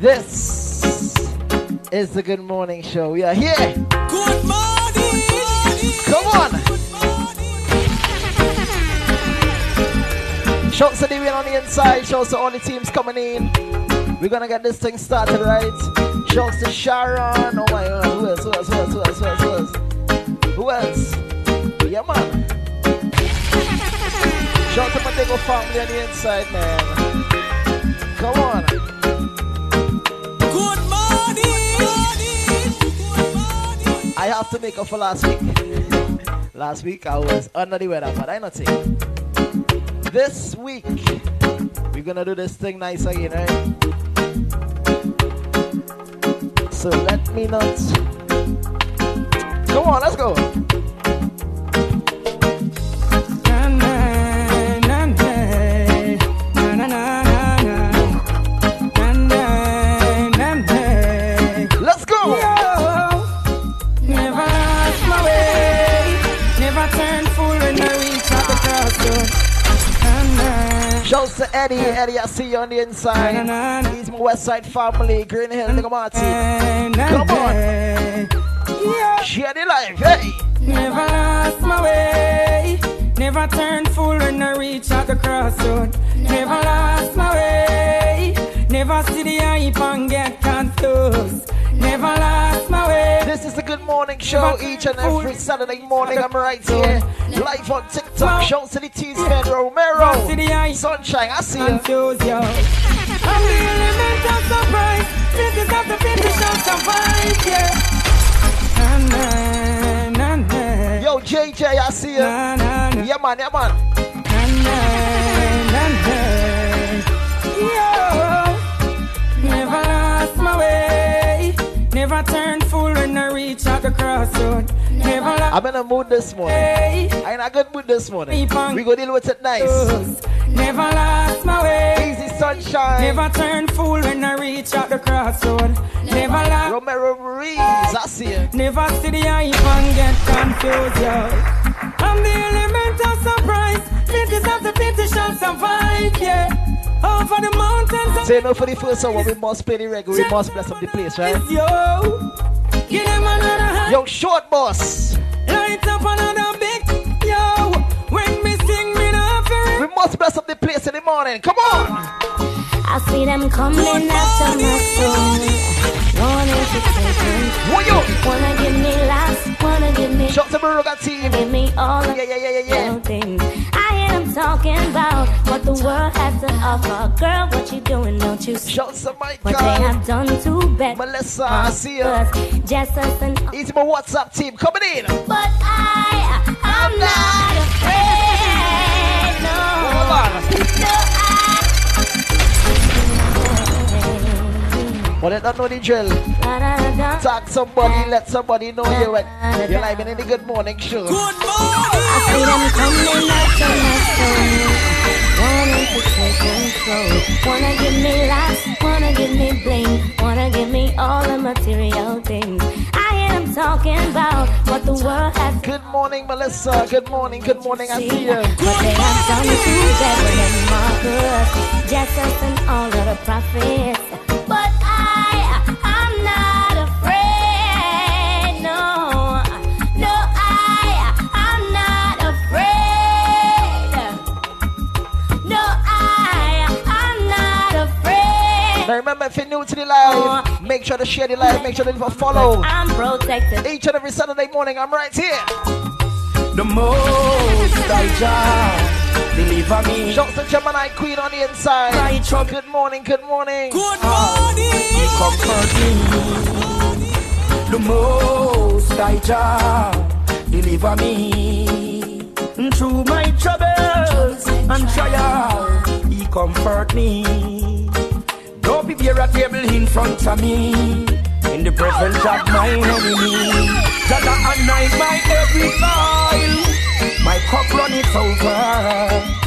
This is the Good Morning Show. We are here. Good morning. Come on. Shouts to the win on the inside. Shouts to all the teams coming in. We're gonna get this thing started, right? Shouts to Sharon. Oh my god. Who else? Who else? Who else? Who else? Who else? Who else? Who else? Yeah, man. Shout to my Digo family on the inside, man. Come on. Good morning. I have to make up for last week. last week I was under the weather, but I not say. This week we're gonna do this thing nice again, right? So let me not. Come on, let's go. Eddie, Eddie, I see you on the inside. He's my West Side family, Green Hill, nigga Marty. Come on. Share the life, hey. Never lost my way. Never turned full when I reach out the crossroad. Never lost my way. Never see the hype and get confused. Never lost my way. This is the Good Morning Show each and every Saturday morning. I'm right here, live on TikTok. Shouts to the Teens Man Romero. Sunshine, I see you. I'm the element of surprise. This is of the finish of survive, yeah. Na, na, na. Yo, JJ, I see you. Yeah, man, yeah, man. Yo, Never turned full when I reach out the crossroad. Never I'm in a mood this morning. I in a good mood this morning. We go deal with it nice. Never lost my way. Easy sunshine. Never turned full when I reach out the crossroad. Never lost. Romero Ruiz, I see you. Never see the hype and get confused, yo. I'm the element of surprise. Cities of the city shall survive, yeah. Over the mountains Say no for the first hour, we must play the reggae, we must bless up the place, right? yo. Give them another hand. Yo, short boss. Light up another big yo. When me sing, me not We must bless up the place in the morning. Come on. I see them coming after my soul. Wanting to take control. What you? Wanna give me last, wanna give me. Shout to Baruga team. Give me all of Yeah, yeah, yeah, yeah, yeah. Talking about what the world has to offer. Girl, what you doing? Don't you see Shout to what they have done to bet? Melissa, I see you. us, just us and It's my WhatsApp team coming in. But I, I'm not afraid. No. Hold on. No, Well, they don't know the drill. Tag somebody, let somebody know you're, at, you're live in the Good Morning Show. Good I see them coming after my soul. Wanting to take control. Wanna give me life, wanna give me bling, wanna give me all the material things. I hear them talking about what the world has Good morning, Melissa. Good morning, good morning, I see you. what they have done to Beverly and Marcus, Jesus and all of the prophets. Afraid. Now remember, if you're new to the live, make sure to share the live, make sure to leave a follow. I'm protected. Each and every Saturday morning, I'm right here. The most I Jah deliver me. Shouts to Gemini Queen on the inside. Right up. Good morning, good morning. Good morning. He comfort me. The most I Jah deliver me. Through my troubles and trial, He comfort me. Don't prepare a table in front of me. In the presence of my enemy, Jaja anoint my every file. My cup runneth over.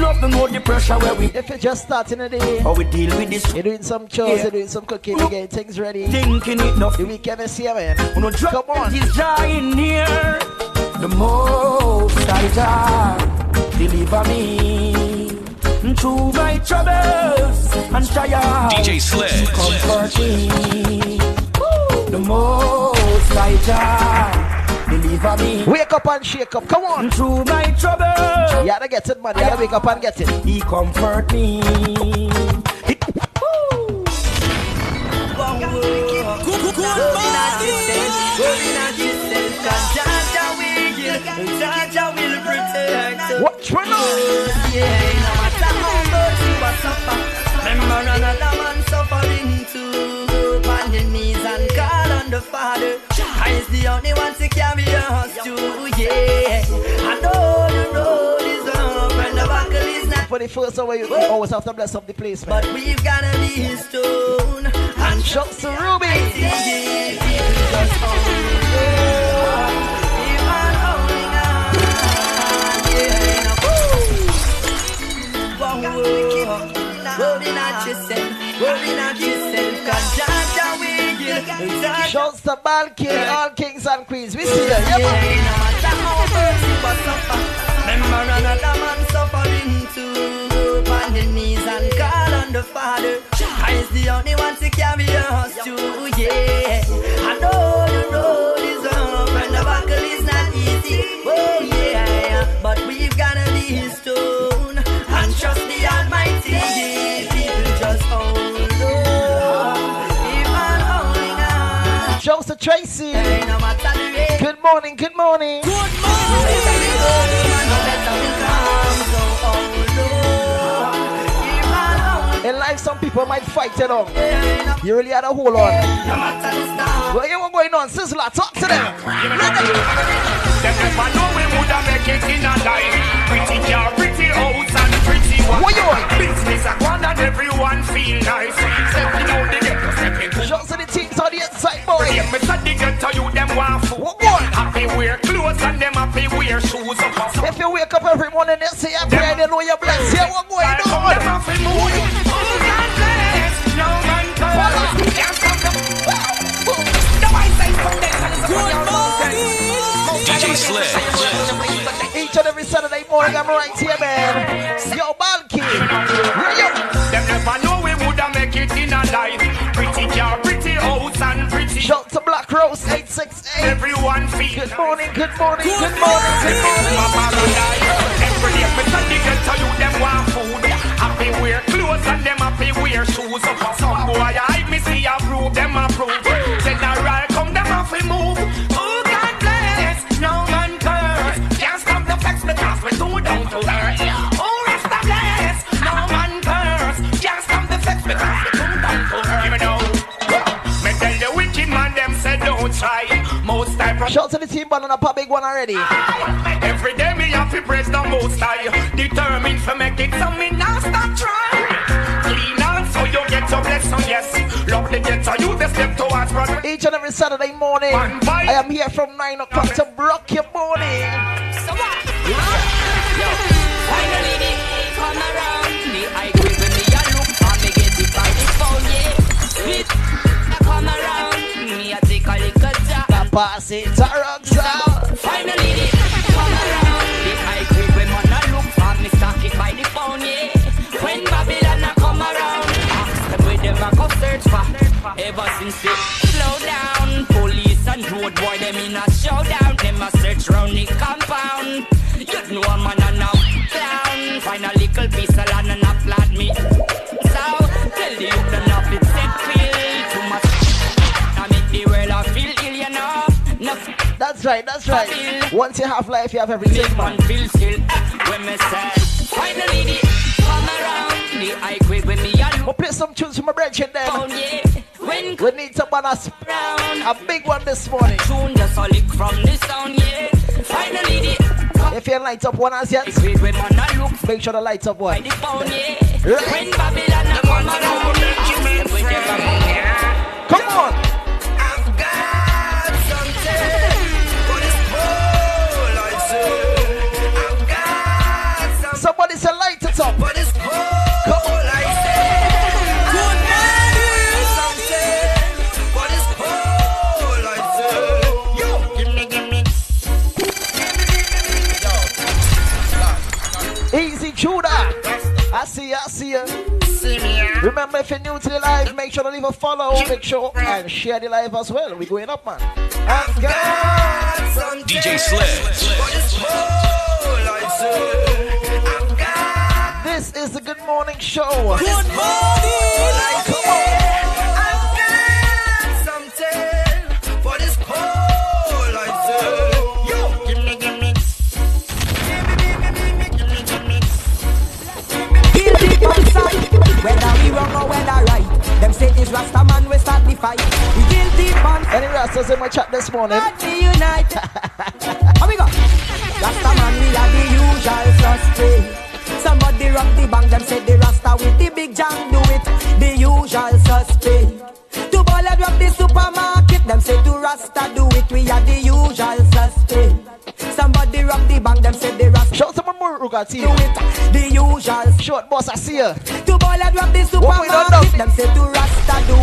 Nothing more the pressure where we If you're just starting the day, how we deal with this. you're doing some chores, Yeah. you're doing some cooking, you're getting things ready. Thinking it enough. The weekend is here, man. When no Come on. is dying here. The most I die, deliver me. Through my troubles and trials. DJ Sledge. Comfort me. The most I Jah deliver me. Wake up and shake up. Come on. Through my troubles, You gotta get it, man. You gotta wake up and get it. He comfort me. Good, good morning. Watch now. Remember another man suffering too On your knees and call on the Father I is the only one to carry us through, yeah I know the road is up and the buckle is not For the first hour, you always have to bless up the place, man. But we've gotta be stone And Shouts to Ruby. Worry not yourself, worry not yourself, cause Jaja will. Jaja Shouts to Ball King, all kings and queens. We see you. Yeah, yeah, no matter how much you suffer. Remember another man suffering too. On the knees and call on the Father. I is the only one to carry us through, yeah. I know the road is up uh, and the buckle is not easy, oh yeah. But we've gotta Tracy. Hey, no matter the rate. Good morning, good morning. Good morning. In life, some people might fight it on. You really had to hold on. Well, you what going on? Sizzla, talk to them. Them never know we woulda make it in a life. Pretty car, pretty house, and pretty wife. What you want? Business a go and everyone feel nice. Stepping out the ghetto, stepping Shouts the on the inside, boy. Yeah, me said the ghetto you them want food. What boy? Happy wear clothes and them happy wear shoes. So If you wake up every morning and say a prayer, they know you're blessed. Yeah, what going I come them on? happy move. God bless. No man can. Can't stop them. The white side from them, a Good mountain. DJ Sledge. Each and every Saturday morning, I'm right here, man. Yo, Ball King. Yeah. Them never know we woulda make it in a life. Shout to Black Rose 868. Everyone feel. Good morning, good morning, good morning, good morning. My paradise. Every day, me tell the girl tell you them want food. Happy wear clothes and them happy wear shoes. Some boy I me see approve them approve. Try. Most type of Shout to the team, but on a big one already. Every day me have to praise the most high Determined to make it so me not stop trying Clean on so you get your blessing, yes Love the ghetto, you the step towards brother Each and every Saturday morning. I am here from 9 o'clock to rock your morning. Finally, the come around. The high grade me a look for me get it by the phone, yeah. Sweet, come around. Me a take a job. Pass it to Roxanne. Finally, the come around. The high grade when man a look for me stock it by the phone, yeah. When Babylon a come around, ask them where them a go search for. Ever since they slow down, police and road boy them in a showdown. Them a search round the compound. You know a man a clown. Find a little piece of land and applaud me. So tell the That's right, that's right. Once you have life, you have everything, man. man feel still when me say Finally the come around The high quick when me We'll play some tunes from my brethren then. down yeah When We need to us round a big one this morning. Tune just a lick from the sound yeah Finally the If you light up one as yet, quick when man a look make sure the lights up one. phone yeah Right. When Babylon a come around ask them where them a Come on. Life say Good morning. something for this whole life say Yo, give me, give me Easy Judah. I see ya see ya See me Remember, if you're new to the live, make sure to leave a follow, make sure and share the live as well. We're going up, man. I've got some DJ Sledge. This is the Good Morning Show. Good morning. Come on. Guilty on side, whether we wrong or whether right. Them say this Rasta man we start the fight. We guilty on Any rastas in my chat this morning? God we unite. How we go? Rasta man we are the usual suspect. Somebody rock the bank, them say the Rasta with the big jam do it. The usual suspect. To ballad rock the supermarket, them say to Rasta do it. We are the usual suspect. Somebody rock the bank, them say the Rasta Shout out to my Muruga do it. The usual Short boss, I see ya. to ballad rock the What we done now? supermarket, them say to Rasta do.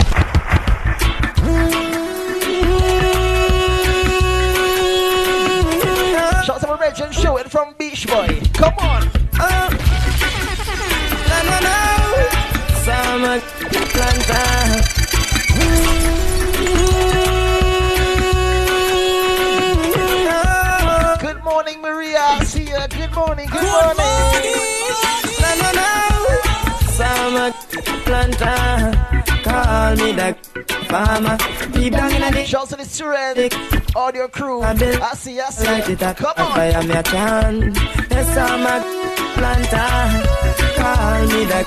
Shout out to my Show it from Beach Boy. Come on. Uh, Summer planter. Good morning, Maria. I see ya. Good morning. Good morning. Summer planter. Call me the farmer. Deep down in the Shout out to the student, audio crew. I I see. I see Light it up, Come I on. am your can. Yes, I'm a planter. Call me the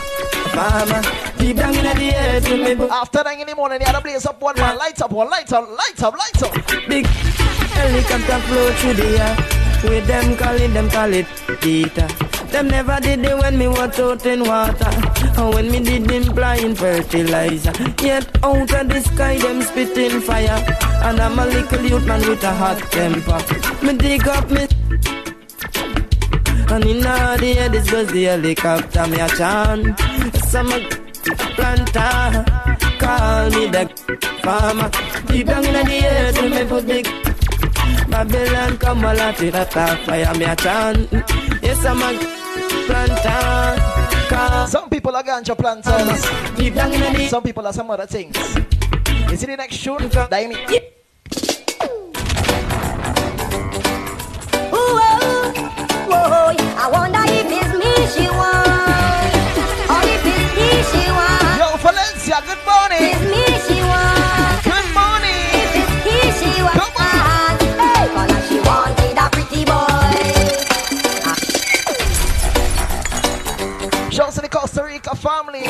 farmer. Deep down in the earth, to me. After nine in the morning, the other blaze up one man. Light up, one light up, light up, light up. Big helicopter flow through the air. With them call it, them call it Peter. Them never did it when me was out in water. And when me did them flying fertilizer. Yet out of the sky, them spitting fire. And I'm a little youth man with a hot temper. Me dig up me. And in the air, this was the helicopter, me a chant. Some planter, call me the farmer. Deep down in the air, to me put big Babylon come a lot with a fire, me a chant. Yes, I'm a planter, Some people are ganja planters. Deep down in the Some people are some other things. You see the next tune? Daimi. Whoa, I wonder if it's me she want, or if it's he she want. Yo, Valencia, good morning. It's me she want, Good morning. if it's he she want. Come on. Hey, cause she wanted a pretty boy. Shout out to the Costa Rica family.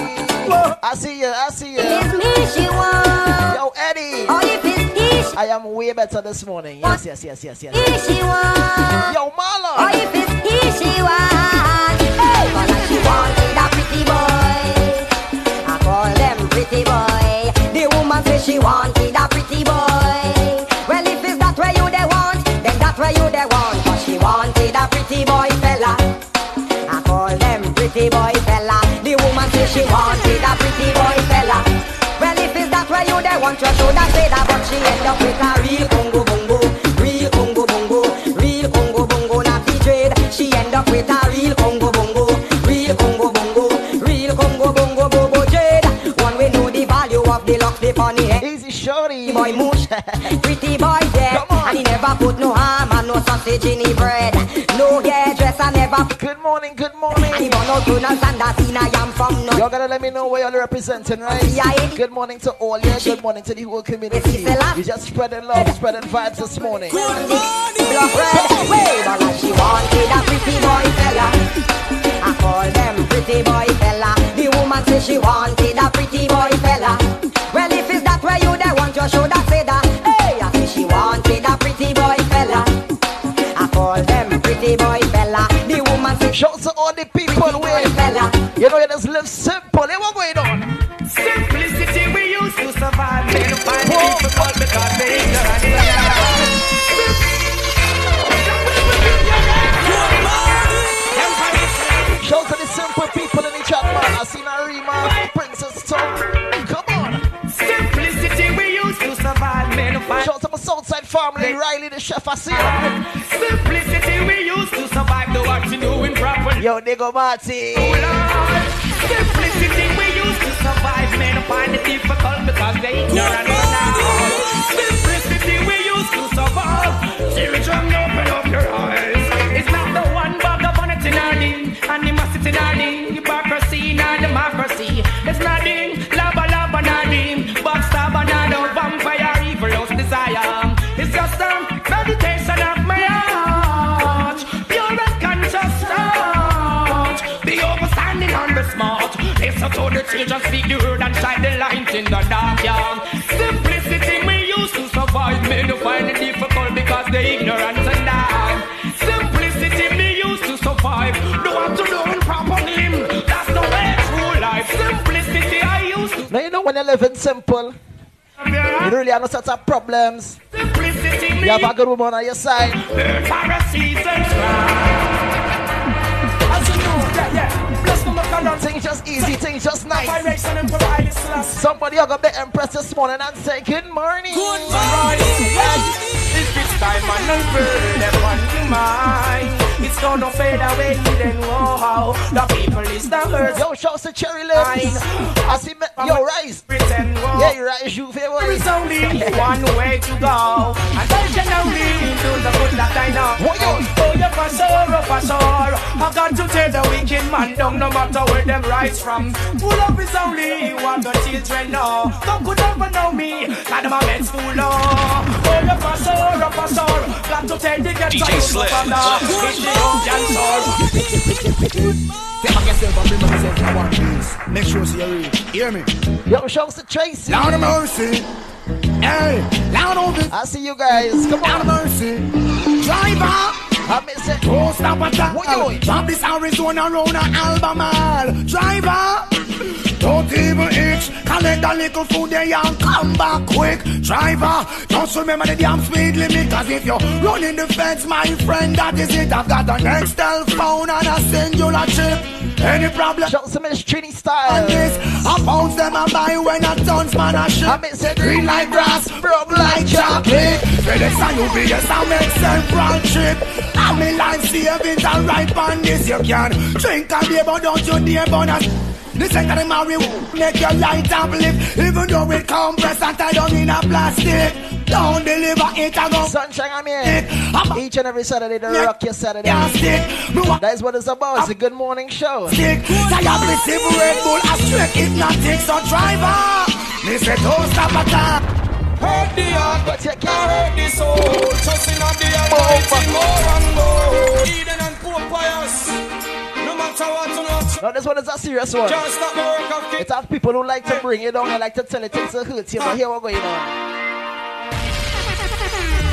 I see you, I see you. It's me she want, Yo, Eddie. I am way better this morning. Yes, yes, yes, yes, yes. he she want. Yo, Or Marlon. Oh, if it's he she want, hey, cause she wanted a pretty boy. I call them pretty boy. The woman say she wanted a pretty boy. Well, if it's that way you they want, then that way you they want. Cause she wanted a pretty boy fella. I call them pretty boy fella. The woman say she wanted a pretty boy fella. It's you they want, you should have said that, but she end up with a real Congo bongo, real Congo bongo, real Congo bongo, not the trade. She end up with a real Congo bongo, real Congo bongo, real Congo bongo bobo trade. One we know the value of the luck, the funny head. Easy shorty. Boy mush, pretty boy dead, and he never put no ham and no sausage in his bread. No. Good morning, good morning. born out tunnels and that I am from. You're gonna let me know where you're representing, right? Good morning to all you. Good morning to the whole community. We just spreading love, spreading vibes this morning. Good morning. Blood red, way she wanted a pretty boy fella. I call them pretty boy fella. The woman say she wanted a pretty boy fella. Well, if it's that way you they want, you should have said that. Hey, I say she wanted a pretty boy fella. I call them pretty boy Shout to all the people boy where fella. you know you just live simple. Hey, what going on? Simplicity we used to survive. Men find it difficult because they ignorant. Shout to the simple people in the chat, man. I seen Arima, Princess Tom. Come on. Simplicity we used to survive. Shout to my Southside family, Riley the chef. I see you. Simplicity Yo, Digo Marty. Simplicity we used to survive. Men find it difficult because they ignorant now. Simplicity we used to survive. Spiritual, open up your eyes. It's not the one bag of vanity in our ding, animosity in our ding, The children speak the word and shine the light in the dark. Yeah. Simplicity we used to survive. Men who find it difficult because they ignorant and die. Simplicity me used to survive. Do what to do in proper name. That's the way through life. Simplicity I used to Now you know when you're living simple, you really have no such of problems. Simplicity You have a good woman on your side. burn Pharisees and scribes. As you know, yeah, yeah. Things just easy, things just nice. Vibration and provide this last. Somebody hug up the Empress this morning and say good morning. Good morning. If it's time and I burn them on the mind, it's gonna fade away. Then wow, the people is the hurt. Yo, shouts to Cherry Lips. I see me. Yo, Rise. Pretend wow. Yeah, you rise, you There favorite. is only one way to go, and I can only do the good that I know. What you? Oh, you for sure, oh, for sure. I got to tell the man down, no matter where them rise from. Pull up is only what the children know. Don't could never know me, got them a med school. Oh, you for sure, oh, for sure. Got to tell the get DJ Slim. It's the old dancer. Take yourself and bring myself in one piece. Make sure you read. Hear me? Yo, shouts to Tracy. Lord of mercy. Hey, Lord of it. I see you guys. Come Lord of on. mercy. Driver. I miss it. Don't stop at all. What you doing? Drop this Arizona round a Albemarle. Driver. Don't even itch. Collect a little food there and come back quick. Driver, just remember the damn speed limit. Cause if you're running the fence, my friend, that is it. I've got an Nextel phone and a Cingular chip. Any problem? Shouts some Miss Trini Style. this. I bounce them and buy when I tons man a shit. I miss it. Green like grass, broke like chocolate. FedEx and UPS I make round trip. I'm in life savings and right on this. You can drink and beer, but don't you dare bonus. This ain't the marry make your light uplift. Even though it compressed and tied down in a plastic. Don't deliver it, I go Sunshine, I'm here. I'm Each and every Saturday, the rock your Saturday. a stick. Me want That is what it's about. It's a good morning show. stick. Diabolisive Red Bull, a straight hypnotic, so driver. Me say don't stop at all. Hurt the heart, But you can't. hurt the soul. Trusting on the Almighty more and more. Eden and poor pious. What or not, No, this one is a serious one. can't stop the work of It has people who like to bring it down and like to tell it things to hurt you. But here we're going on.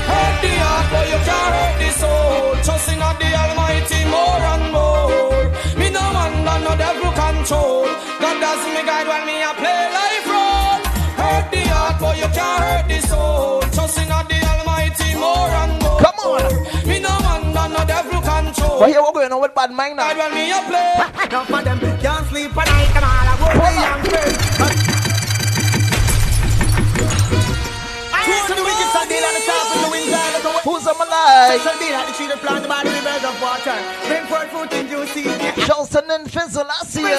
Hurt the heart, but you can't hurt the soul. Trusting on the Almighty more and more. Me no under no devil control. God does me guide when me a play life role. Hurt the heart, but you can't hurt the soul. Trusting on the Almighty more and more. Come on. Me no under no devil control. But here we're going on with bad mind now. when me a play. Enough of them can't sleep at night, them all a worry and pray. I to the wicked side, deal on the top of the wind side of the west. Who's on my life? Shall deal at the tree that plant by the rivers of water. Bring forth fruit in due season. Shouts to Ninfizzle, I see you.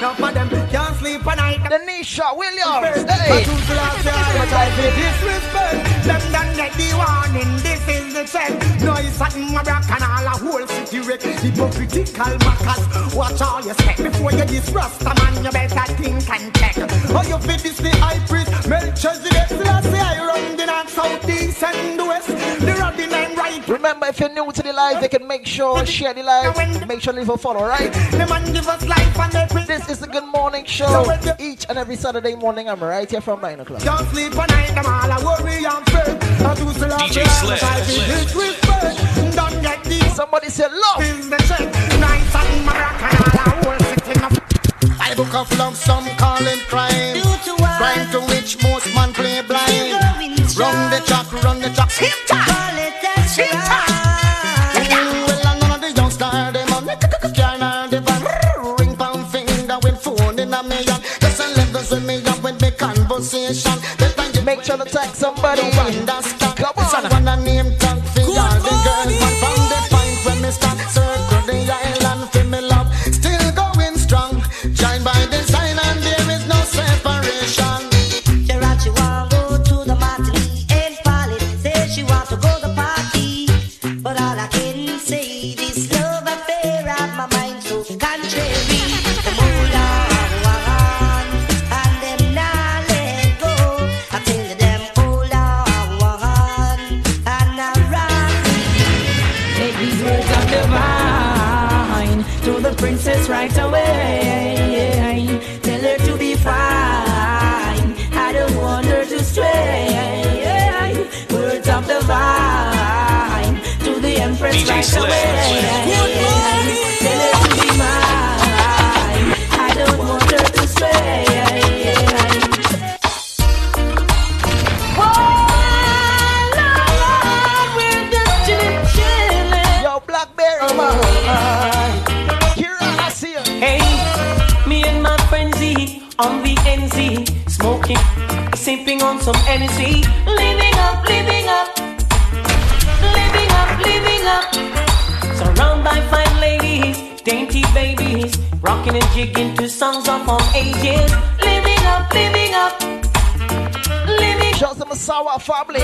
Enough of them can't sleep at night. them Denisha Williams. Hey. who's the last guy but I feel disrespect? Them done get the warning, this is the check. Noise at my back and all a whole city wreck. Hypocritical mackers, watch all you step before you this rasta man. You better think and check. Oh, you fit this the high priest, Melchizedek. Selassie, I run the north, south, east and west. The ruddy name right. Remember, if you're new to the live, you can make sure share the live. Make sure leave a follow, right? The man give us life and they pre- This is the Good Morning Show. Each and every Saturday morning, I'm right here from 9 o'clock. Can't sleep at night, them all a worry and fear. I do still have DJ to Slim, Slim. Disrespect. Don't get these Somebody say love. is the check. Nice and a whole city of I book of love, some call it crime. Crime to which most man play blind. Run the track, run the track. Hip tap. Mm, Well, I of the young star, them on the corner, the van. Ring pound finger with phone in a million. Just a levels with me up with me conversation. Make sure to tag somebody. Come on. one a name tag for all Man from the point when me start DJ right Slim. away. Tell her to be mine. I don't want her to stray. Yo, Blackberry. Kira, I see you. Hey, me and my friend Z eh, on the NZ, smoking, sipping on some energy, living rocking and jigging to songs of all ages, living up, living up, living. Shout to my Sawa family.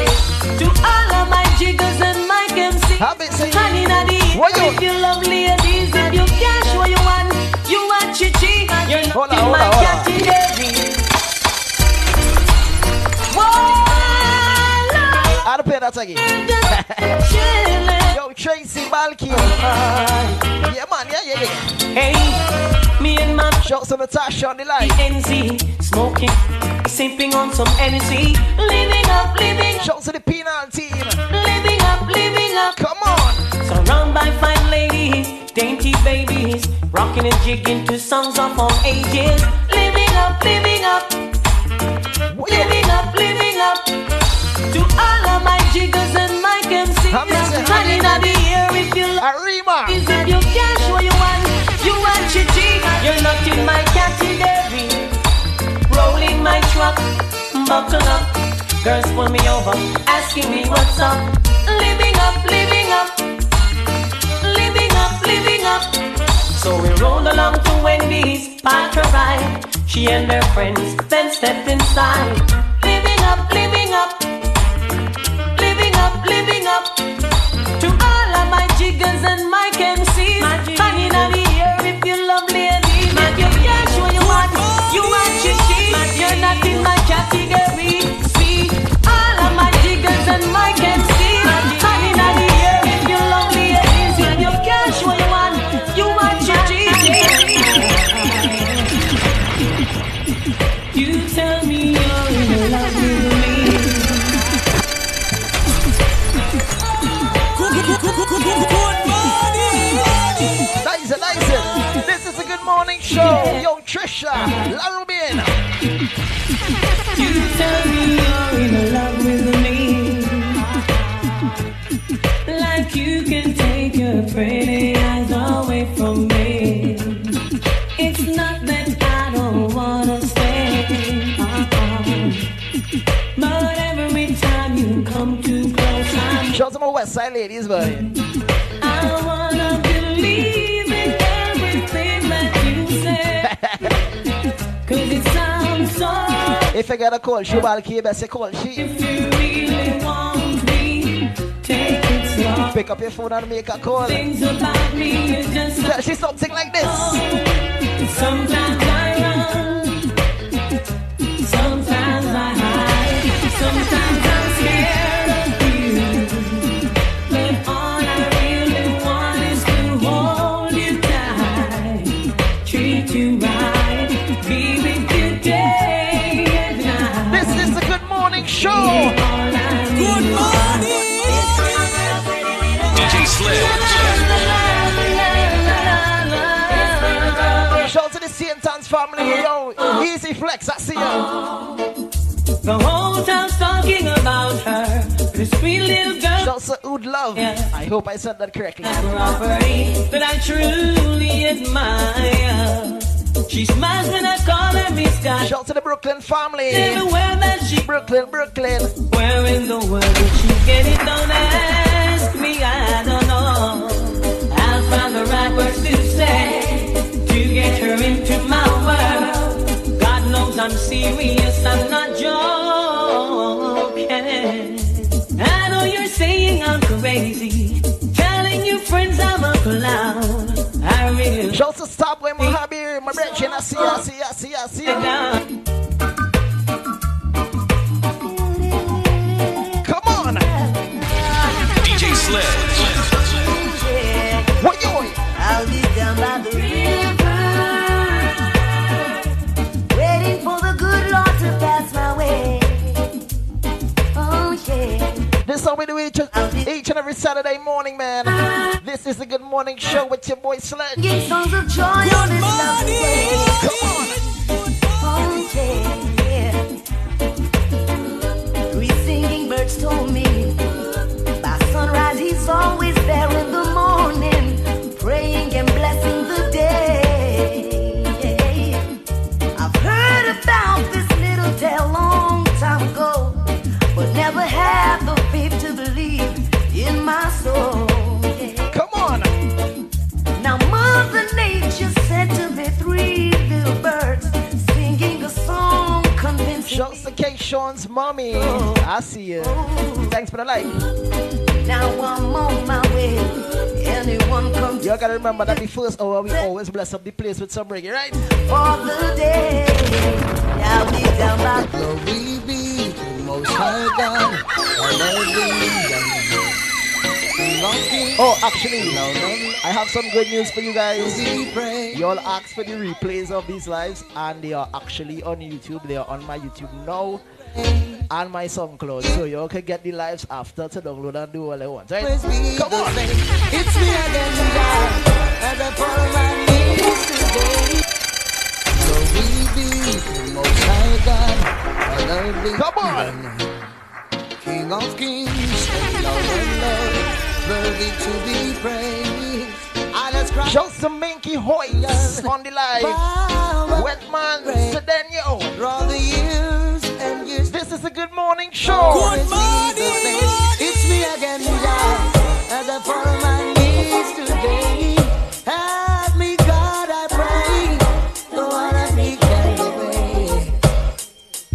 To all of my jiggers and my MC. Have it. Honey, you- if you love ladies, if you cash what you want, you want chichi, you're not in my on, hold on. category. I'll play that again. Yo, Tracy Balky. Yeah, man, yeah, yeah, yeah. Hey, me and my Shout to Natasha on the line. NZ, smoking, sipping on some energy, living up, living, Shots of the penal team. living up, living up. Come on. Surrounded by fine ladies, dainty babies, rocking and jigging to songs of all ages. Living up, living up, living up, living up. To all of my jiggers and my MCs, How many say- honey, not the air if you. Arima. Buckle up. Girls pull me over, asking me what's up. Living up, living up, living up, living up. So we roll along to Wendy's, park a ride. She and her friends then stepped inside. Living up, living up, living up, living up. To all of my jiggers and my MCs, Trisha, Larubin. You tell me you're in love with me. Like you can take your pretty eyes away from me. It's not that I don't wanna stay. uh-uh. But every time you come too close, I'm Shout to my West Side ladies, boy. If you get a call, she will keep best call. She if you really want me, take it slow. pick up your phone and make a call. Things about me is just Tell she something like this. Oh, sometimes I run, sometimes I hide, sometimes flex. I see you. The whole town's talking about her, this sweet little girl. Shout to Oud Love. Yeah. I hope I said that correctly. property that I truly admire. She smiles when I call her Miss God. Shout to the Brooklyn family. Everywhere that she, Brooklyn, Brooklyn. where in the world did she get it? Don't ask me, I don't know. I'll find the right words to say to get her into my world. I'm serious, I'm not joking. I know you're saying I'm crazy, telling your friends I'm a clown. I really to Stop when my hobby, my brethren. I see I see I see I see Each and every Saturday morning, man. This is the Good Morning Show with your boy Sledge. Give songs of joy on this lovely day. Come on. Oh, yeah. Three singing birds told me by sunrise he's always there in the morning, praying and blessing the day. I've heard about this little tale long Sean's mommy. Oh. I see you. Oh. Thanks for the like. Now I'm on my way. Anyone come You gotta remember that the first hour we always bless up the place with some reggae, right? for the day? I'll be down by Glory be to Most High God. Oh, actually, I have some good news for you guys. You all asked for the replays of these lives, and they are actually on YouTube. They are on my YouTube now and my SoundCloud. So you all can get the lives after to download and do all I want, right? Come on. It's me again, God. As I fall on my knees today. Glory be Most High God. Hallelujah. Come on. King of kings, Lord of lords, worthy to be praised. And cry. Shouts to Minky Hoyts on the live. Wetman Sedenio. all the years and years. This is a good morning show. The same. It's me again, God. As I fall on my knees today. Help me, God, I pray. Don't wanna be carried away.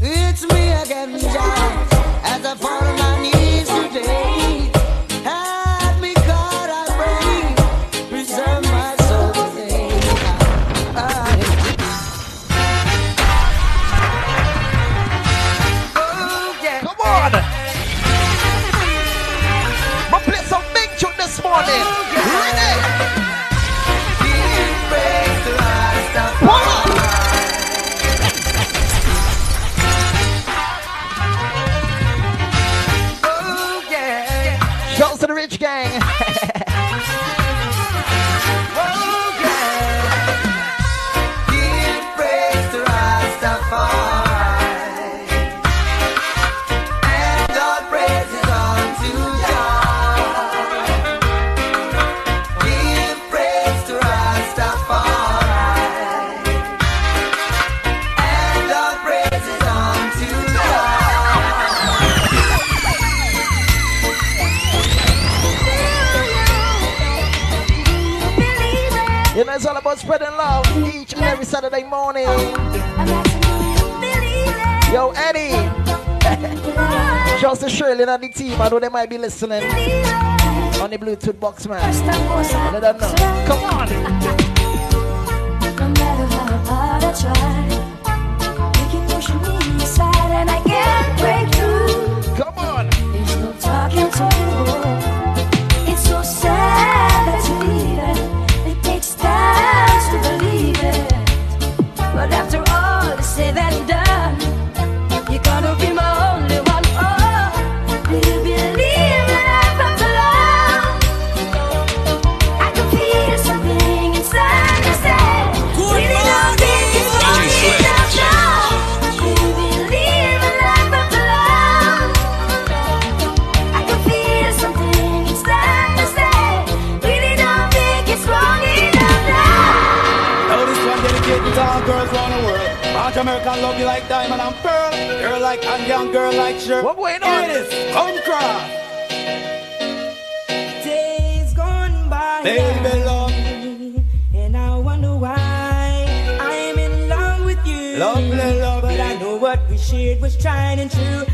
It's me again, God. As I fall gang. Saturday morning. Yo, Eddie. To Shirley and the team. I know they might be listening on the Bluetooth box, man. Let them know. Come on. No matter how hard I try, you keep pushing me aside and I can't break through. Come on. There's no talking to you. Like diamond and pearl. Girl like and young girl like sure. What going on? Here it is. Come cross. Days gone by, Baby love. and I wonder why I'm in love with you. Lovely, lovely. But I know what we shared was tried and true.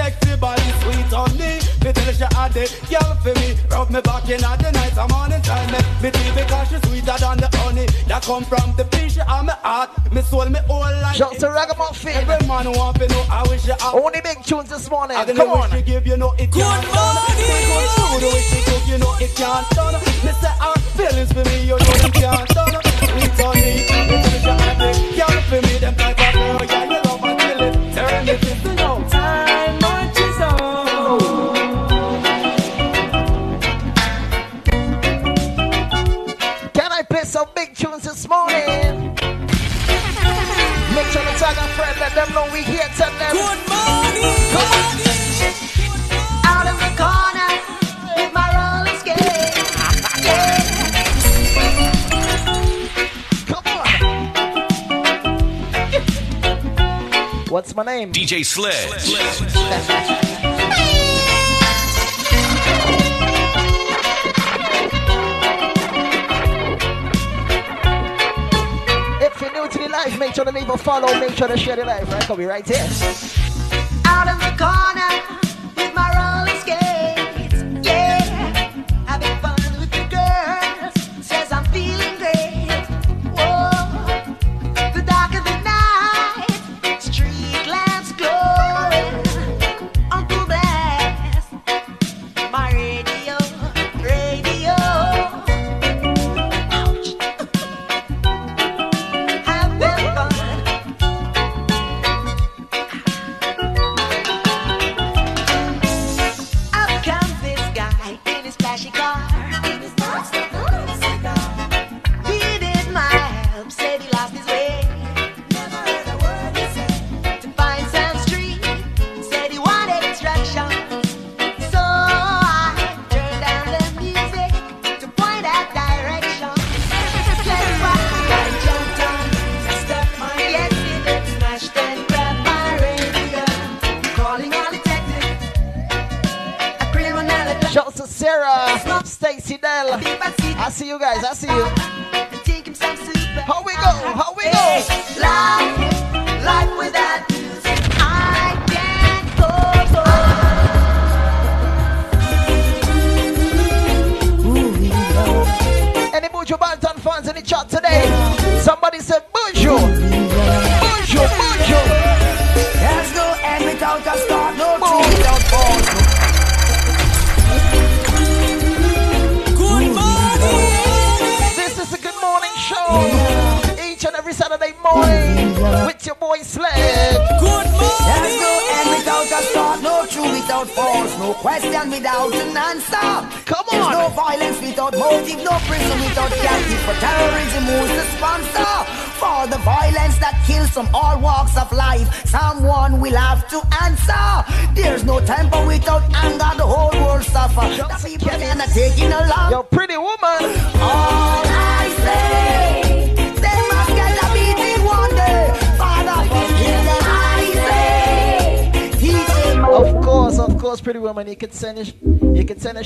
Sexy body sweet on me. Me tell her she had the girl for me. Rub me back in at the night and morning time. Me, me tea because she sweeter than the honey that come from the fish and me heart. Me soul, me whole life. Shout to Ragamuffin. Every man want to know how wish you have. Only big tunes this morning. I Come on. She give you know it can't done. Good food, the way she cook, you know it can't done. Me say her feelings for me, you know them can't done. Sweet on me, me tell she had the girl for me. Them let them know we here. Tell them. Good morning. Come on. Out of the corner with my roller skate. What's my name? DJ Sledge. If make sure to leave a follow. Make sure to share the life. Right? I'll be right here. Out of the corner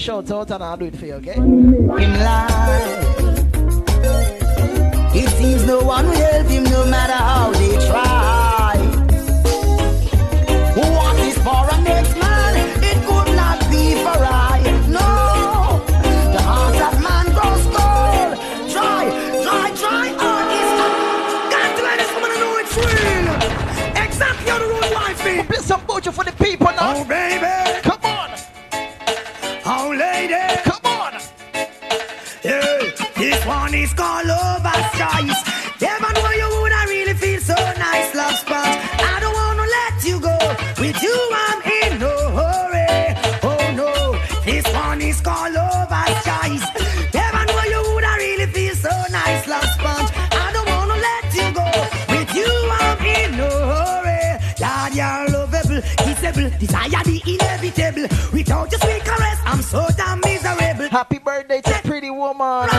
shout out and I'll do it for you, okay? in life. It seems no one will help him no matter how they try. What is for a next man? It could not be for I. No, the heart of man grows cold. Try, try, try. Art is to let this woman know it's real. Exactly how the road life is. Play some Buju for the people now. Oh, Never know you would I really feel so nice, love spot. I don't wanna let you go. With you, I'm in no hurry. Oh no, this one is called Overstrikes. Never know you would I really feel so nice, love. I don't wanna let you go. With you, I'm in no hurry. Lord, you're lovable, kissable, desire the inevitable. Without your sweet caress, I'm so damn miserable. Happy birthday to pretty woman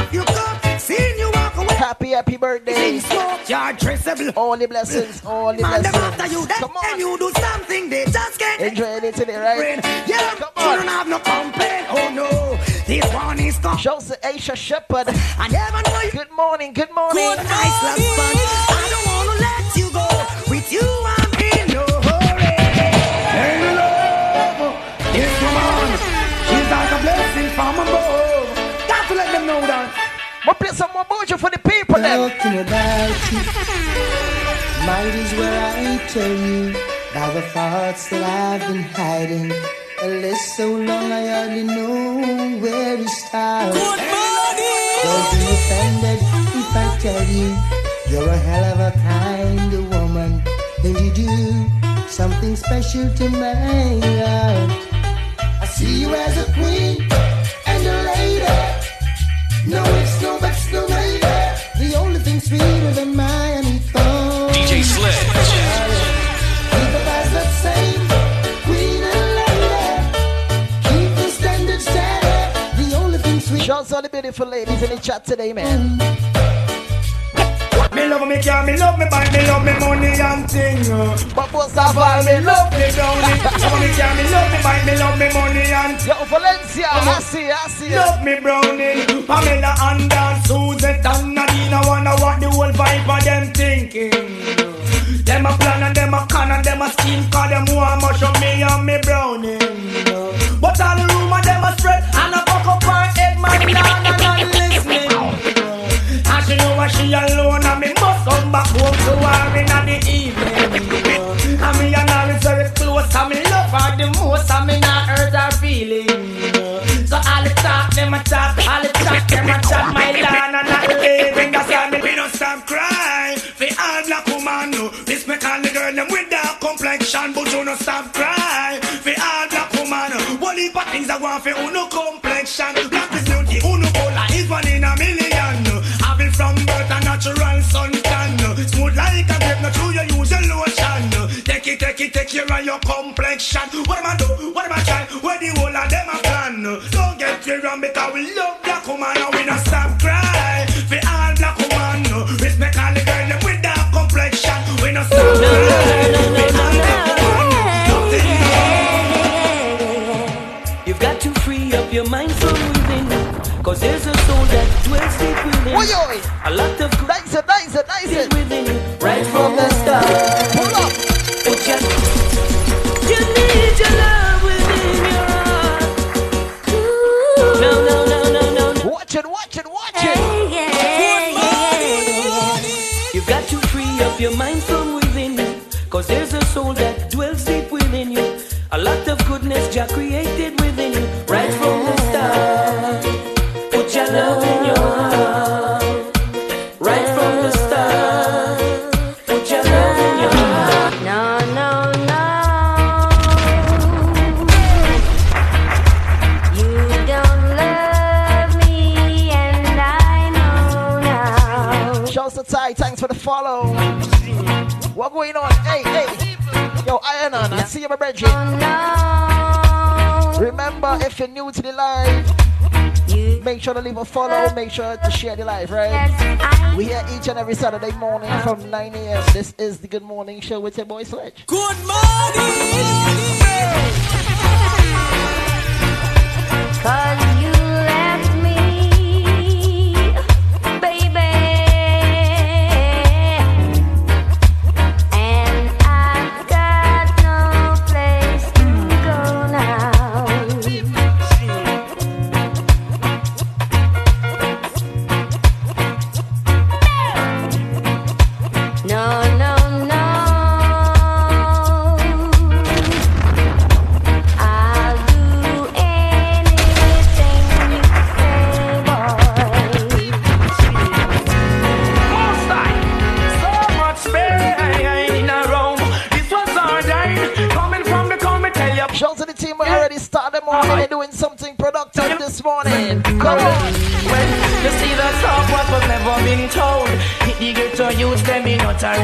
birthday. You're traceable. All the blessings, all the Man, blessings. after you dead, Come on. and you do something they just can't enjoy it today, right? Yeah, Come on. you don't have no complaint. Oh no, this one is gone. Joseph Asia Shepherd. I never know you. Good morning, good morning. Good night, love fun. I don't wanna let you go. With you, I'm in no hurry. Hey, love, Come on. she's like a blessing from above. Got to let them know that. We'll play some more Buju for the Talking about you. Might as well I tell you about the thoughts that I've been hiding. A list so long I hardly know where to start. Good morning. Don't be offended if I tell you you're a hell of a kind of woman, and you do something special to my heart. I see you as a queen and a lady. No, it's no, but no lady. The only sweeter than Miami phone. DJ Sledge. Keep the vibes the same. Queen and lady. Keep the standard steady. The only. Shouts all the beautiful ladies in the chat today, man. Me love me car, me love me bike, me love me money and thing. uh. But most of all, me love me brownie. love me car, me love me bike, me love me money and Yo, Valencia, I see, I see. Love me brownie, Pamela and Dan, Suzette and Nadine. I wanna what the whole vibe of them thinking. Them a plan and them a con and them a scheme Cause them want much of me and me brownie But all the rumor them a spread And a fuck up her head man down and not listening And she alone And me must come back home to her in the evening. And me and her is very close And me love her the most And me not hurt her feelings. So all the talk them a talk All the talk them a talk My land and not living That's why me we don't stop crying For all black woman no. This me call the girl them with dark complexion But you no stop crying. For all black woman no. One heap of things I want for uno complexion take it care of your complexion What am I do? What am I try? Where the whole of them a plan. Don't get me wrong because we love black woman and we no stop cry For all black woman. Respect all the girl them with dark complexion We no stop cry For all black woman You've got to free up your mind from within. Cause there's a soul that dwells deep within. Oi, oi. A lot of good Nice it, nice it, nice it. within you. Right from the start. Up your mind from within you. Cause there's a soul that dwells deep within you. A lot of goodness Jah created You, my Bridget. Remember, if you're new to the live, make sure to leave a follow, make sure to share the live, right? We here each and every Saturday morning from 9 a.m. This is the Good Morning Show with your boy Sledge. Good morning. Cause you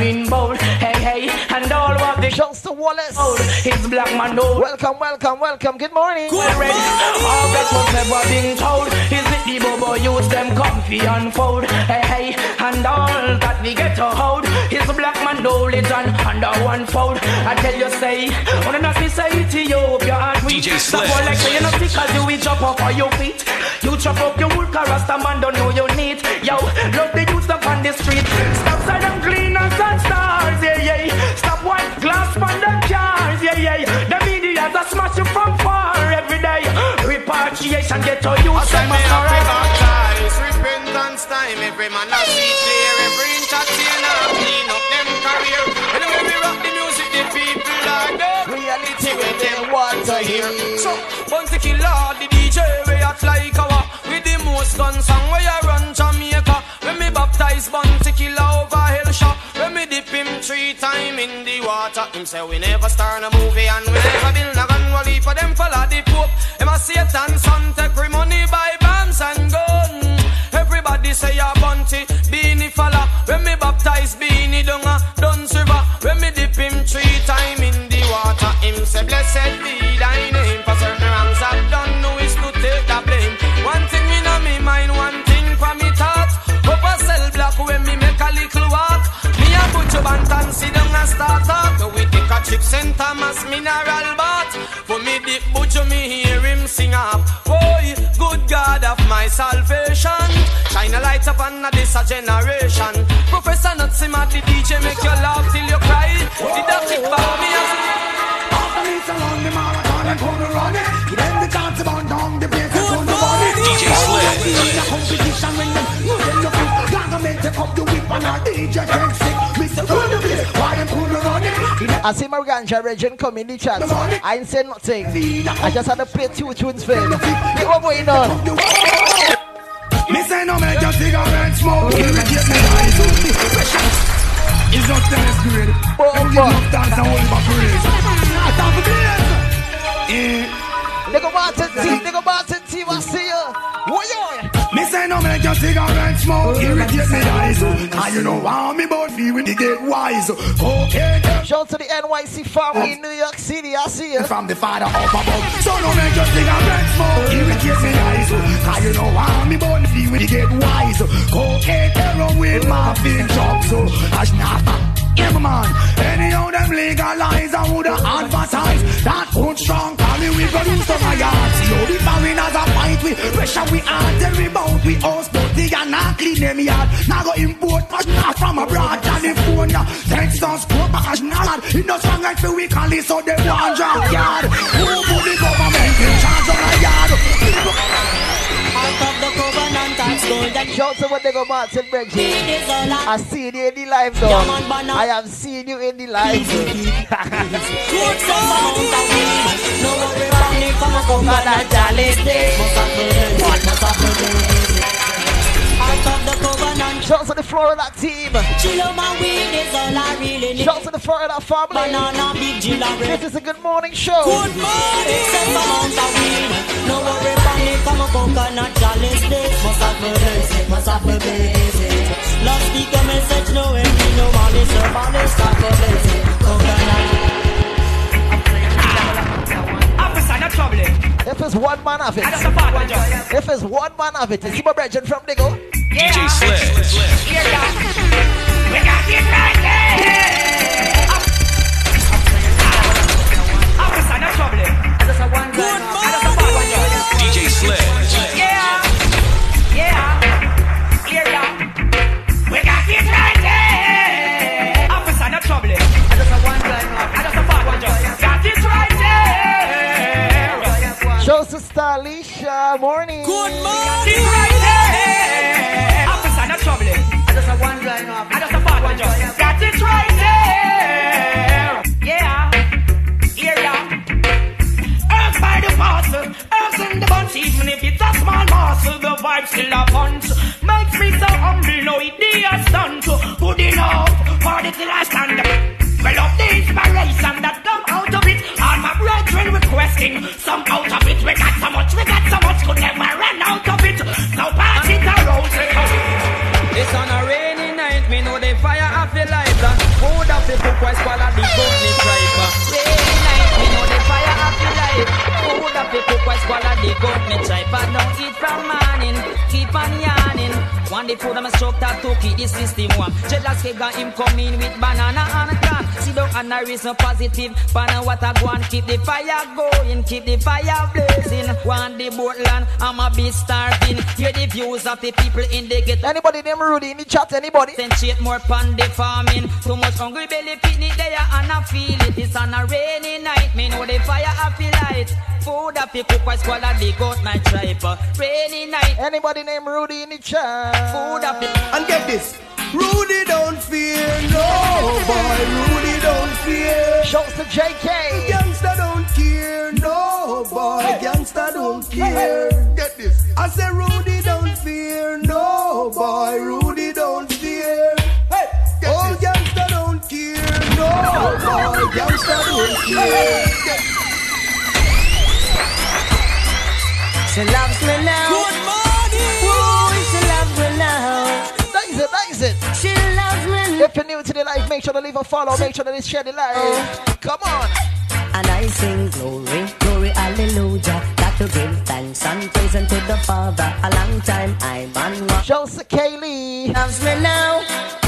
in bold Hey hey and all what the Shouts to Wallace. His black man know. Welcome, welcome, welcome. Good morning. well ready All that was never been told. Is it the bobo youth them comfy unfold Hey hey and all that the ghetto hold. His black man know it and under one fold. I tell you say When I see say Ethiopia and we DJ Stop Sledge. all like say you know sick as you will chop up on your feet. You chop up your wood cause Rasta man don't know you need Yo, love far every day Repatriation get to you, some must alright baptize, repent time. Every man a see clear, every entertainer clean up them career. And when we rock the music, the people are there. Reality with them want to hear. So, once the killer, the DJ, we act like our with the most gun song where you run Jamaica. When me baptize Bounty three time in the water. Him say we never start a movie and we never build a gun. Leave for them follow the Pope. Him a Satan son take free money buy bombs and gun. Everybody say a Bounty, Beenie fella. When me baptize Beenie start talk. Now we take a trip St. Thomas mineral bath. For me dip butcher, me hear him sing up. Boy, good God of my salvation. Shine a light upon this a generation. Professor Nutsima, the DJ make you laugh till you cry. Did that kick back me as After me surround the marathon and come run it. Give them the chance to burn down the place and turn the body. DJ Sledge. In the competition when them know them look it. Gargamel take up the whip and our DJ I see my ganja region come in the chat. I ain't said nothing. I just had to play two tunes for him. Hey, what going on? Me say no make your cigarette smoke Irritate me eyes on It's not tennis grade Don't give enough dance and hold my praise Not time for blaze Yeah Nigga Martin T, nigga Martin T, I see ya. What you? Me say no make your cigarette smoke oh, Irritate me eyes And you know how me bout feel when they get wise. Cocaine Shout to the NYC family in New York City, I see ya. from the father of up above So no make your cigarette smoke Irritate me eyes Cause you know how me bout feel when they get wise. Cocaine, heroin, morphine, drugs So. As not yeah, my man. Anyhow, them legalize and would advertise that good strong Cali we go do some of yard. See how the foreigners a fight we pressure we hard tell we bout we house but they are not clean them yard. Now go import now from abroad California. Texas, Cuba, now lad. It no strong like we call it so they want drop yard. Who put the government in charge of the yard? Out of the and and Shout to what nigga Martin Bridges. It is all I- seen you in the live though. Yeah, man, banana. I have seen you in the live. amount of weed. No worry about me, come on, come on, and jolly stay. Must have the days, must have the days. Out of the covenant, Shout to the Florida team. chill out weed is all I really need. Shout to the Florida family. Banana, big. This is a good morning show. Good morning. Some amount of weed. No worry me, come on, coconut jolly stay. Must have the days, must have the days. Love speak a message, no envy, no malice, no malice, stop the days. Coconut. Trouble. If it's one man of it, I just a part of just. if it's one man of it, you see my brethren from Digo? DJ Sledge. Here ya. We got it right there. Officer, no trouble. I just sister Alicia, morning. Good morning. It's right there. Officer, no trouble. I just a one guy now. I just a part one just. Got it right there. Yeah. Here ya. Earth by the parcel. Earth in the bunch. Even if it's a small parcel, the vibe still a punch. Makes me so humble. No idea stunt. Good enough the till I stand. Well, of the inspiration that brethren some out of it. We got so much, we got so much, could never run out of it. So pass it around. It's on a rainy night, me know the fire of the. And food of the book was swallow the me tripe. Rainy night, me know the fire of the life. Food of the book was swallow the me tripe. Don't eat from morning, keep on yarning. One the food I'm a stroke that to keep the system warm. Jealous kid got him coming with banana and can. See down and I reason positive. Pana what I go and keep the fire going, keep the fire blazing. One the boat land, I'm a be starving. Hear the views of the people in the ghetto. Anybody named Rudy in the chat? Anybody? Concentrate more pan the farming. Too much hungry belly picnic there and I feel it. It's on a rainy night. Me know the fire I feel light. Food up you cook, I dig out my tripe. Rainy night. Anybody named Rudy in the chat? Food up. And get this. Rudy don't fear, no boy. Rudy don't fear. Shouts to JK. Gangsta don't care, no boy. Gangsta don't care. Get this. I say Rudy don't fear, no boy. Rudy don't fear. Hey, Get oh, gangsta don't care, no boy. Gangsta don't care. Get She loves me If you're new to the life, make sure to leave a follow. Make sure to share the life. Come on. And I sing glory, glory, hallelujah. Got to give thanks and praise unto the Father. A long time I'm on rock. Joseph Kaylee. Loves me now.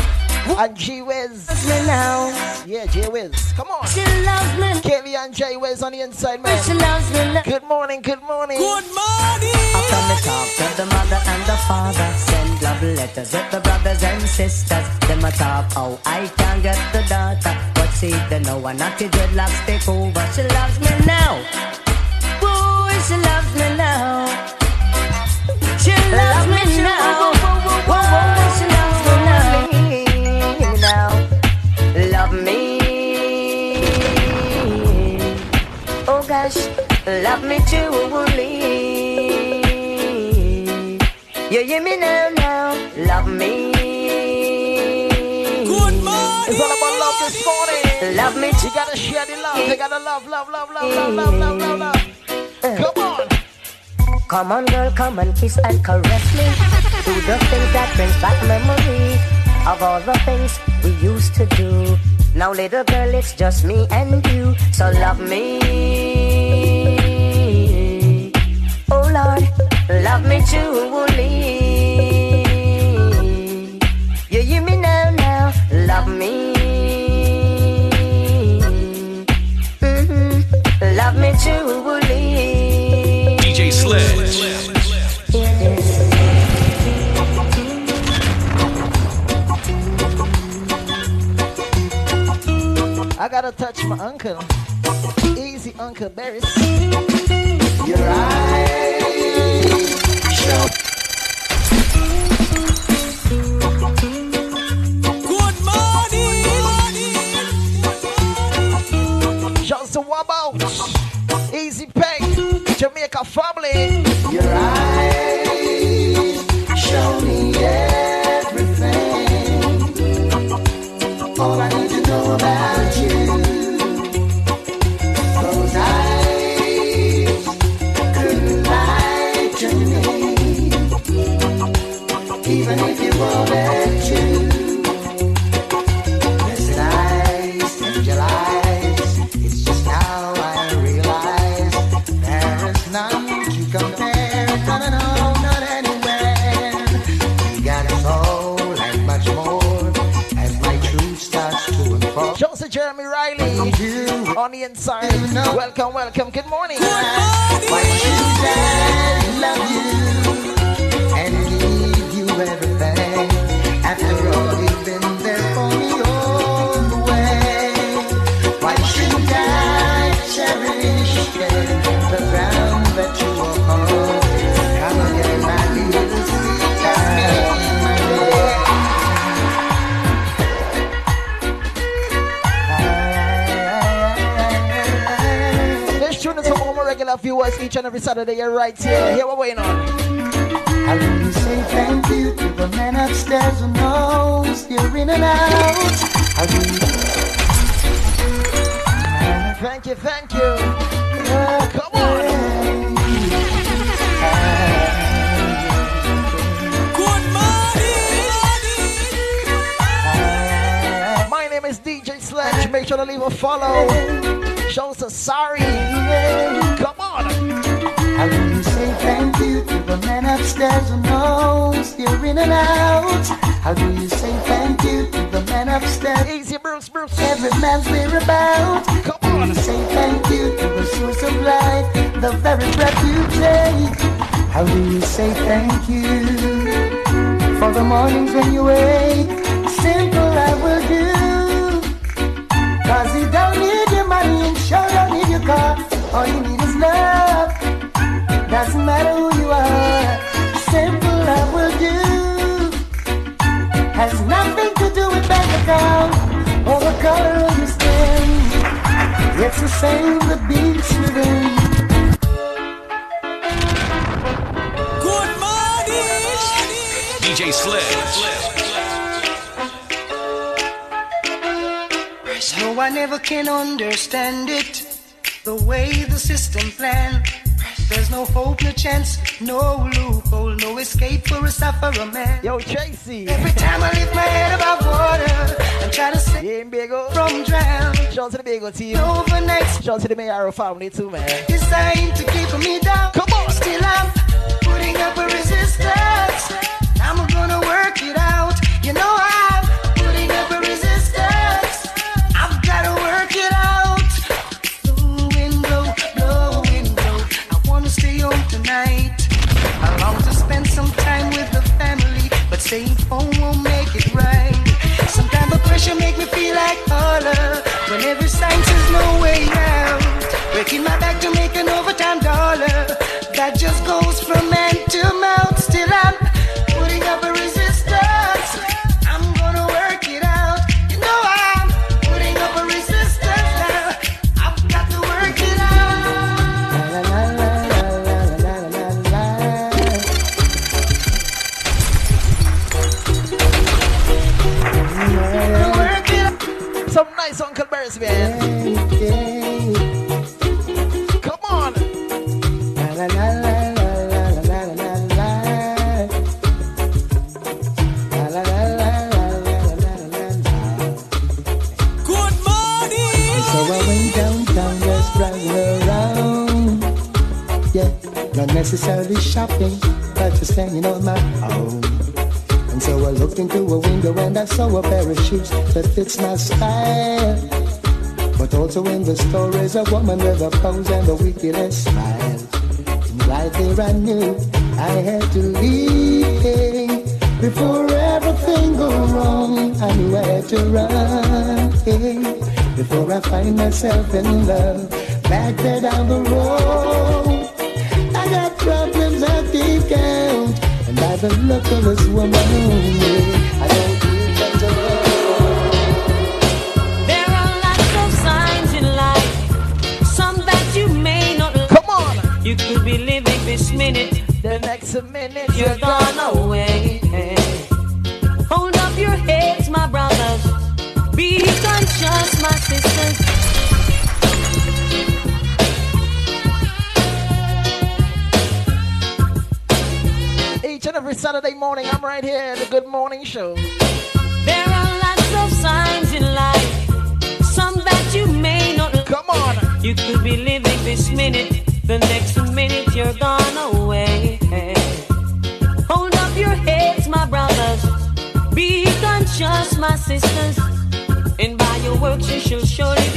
And G Wiz. Me now. Yeah, G Wiz. Come on. She loves me. Kaylee and J Wiz on the inside, man. She loves me now. Good morning, good morning. Good morning. After me talk to the mother and the father, send love letters with the brothers and sisters. Them a talk how I can get the daughter, but see they know one not the dreadlocks take over. She loves me now. Boy, she loves me now. She loves me now. Gosh, love me truly. You hear me now, now, love me. Good morning. It's all about love this morning. Love me. You gotta share the love. You gotta love, love, love, love, love, love, love, love, love. Eh. Come on. Come on, girl, come and kiss and caress me. Do the things that brings back memory of all the things we used to do. Now, little girl, it's just me and you. So love me. Oh Lord, love me truly. You hear me now, now, love me. Mhm. Love me truly. DJ Sledge. Hear this. I gotta touch my uncle. Easy, Uncle Barris. Your eyes show. Good morning. To Wabao. Easy Pay. Jamaica family. Your eyes On the inside. Welcome, welcome. Good morning. Why should viewers each and every Saturday. You're right here. Here we're waiting on. How do you say thank you to the man upstairs who knows you're in and out? How do you Thank you, thank you. Come on. Good My name is DJ Sledge. Make sure to leave a follow. Shouts to sorry. How do you say thank you to the man upstairs who knows you're in and out? How do you say thank you to the man upstairs? Easy, Bruce, Bruce. Every man's whereabouts. Come on. Do you say thank you to the source of life, the very breath you take? How do you say thank you for the mornings when you wake? Simple I will do. Cause you don't need your money and sure don't need your car. All you need is love. Doesn't matter who you are, simple love will do. Has nothing to do with bank account or the color of your skin. It's the same that beats within. Good morning. DJ Sledge. No one ever can understand it. The way the system planned. There's no hope, no chance, no loophole, no escape for a sufferer man. Yo, Tracy. Every time I lift my head above water and try to save Yeah, Bagel. from drown. Shout out to the Bagel team. Overnight Shout out to the Mayaro family too, man. designed to keep me down. Come on. Still I'm putting up a resistance. I'm gonna work it out. You know I'm The pressure make me feel like holler. When every sign says no way out. Breaking my back to make an overtime dollar. That fits my style. But also in the stories a woman with a pose and the wickedest smile. And right there I knew I had to leave. Before everything go wrong, I knew I had to run. Before I find myself in love, back there down the road. I got problems I can't count, and by the look of this woman, you're gone away. Hold up your heads, my brothers. Be conscious, my sisters. Each and every Saturday morning, I'm right here at the Good Morning Show. There are lots of signs in life, some that you may not. Come on. You could be living this minute, the next minute you're gone my sisters. And by your works you shall surely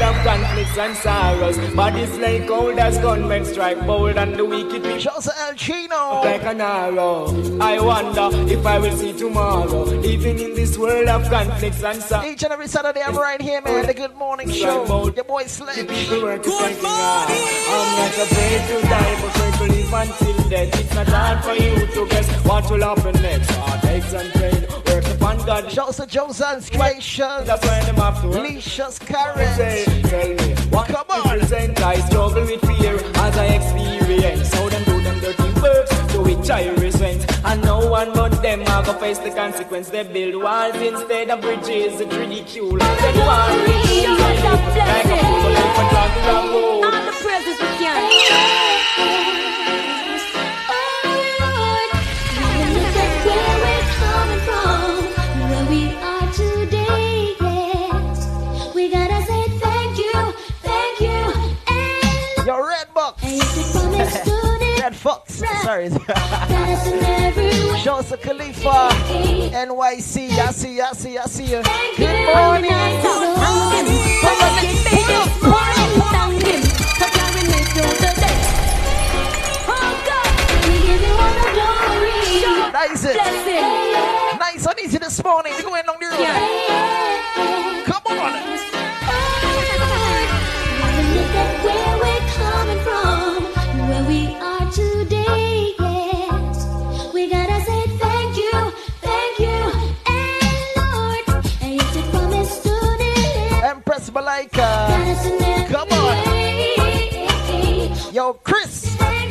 world of conflicts and sorrows, bodies like gold as gunmen strike bold, and the wicked people Shout out El Chino. like an arrow. I wonder if I will see tomorrow, even in this world of conflicts and sorrows. Each and every Saturday, I'm right here, man. The Good Morning Show. Bold. Your boy Sledge. People work to thanking God. I'm not afraid to die, but afraid to live until death. It's not hard for you to guess what will happen next. Heartaches and pain, work upon God. Shout out to Joseph's Creation. That's why them have to work. Licious Say, tell me, what Come on. represent I struggle with fear as I experience how them do them dirty works to which I resent. And no one but them are gonna face the consequence. They build walls instead of bridges. It's ridicule. They worry. Like a fool, like a drug, drug. On the presence we can. Sorry. Shosa Khalifa, NYC. I see, I see, I see you. Good morning. Nice. Nice and easy this morning. We're going along the.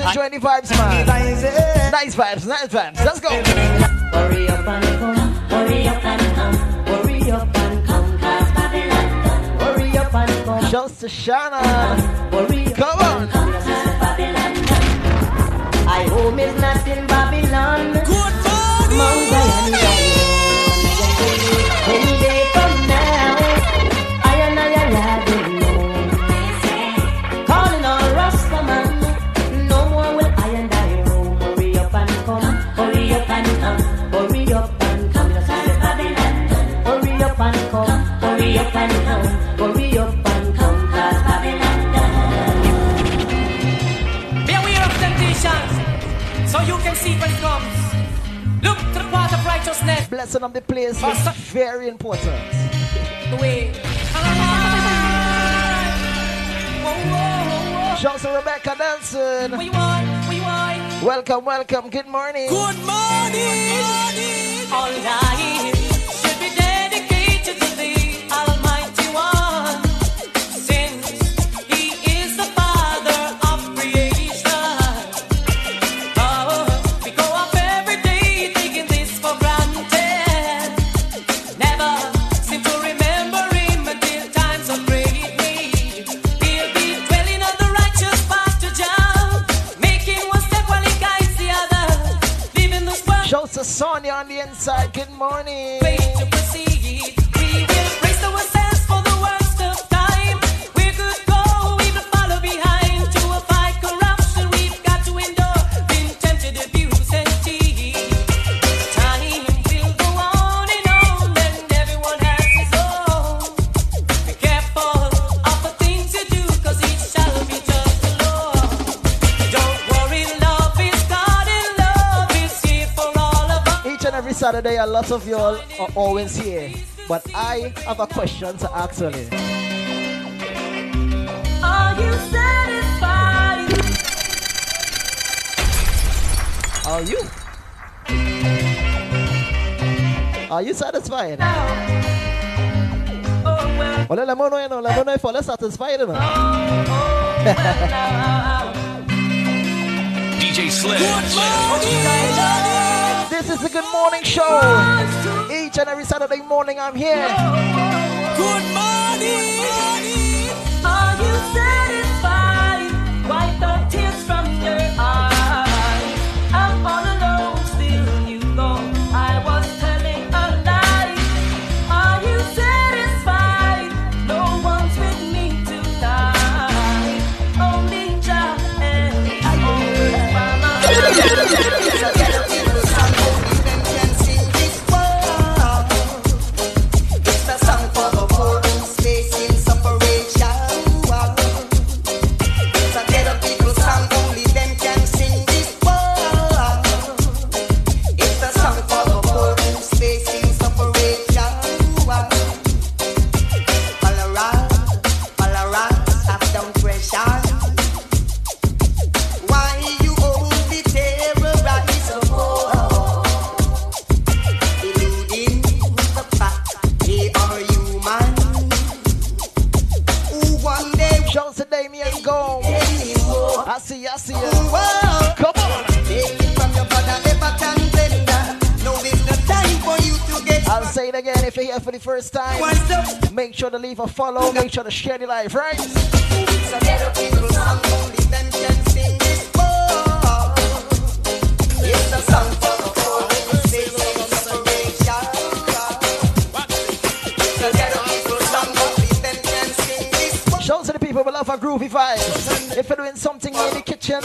It's a shiny vibes, man. Nice vibes, nice vibes. Let's go. Hurry up and come, hurry up and come, hurry up and come, cause Babylon done. Hurry up and come. Shouts to Shannon. Hurry up. important. Wait. Shouts to Rebecca Nelson. We want, we want. Welcome, welcome. Good morning. Good morning. Good morning. All night. inside. Good morning. there are lots of y'all are always here, but I have a question to ask you. Are you satisfied? Are you? Are you satisfied? Ole la mono eno, la mono ifole satisfied eno. Oh, oh, DJ Slim. Good morning. This is the Good Morning Show. Each and every Saturday morning, I'm here. Good morning. leave a follow, make sure to share the life, right? So people to the people below love groovy vibes. If you're doing something in the kitchen,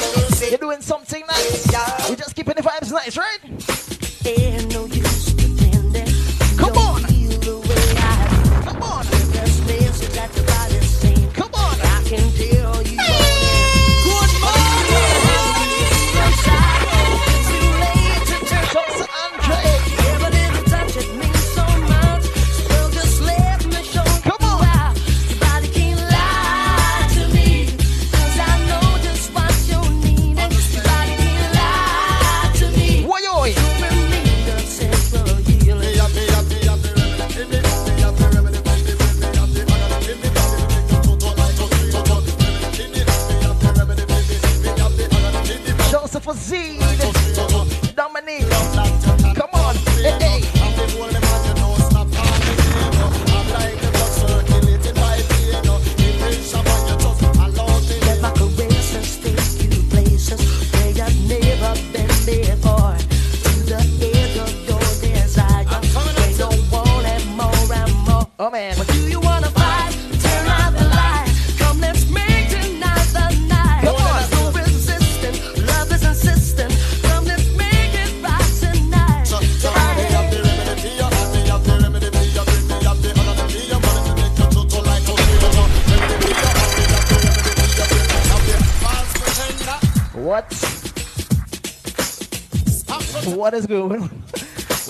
what is going on?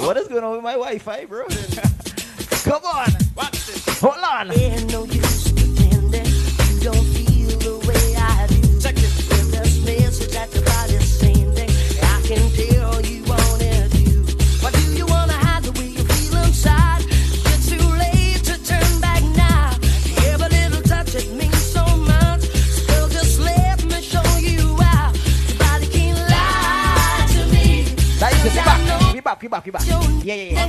what is going on with my Wi-Fi, bro? Come on. Hold on. Yeah, yeah, yeah.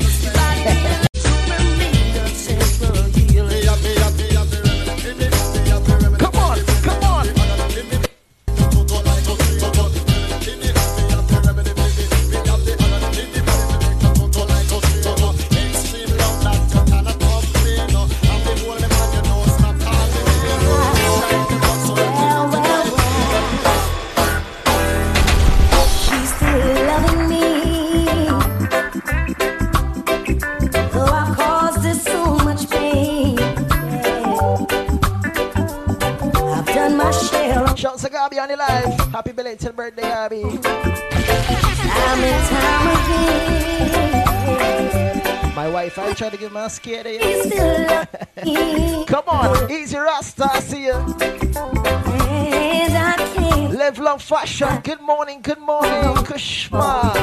Good morning, good morning, Kushma.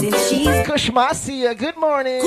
Since she's Kushma, see ya. Good morning.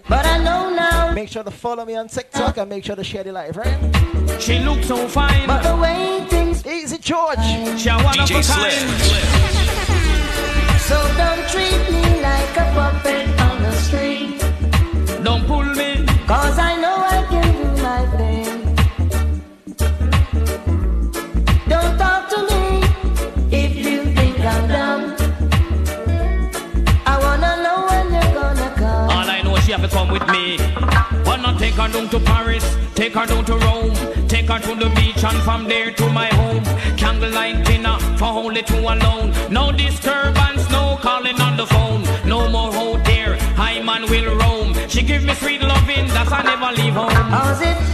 like. But I know now. Make sure to follow me on TikTok and make sure to share the live, right? She looks so fine. But the way things easy, George. DJ Slim. So don't treat me like a puppet on the string. Don't pull me. Cause I and from there to my home. Candlelight dinner for only two alone. No disturbance, no calling on the phone. No more there, I man will roam. She give me sweet loving, that's I never leave home. How's it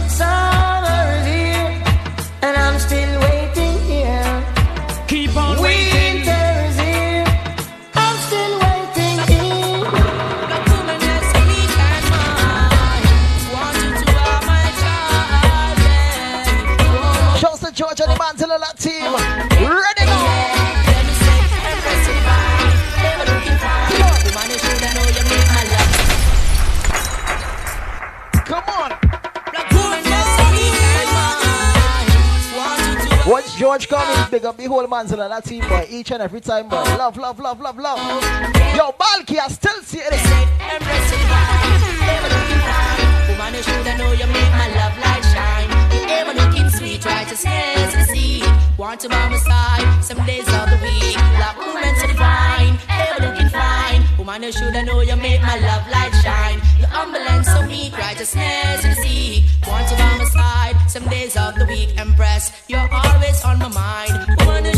big up the that team, boy. Each and every time, boy. Love, love, love, love, love. Yo, Balky, I still see it. Woman, you shoulda know you make my love light shine. Ever looking sweet, righteousness and see. Want to by my side, some days of the week. Black woman so divine, ever looking fine. Woman, you shoulda know you make my love light shine. You're humble and so meek, righteousness and see. Want to by my side, some days of the week. Empress, you're always on my mind. Woman,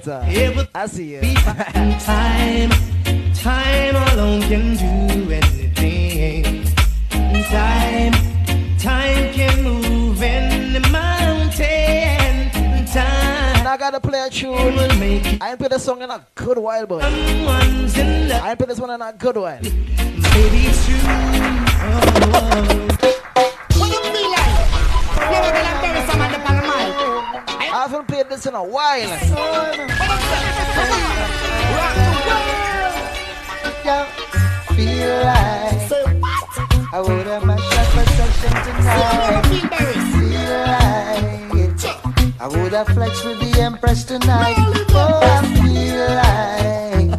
time. Easy now, Okata. I see you. Time, time alone can do anything. Time, time can move in the mountain. Time. I gotta play a tune. I ain't play the song in a good while, boy. someone's in love. I ain't play this one in a good while. Baby, it's true. Oh, What this in a while. Yeah, feel like I would have my shot for session tonight. Feel like I would have flexed with the Empress tonight. Oh, I feel like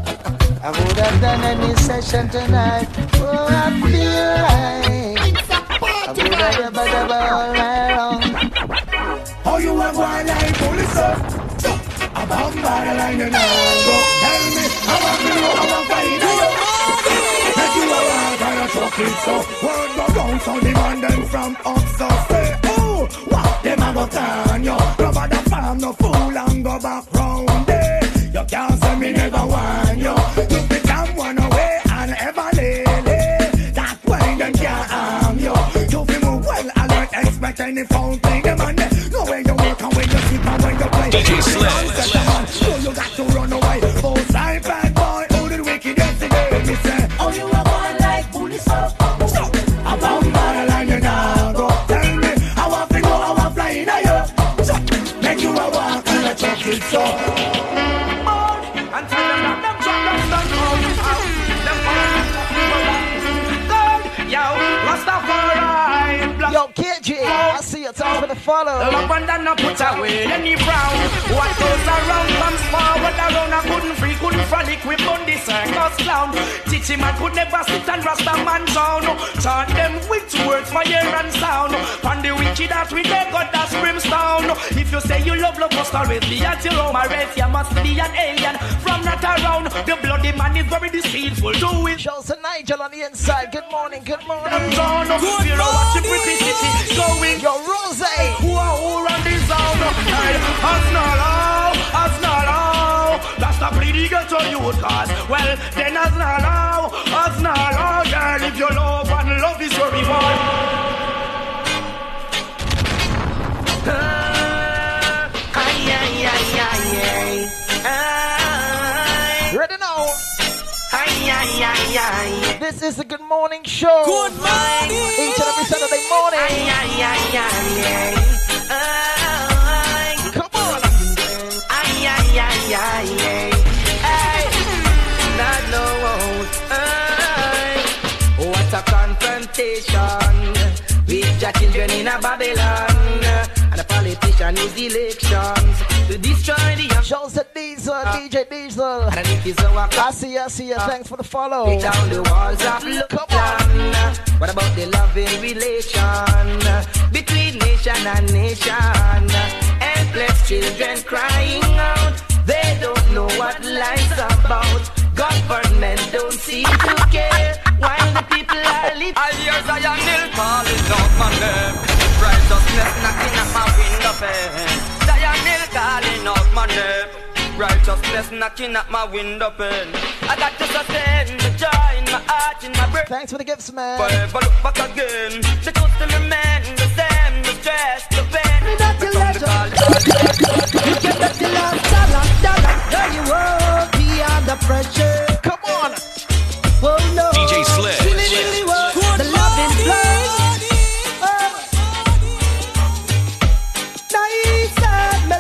I would have done any session tonight. Oh, I feel like police up. I'm on line and I go. Tell me, how I'm fighting you? Make you a walk and a it so. Word go round so the man them from up so say, oh, what them a go turn you? Rubber the farm no fool and go back round there. You can't say me never want you. You become one away and ever lay That way them can't harm you. You be move well alert, expect any phone and then no put away any frown. What goes around comes forward around. I couldn't free, couldn't frolic with Bundy circus clown. Teach him I could never sit and rasta man down. Chant them with words, fire and sound. Pan the wicked that with their God that's brimstone. If you say you love, love must always be at your own. Or else you must be an alien from not around. The bloody man is very deceitful. Do it. Shouts to Nigel on the inside. Good morning, good morning. Down, you know what the pretty city going. Yo, Rose. Who are who run this down? Hey, Asnalo, Asnalo. That's the bleeding get to you, cause well, then Asnalo, Asnalo, girl, if you love and love is your reward. Ah. Ready now? This is the Good Morning Show. Good morning. Each and every Saturday morning. Yeah, yeah. Hey, not no hey. What a confrontation with the children in a Babylon. And the politician use elections to destroy the young. Shouts at Diesel, uh, DJ Diesel. And it is our I see see you. Uh, thanks for the follow. Break down the walls of. What about the loving relation between nation and nation? Helpless children crying out. They don't know what life's about. Government don't seem to care while the people are living. I hear Zion Hill calling out my name. Righteousness knocking at my window pane. Zion Hill calling out my name. Righteousness knocking at my window pane. I got to sustain the joy in my heart, in my brain. Thanks for the gifts, man. Forever look back again. The truth still remain the same. The stress, the pain. Become the. You get that the last dollar, dollar, girl, you won't be under pressure. Come on. Whoa, no. DJ Sledge. Really, really. The love in flow. Nice and.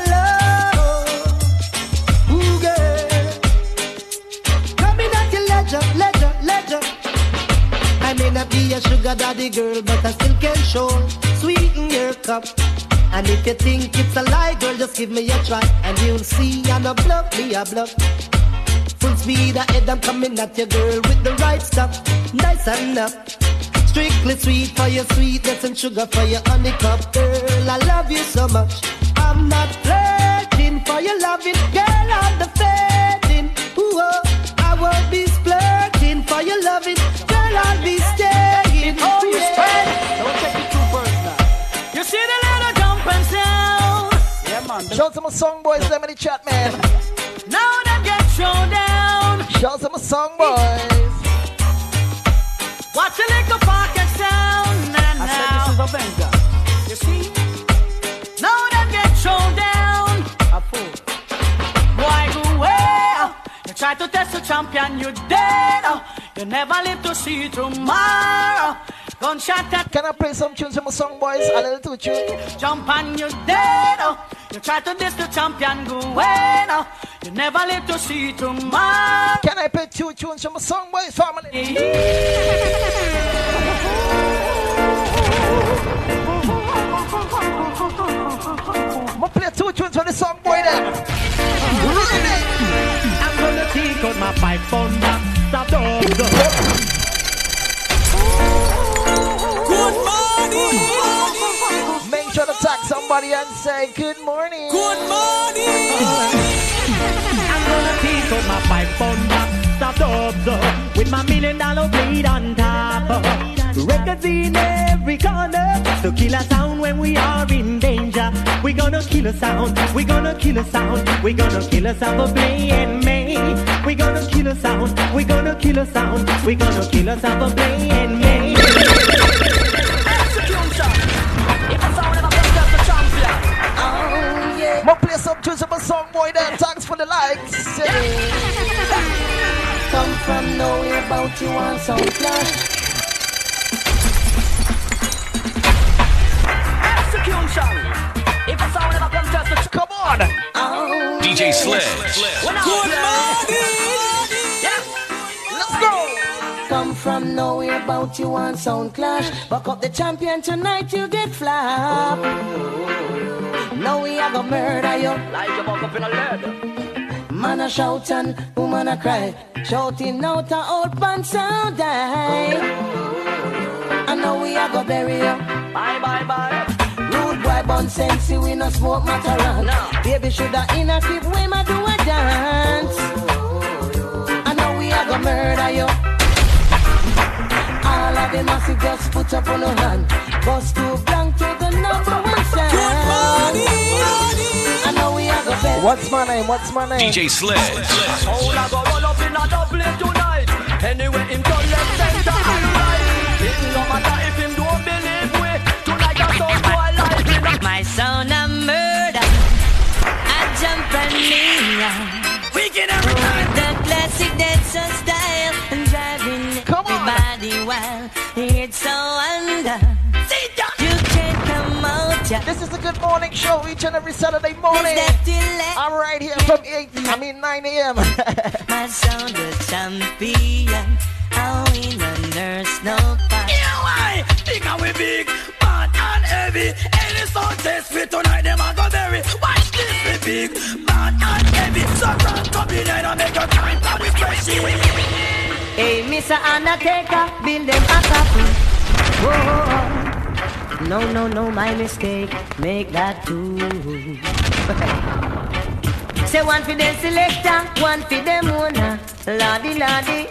I may not be a sugar daddy girl, but I still can show your cup. And if you think it's a lie, girl, just give me a try, and you'll see I'm a bluff, me a bluff. Full speed ahead, I'm coming at you, girl, with the right stuff, nice and up. Strictly sweet for your sweetness and sugar for your honeycup, girl. I love you so much. I'm not flirting for your loving, girl. I'm the fading. Ooh, oh, I won't be splurting for your loving, girl. I'll be Shout out to my song boys, them in the chat, man. Now them get thrown down. Shout out to my song boys. Watch a little pocket sound. And I said now, this is a venture. you see, now them get thrown down. A fool. Why go away. You try to test the champion, you dead. You never live to see tomorrow. Gunshot that Can I play some tunes from my song boys? A little two tune. jump and you dead. Oh, You try to diss the champion, go away. now. You never live to see tomorrow. Can I play two tunes from my song boys family? I'ma play two tunes from the song boy then. I'm gonna take out my pipe thunder. Stop Make sure to tag somebody and say good morning. Good morning. I'm gonna take out my pipe thunder. Stop dub dub. With my million dollar blade on top. Records in every corner to kill a sound when we are in danger. We gonna kill a sound. We gonna kill a sound. We gonna kill a sound for playing me. We gonna kill a sound. We gonna kill a sound. We gonna kill a sound for playing me. Play some tunes from a song boy then. Thanks for the likes. Come from nowhere, about you on some flash. Execution. If a sound ever come test the Come on. Oh. DJ Sledge. Good morning. Come from nowhere, about you on sound clash. Buck up the champion tonight, you get flap. Now we are gonna murder you. like you buck up in a lead. Man a shout and woman a cry. Shouting out a old pan sound die. I know we are gonna bury you. Bye, bye, bye. Rude boy bun sensey, we no smoke matter No. Baby shoulda in a crib, we ma do a dance. I know we are gonna murder you. All of the massive just put up on your hand. Bust to blank to the number one sound. Good morning. I know we are gonna bury What's my name? What's my name? DJ Sledge. How I go roll up in a Dublin tonight? Anyway, him turn left center and right. It no matter if him don't believe we. Tonight I sound boy life in a My sound a murder. I jump and kneel. week in every time. Out This is a Good Morning Show each and every Saturday morning. I'm right here from 8, I mean 9 a.m. My sound the champion. I win the nurse no fight. Yeah, why? Think we big, bad and heavy. Any sound test fit tonight, them a go bury. Watch this, we big, bad and heavy. So run, come in and make a time for we fresh. Hey, Mr. Undertaker, build them a couple. Whoa. No, no, no, my mistake. Make that two. Say one for the selector, one for the owner. Lordy, lordy.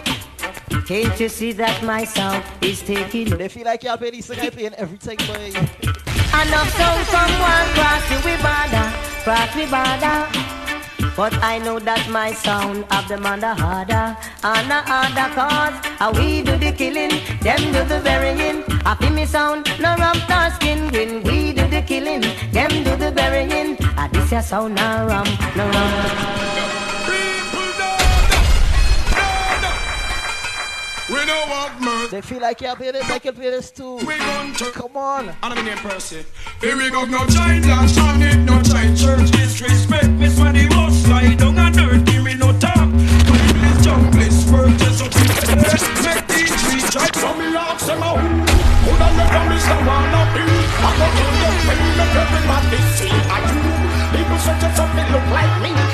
Can't you see that my sound is taking? They feel like y'all play these things I playing everything, boy. Enough sound from one cross the we border, cross we border. But I know that my sound of the mother harder and a harder cause we do the killing, them do the burying. I feel me sound, no nor skin green. We do the killing, them do the burying. Ah, this your sound, no rump, no rump. We know what mirth. They feel like y'all play this, I can play this too. We gon' to Come on. I'm name Percy. Here we go, no child dance, on it, no child church. Disrespect me, so the most slide down on earth. Give me no talk. Please, junglist, work just up to Make these trees try to me ask them out. Who done the promise I wanna be? I go to the pain, make everybody see I do. People such as something look like me.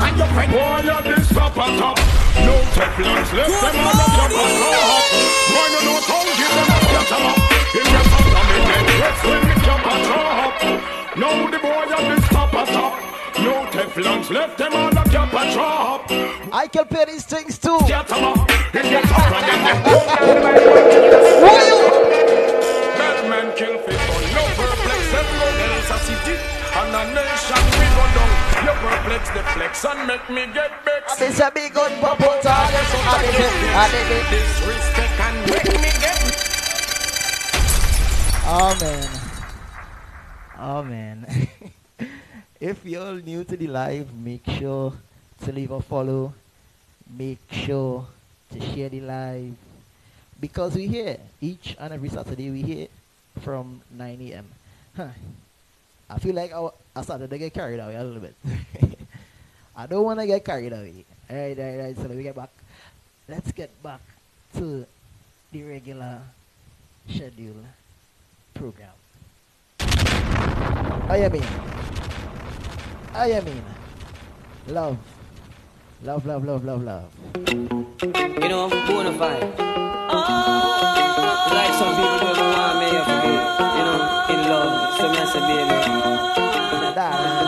And your friend, boy, you're this top on top. No Teflons left them all up your top. Why you know how give them up your top? In your top, I'm in the dress when me jump on top. Now the boy on this top on top. No Teflons left them all up your top. I can play these things too. Get them up in your top and then them Bad men kill people, no perplex, them else a city and a nation we go down. You perplex the flex and make me get vexed. This a big good bubble target, so I did it, I did it. Disrespect and make me get oh, Amen. Oh, Amen. if you're new to the live, make sure to leave a follow. Make sure to share the live. Because we here each and every Saturday we here from 9 a.m. Huh. I feel like I, I started to get carried away a little bit. I don't want to get carried away. Alright, alright, alright. So let me get back. Let's get back to the regular schedule program. I mean, I mean, love, love, love, love, love, love. You know, I'm bona fide. Like some people don't want me you know, in love. So me I say, baby. Undeniable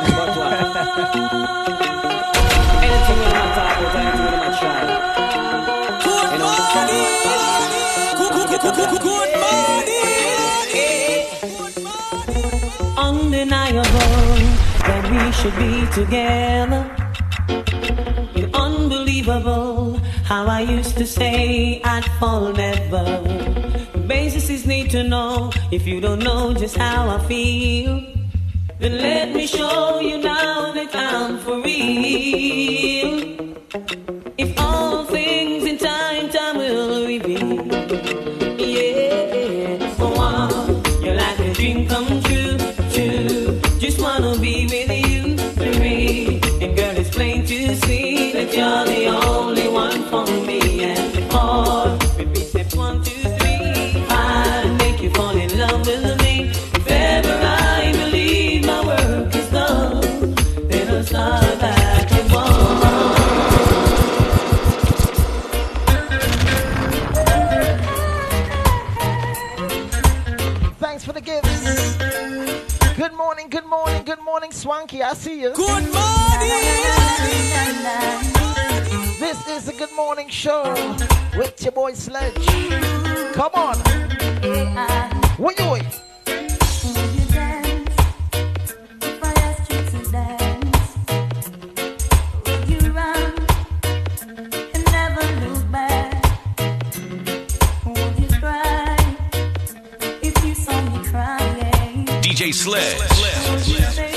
that we should be together. It's unbelievable how I used to say I'd fall never. The Basis is need to know if you don't know just how I feel. Then let me show you now that I'm for real. Swanky. I see you. Good morning. This is the Good Morning Show with your boy Sledge. Come on. What you wait? DJ Sledge.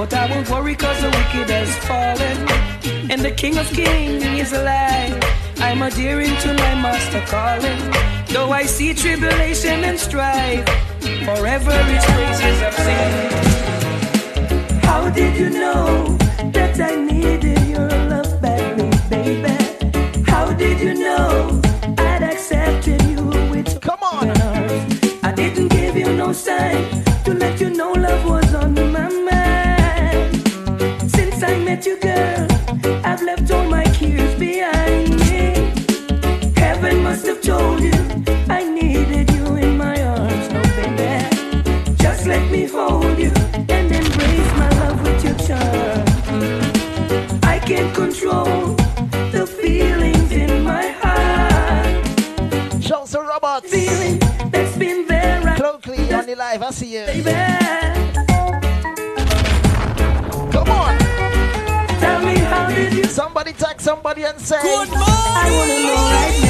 But I won't worry cause the wicked has fallen. And the King of Kings is alive. I'm adhering to my master calling. Though I see tribulation and strife, forever his praises I've sing. How did you know that I needed your love badly, baby? How did you know I'd accepted you with Come on. I didn't give you no sign to let you know love was live, I see you. baby. Come on. Tell me how did you Somebody text somebody and say. Good I wanna know right now.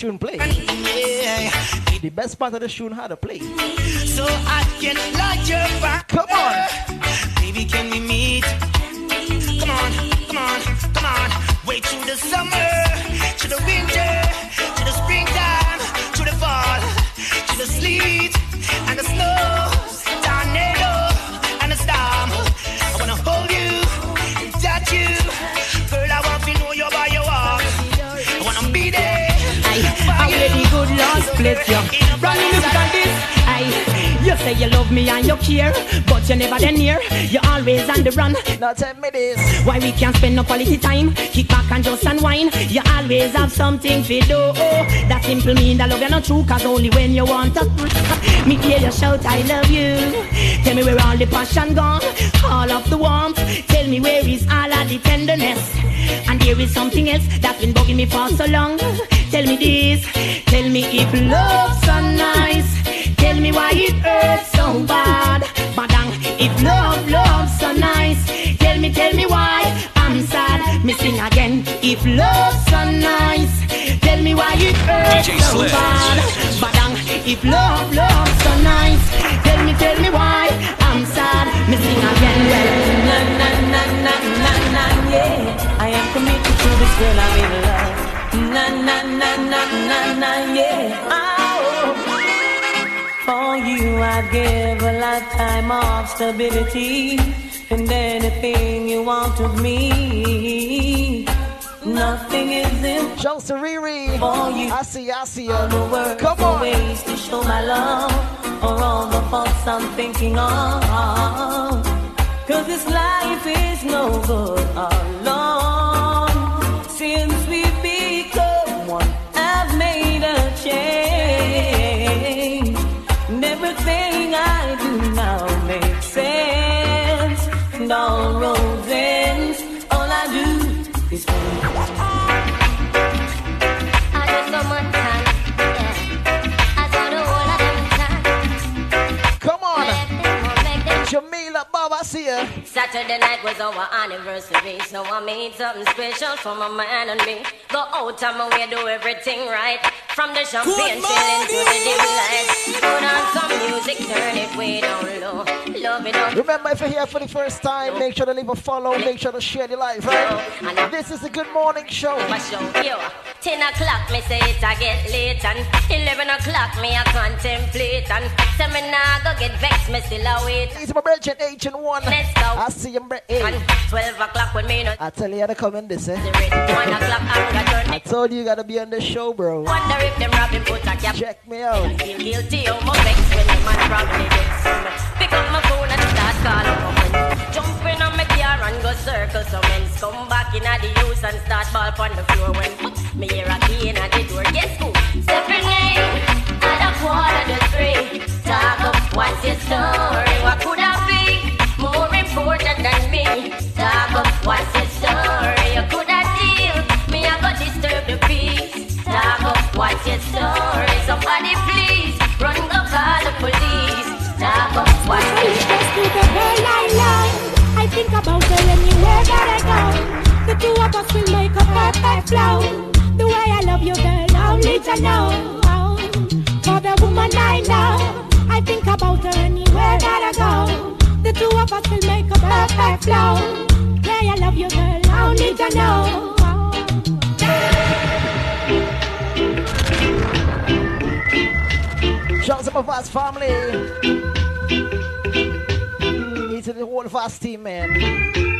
Tune play. yeah. The best part of the tune how to play. So I can light your fire. Always on the run. Now tell me this. Why we can't spend no quality time? Kick back and just unwind. You always have something to do. Oh, That simple mean that love you not true, cause only when you want to. Me hear you shout, I love you. Tell me where all the passion gone, all of the warmth. Tell me where is all of the tenderness. And there is something else that's been bugging me for so long. Tell me this, tell me if love's so nice. Tell me why it hurts so bad. Badang, if love, love's so nice. Tell me, why I'm sad. Me sing again. If love's so nice. Tell me why it hurts DJ so Sledge. bad. Badang, if love, love's so nice. Tell me, tell me why I'm sad. Me sing again. Well, na na na na na na yeah. I am committed to this girl I'm in love. Na na na na na na yeah. Oh. For you, I'd give a lifetime of stability and anything you want of me. Nothing is Joseph Riri. for you. I see, I see you. All the words Come on. ways to show my love, or all the thoughts I'm thinking of. Cause this life is no good alone. Since All road. You. Saturday night was our anniversary, so I made something special for my man and me. Go out of my way, do everything right. From the champagne chilling to the dim lights. Put on some music, turn it way down low. Love it up. Remember, if you're here for the first time, make sure to leave a follow, make sure to share the live, right? This is the Good Morning Show. My show, yo. 10 o'clock, me say it I get late and 11 o'clock, me I contemplate and say me nah go get vexed, me still a wait. It's my bridge at and one. Let's go. I see you, bre- hey. And 12 o'clock when me no I tell you how to come in this, eh? 1 o'clock, I'm gonna turn I told you you gotta be on the show, bro. Wonder if them robbing put a cap. Check me out. Feel guilty, oh my vex when the man gets me. Pick up my phone and start calling circle some ends. Come back in at the house and start ball on the floor when me hear a key in at the door. Guess who? Stephanie at a quarter to three. Talk up, what's your story? What could I be more important than me? Talk up, what's your story? You could have deal. Me I go disturb the peace. Talk up, what's your story? Perfect flow. The way I love you, girl, i only to know. For the woman I love, I think about her anywhere that I go. The two of us will make a perfect flow. The way I love you, girl, i only to know. Shouts to my vast family. It's the whole vast team, man.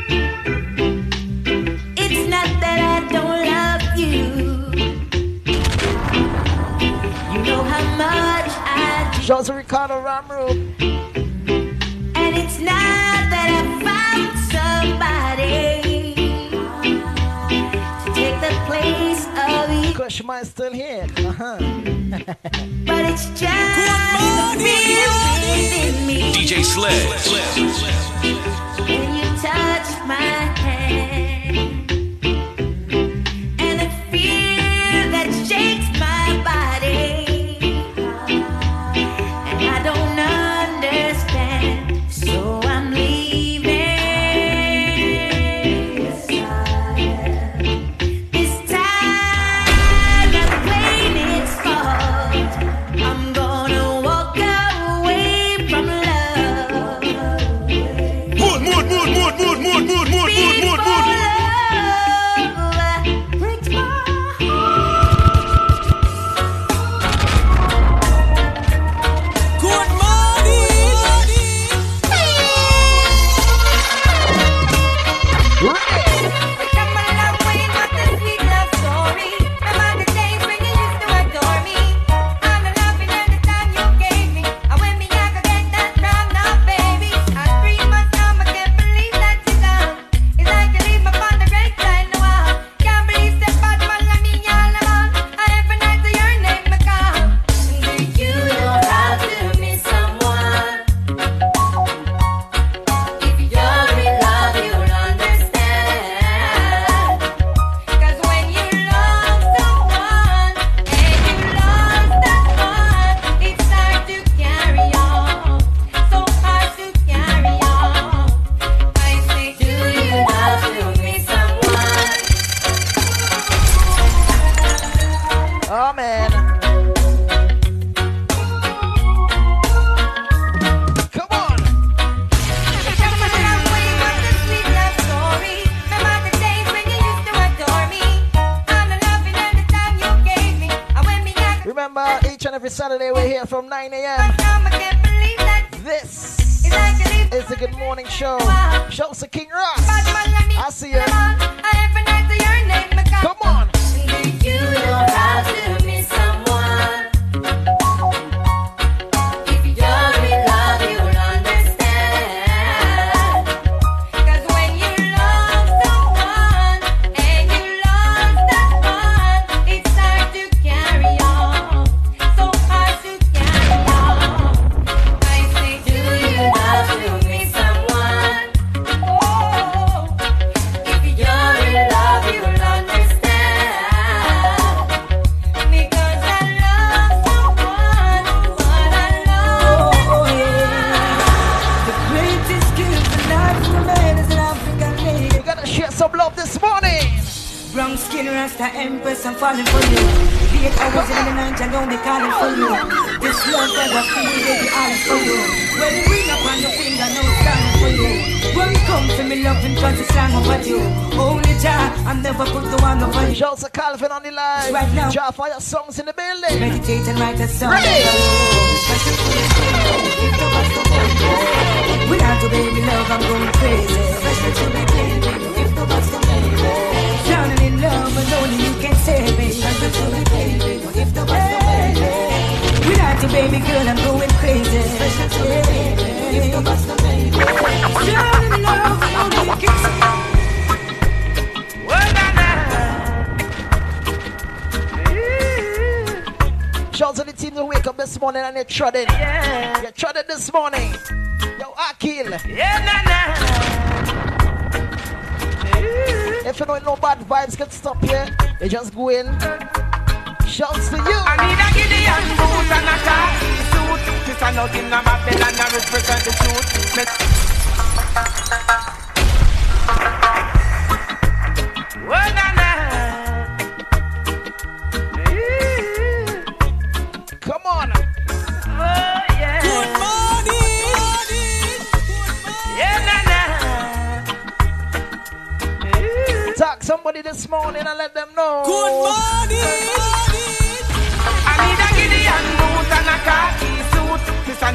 To Ricardo Ramro. And it's not that I found somebody to take the place of you. Crush mine still here. Uh-huh. But it's just the in me. DJ Sledge. When you touch my hand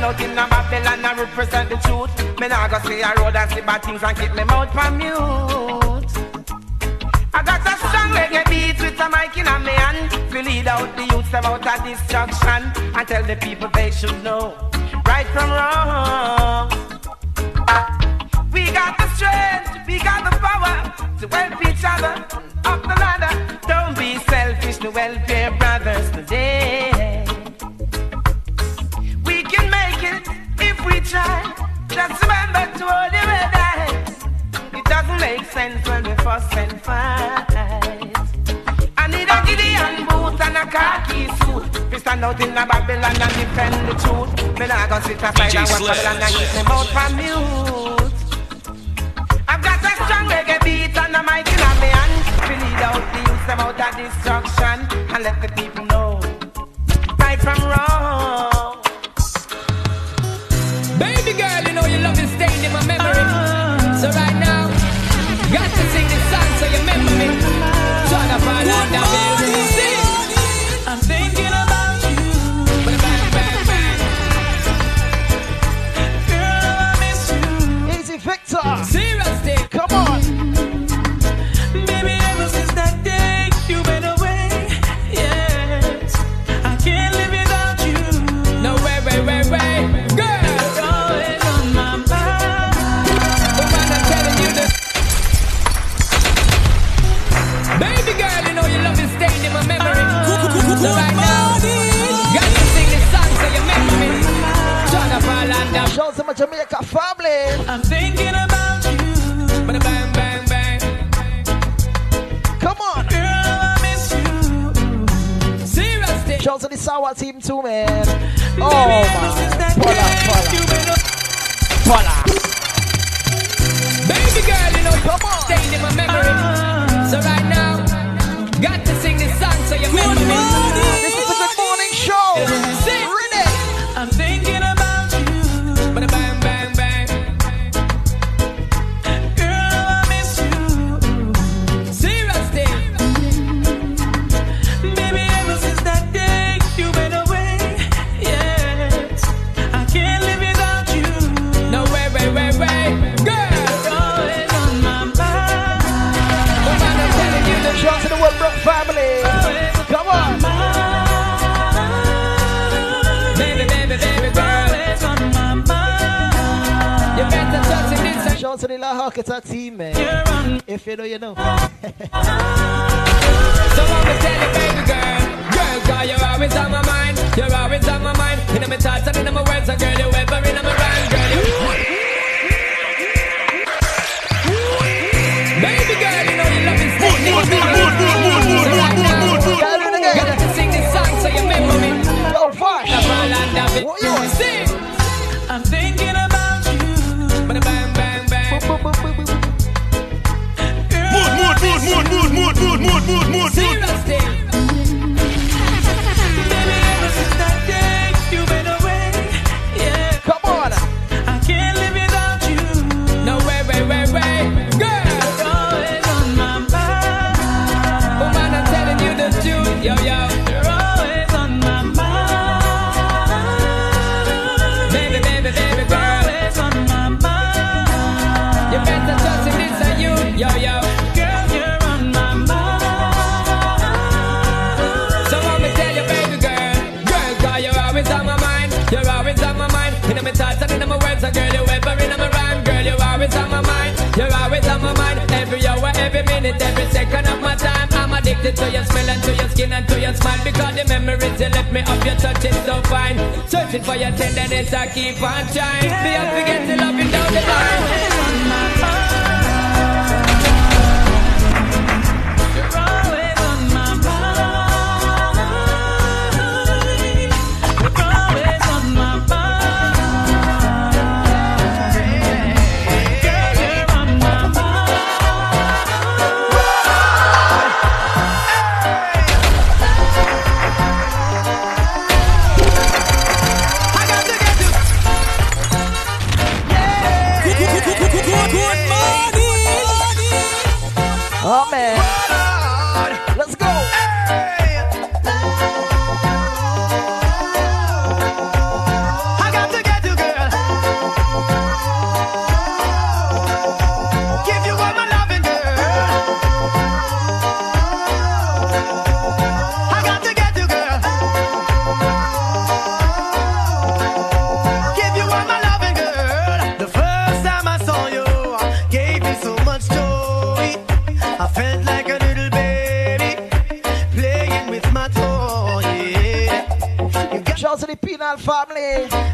out in a Babylon and represent the truth. Me nah go see a road and see bad things and keep me mouth from mute. I got a strong reggae beat with a mic in a me hand to lead out the youth about a destruction and tell the people they should know right from wrong. We got the strength, we got the power to help each other up the ladder. Don't be selfish to welfare brothers. control the. It doesn't make sense when we fuss and fight. I need a Gideon boot and a khaki suit. We stand out in a Babylon and defend the truth. Me nah go sit aside and watch Babylon and keep me mouth from mute. i got strong. We out of destruction and let the people know right from wrong. Yeah. Jamaica family. I'm thinking about you. Bang, bang, bang. Come on. Girl, I miss you. Seriously. Shout to the Sour team too, man. Oh, my. Pull up, pull. Baby girl, you know, come on. Staying in my memory. Uh, so right now, got to sing this song so you remember me. This is a good morning show. Out to the La Hawketta team, man. If you know, you know. So I'ma tell you, baby girl, girl, cause you're always on my mind. You're always on my mind. In my thoughts and in my words, so girl, you ever in my rhyme, girl, you. Baby girl, you know you love every every second of my time. I'm addicted to your smell and to your skin and to your smile because the memories you left me of your touch is so fine. Searching for your tenderness, I keep on trying. Be up to get to loving down the line.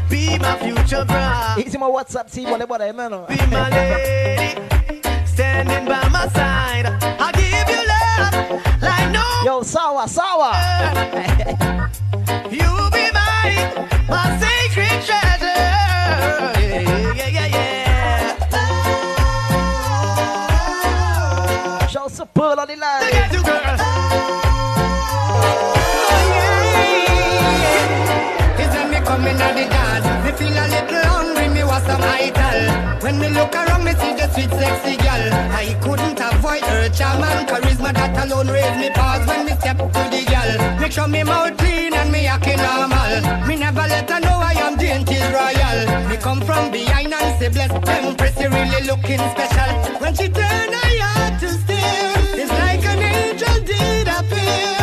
Be my future bride. Easy my WhatsApp team the bottom, man. Be my lady, standing by my side. I give you love like no. Yo, sour, sour. You be mine, my sacred treasure. Yeah, yeah, yeah, yeah. Shout out to on the line. You, girl. Me feel a little hungry, me want some ital. When me look around, me see the sweet, sexy girl. I couldn't avoid her charm and charisma that alone raised me pause when me step to the girl. Make sure me mouth clean and me acting normal. Me never let her know I am dainty royal. Me come from behind and say bless Empress, you really looking special. When she turn her heart to stare, it's like an angel did appear.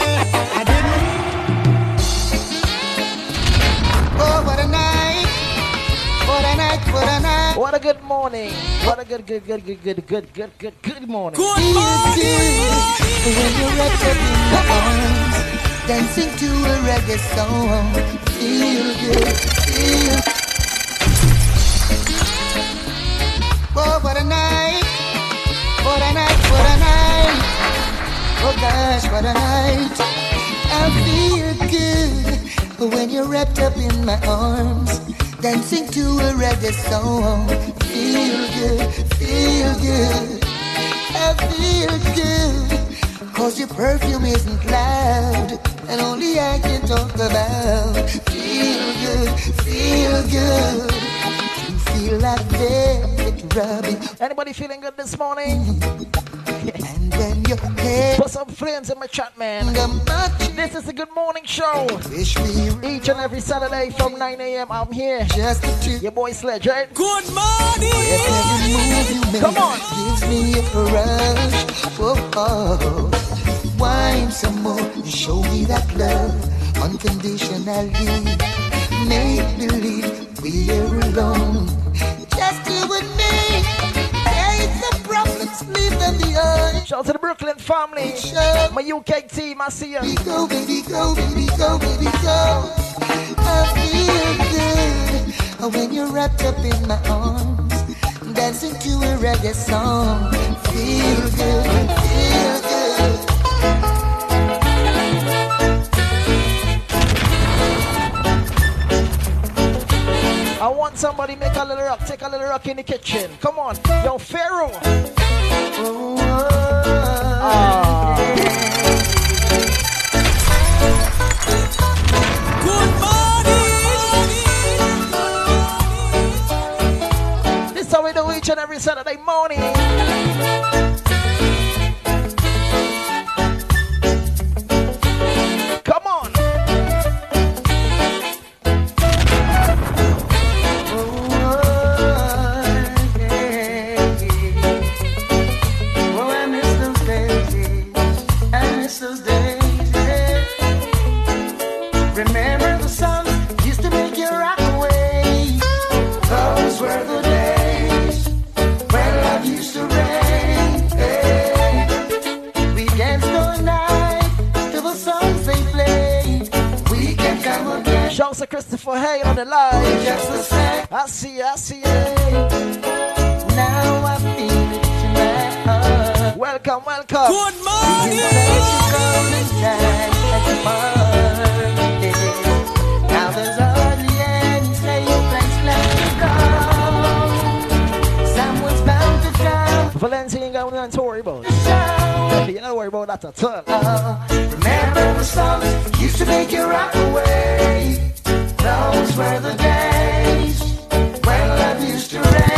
what a night. What a good morning. What a good, good, good, good, good, good, good, good, good morning. Feel good when you're wrapped up in my arms, dancing to a reggae song. Feel good, feel. Oh, what a night! What a night! What a night! Oh gosh, what a night! I feel good when you're wrapped up in my arms, dancing to a reggae song. Feel good, feel good. I feel good. Cause your perfume isn't loud, and only I can talk about. Feel good, feel good. You feel like velvet rubbing. Anybody feeling good this morning? And when your head. Put some flames in my chat, man. This is the Good Morning Show. Each and every Saturday from 9 a.m. I'm here. Just Your boy Sledge, right? Good morning. Every move you Come on. gives me a rush. Oh, oh. Wine some more. You show me that love unconditionally. Make believe we're alone. Just you and me. Problems, leave them behind. Shout out to the Brooklyn family. My UK team, I see you. Go, baby, go, baby, go, baby, go. I feel good when you're wrapped up in my arms, dancing to a reggae song. Feel good, feel good. I want somebody make a little rock, take a little rock in the kitchen. Come on, yo, Pharaoh. This is how we do each and every Saturday morning. To Christopher on the line. Just the same. I see I see you. Now I feel it in my heart. Welcome, welcome. Good morning. Now there's hardly any place left to go. Someone's bound to drown. Valencia ain't got nothing to worry about. You don't worry about that at all. Remember the songs used to make you rock away. Those were the days when love used to rain.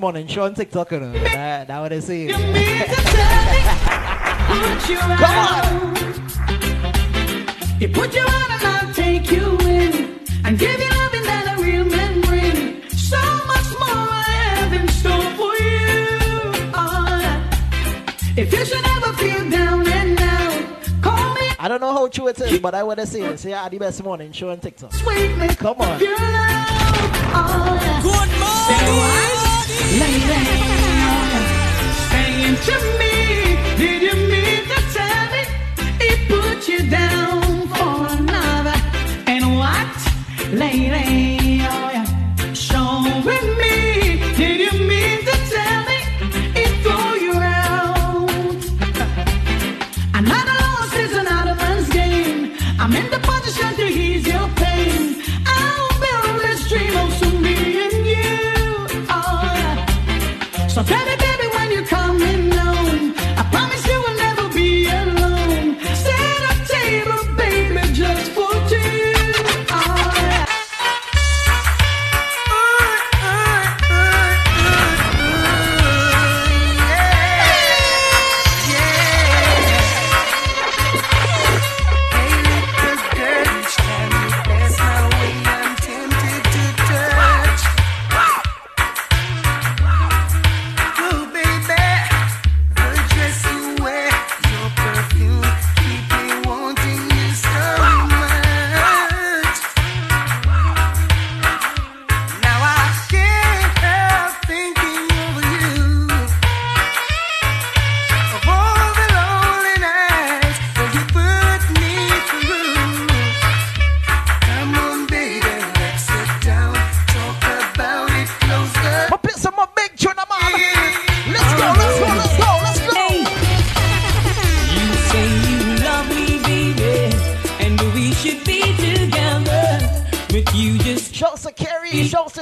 morning. Show on TikTok, you know. That, that what they say. Come on. You put you out and I'll take you in and give you loving that a real man bring. So much more I have in store for you. Oh, if you should ever feel down and out, call me. I don't know how true it is, but I wanna see it. Say, I the best morning. Show on TikTok. Sweet me. Come on. Good morning lady, saying to me.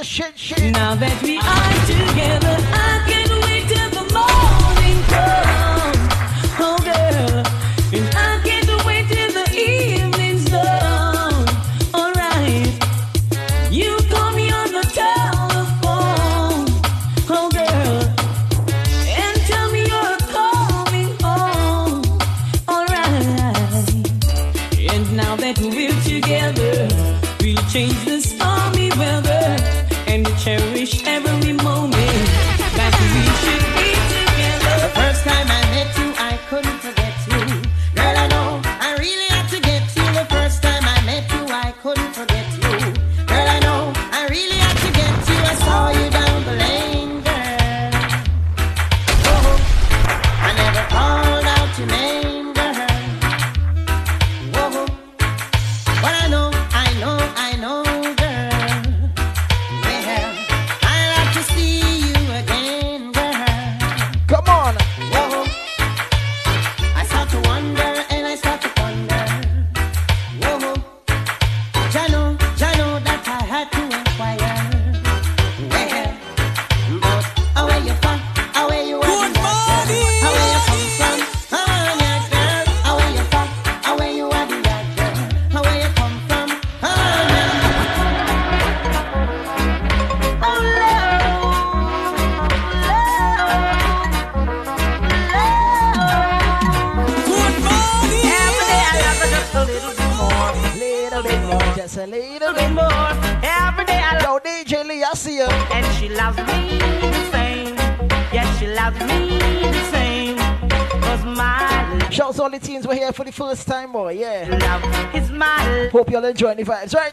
shit shit. Now that we are together, I can Y'all enjoying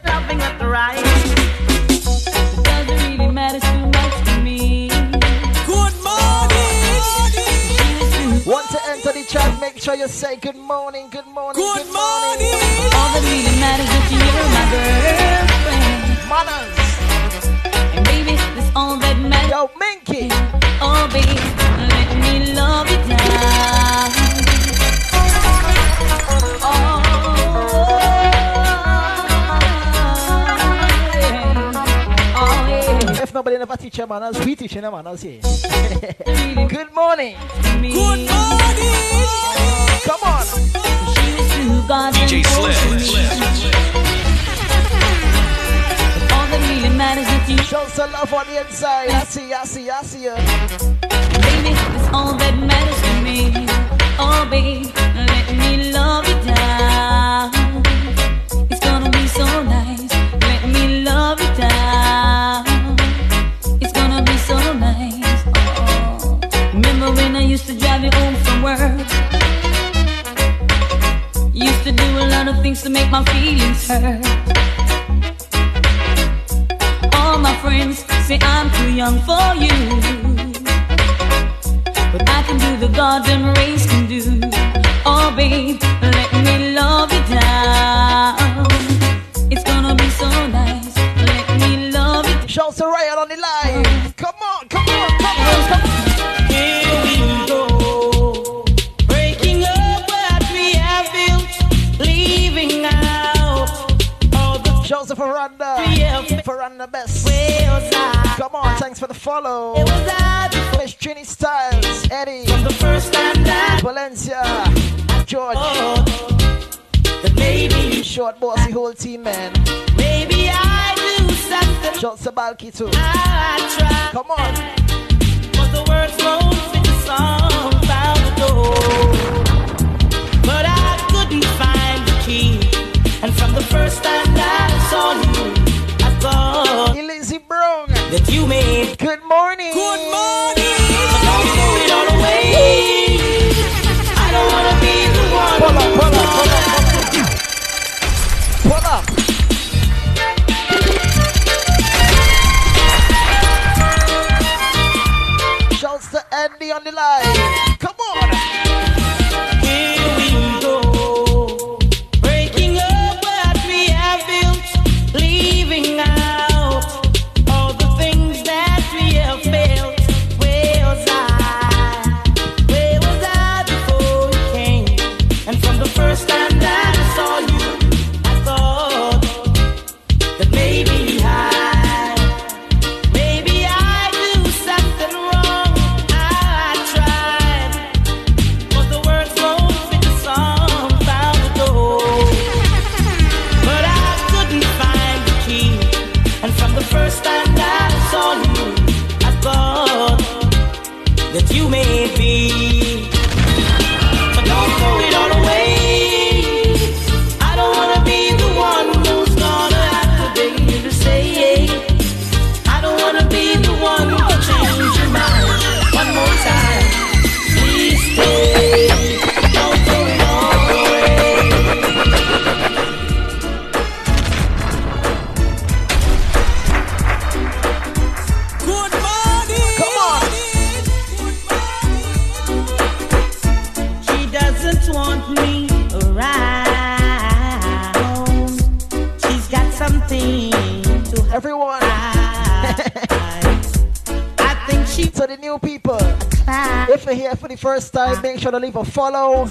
the first time, make sure to leave a follow.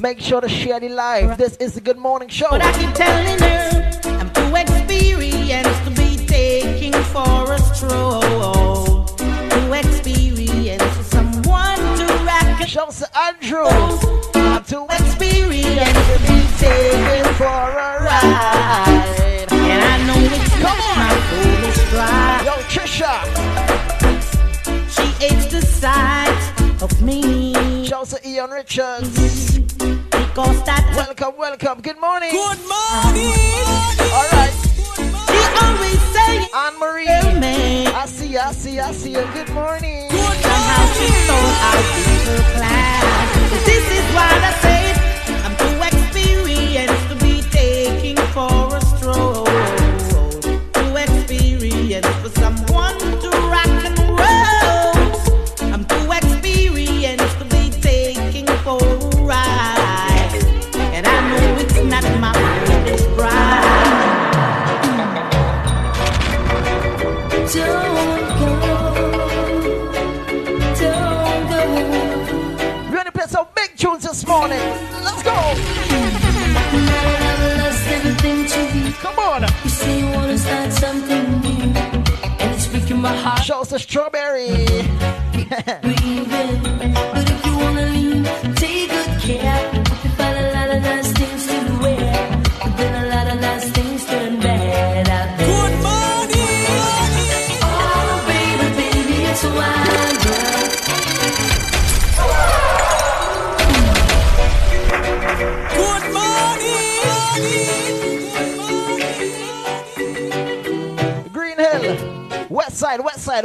Make sure to share the live. This is the Good Morning Show. But I keep telling her I'm too experienced to be taking for a stroll. Too experienced for someone to rock a Shouts to Andrew. I'm too experienced to be taking for a ride. And I know it's not my foolish stride. Yo, Trisha. She hates the sight of me. Shouts to Ian Richards. Because that Welcome, welcome. Good morning. Good morning. All right. She always saying Anne Marie. me. I see you, I see you, I see you. Good morning. Somehow she thought I'd be her class. This is what I said. I'm too experienced to be taking for a stroll. Morning. Let's go. lost everything to you. Come on. You say you wanna start something new, and it's breaking my heart. Shouts to Strawberry.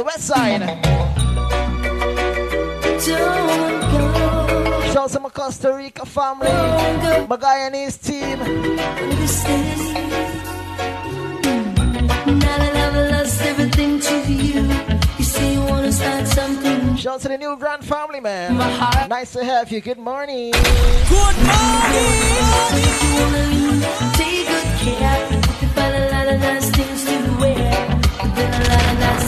West side, west side. Don't go. Shouts to my Costa Rica family. My Guyanese team. Now that I've lost everything to you, you say you wanna start something. Shouts to the new grand family, man. Nice to have you. Good morning. Good morning. If you wanna leave, take good care. You find a lot of nice things to wear, but a lot of nice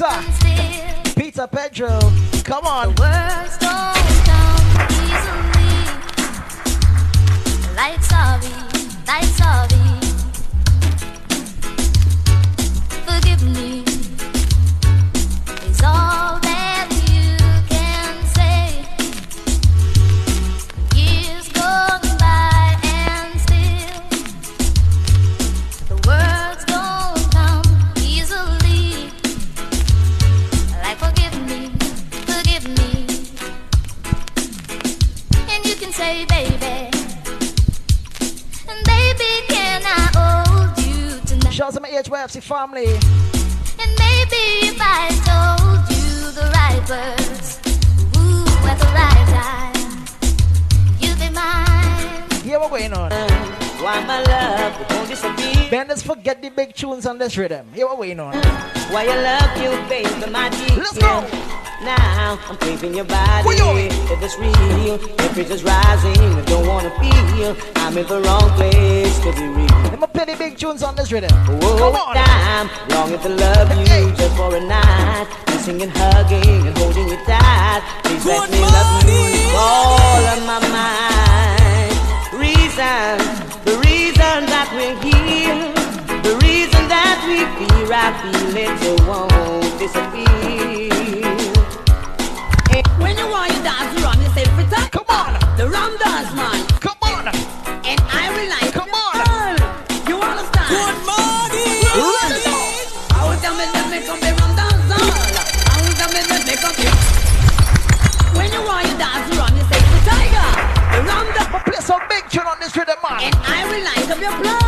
Peter. Peter Pedro. Come on. This rhythm. Yeah, what going on? Why I love you, baby, my dear. Let's go. Now I'm craving your body. You? If it's real, temperature's rising. I don't wanna feel I'm in the wrong place to be real. Let me play the big tunes on this rhythm. Oh, oh Come on. I'm longing to love you Hey. just for a night. Kissing and hugging and holding you tight. Please let me love you. All on my mind. Reason, the reason that we're here. I feel it, won't disappear. When you want you dance you say every time. Come on. The rum dance, man. Come on. And I realize. Come on. You understand? Good morning. Let it. I will tell me that make up the rum dance all. I will tell me make up the. When you want you dance you say the tiger. The rum dance. I'ma play some big tune on this rhythm, man. And I realize of your plan.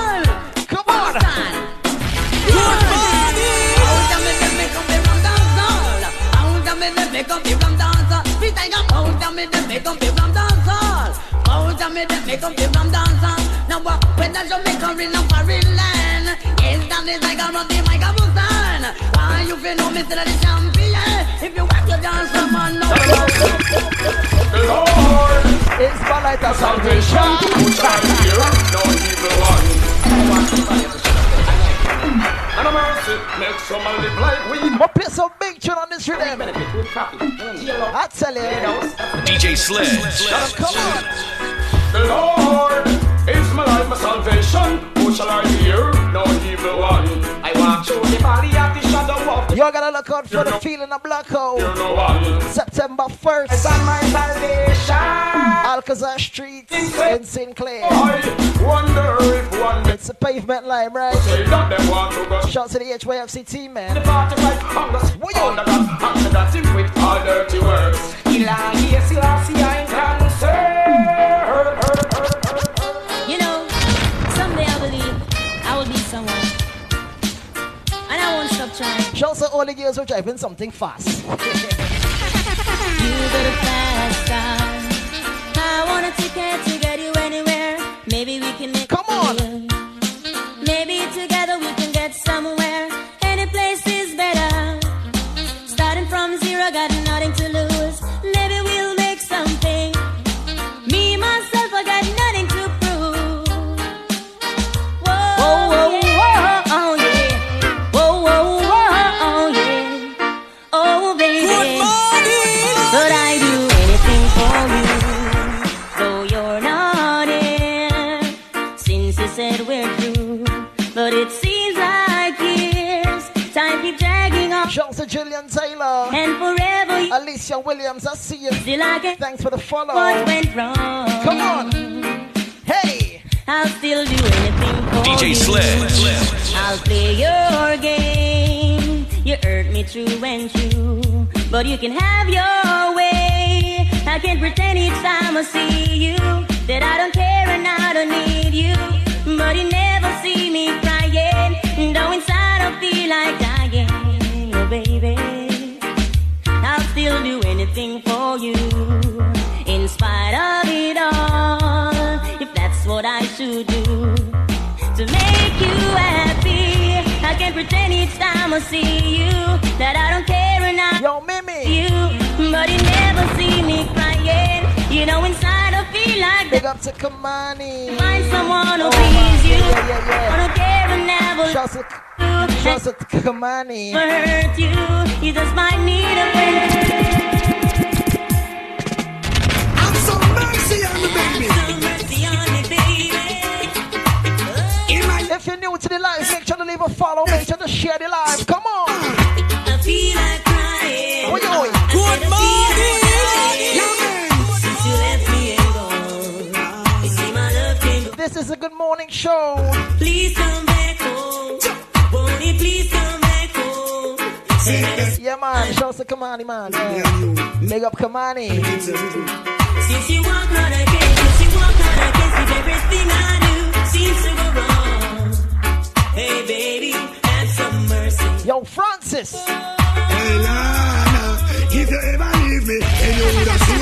I will that make up the rum dance all. Now what? When the Jamaica in a foreign land, yes, that is like a run the microphone stand. Why you feel no me still the champion? If you want to dance, come on, no. The Lord It's my light of salvation. Who shall hear no evil one? And a mercy makes some live like we I'ma play some big tune on this rhythm. benefit with profit. I tell you. DJ Sledge. Come on. The Lord is my life, my salvation. Who shall I hear? No evil one. I walk through the valley of the shadow of the You're gonna look out for the feeling of black hole. no. September 1st. It's on my salvation. Alcazar Street in Sinclair. I wonder if one day It's a pavement line, right? say that them want to go Shout to the HYFC team, the man. party right on the What you- on the gun, on with all dirty words. Ilahi, Selassie, I cancer. You Won't. Shout to all the girls who are driving something fast. You a fast car. I want a ticket to get you anywhere. Maybe we can make Come on. Maybe together we can get somewhere. Shout Taylor. and forever you Alicia Williams, I see you. still I get Thanks for the follow. what went wrong. Come on. Hey. I'll still do anything for DJ you. Sledge. I'll play your game. You hurt me true and true, but you can have your way. I can't pretend each time I see you that I don't care and I don't need you. But you never see me crying, though inside I feel like dying, oh baby. I'll still do anything for you, in spite of it all. If that's what I should do to make you happy. I can't pretend each time I see you that I don't care and I Yo, Mimi. you, but he never see me crying. You know, inside like Big up to Kamani. find someone who Oh, please you. yeah, yeah, yeah. Wanna care and never Shouts to, shouts to Kamani. hurt you. You just might need a friend. Have some mercy on me, baby. If you're new to the live, make sure to leave a follow. Make sure to share the live. Come on. I feel like crying. Oi, oi. Good morning. Is a good morning show. Please come back home. Won't you please come back home? Yeah, man. Shouts to Kamani, man. Yeah. Big up Kamani. Since you walk out again, since you walk out again, see everything I do seems to go wrong. Hey, baby, have some mercy. Yo, Francis. Hey, Lana, if you ever leave me, and you would have seen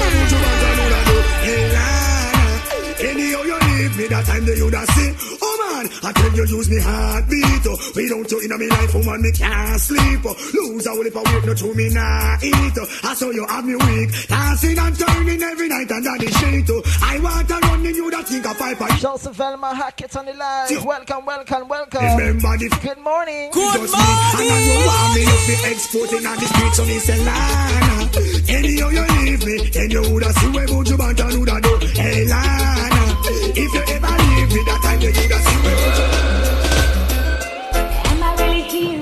that time that you would have seen. Oh man, I tell you use me heartbeat. Oh. Without you in my life, oh, woman, me can't sleep. Oh. Lose a whole heap of weight, no to me nah eat. Oh. I saw you have me weak, dancing and turning every night under the sheet. Oh. I want to run in you that think of five and Shouts to Velma Hackett on the live. Welcome, welcome, welcome. Remember the Good morning. Good morning. And I you want me to be exporting on the streets of Miss Lana. Anyhow you leave me, then you woulda see where would you want to do that do. Hey Lana,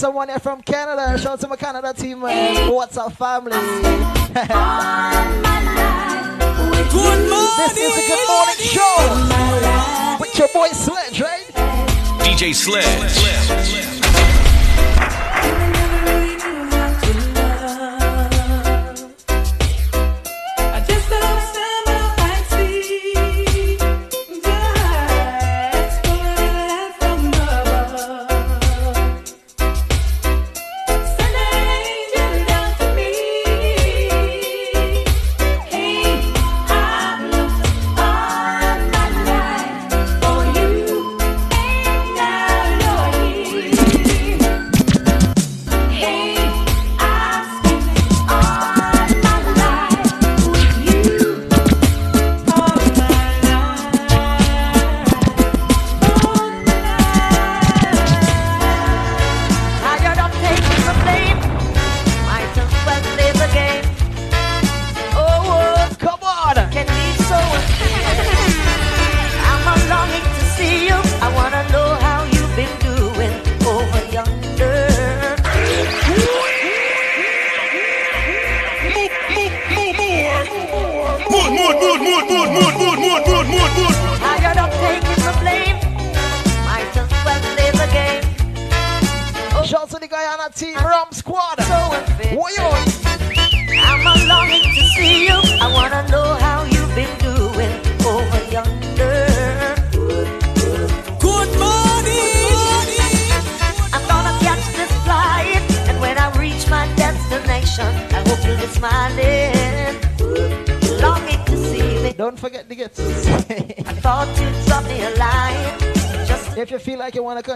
Someone here from Canada. Shout out to my Canada team. man. What's up, family? Good morning. This is a good morning show with your boy Sledge, right? DJ Sledge. I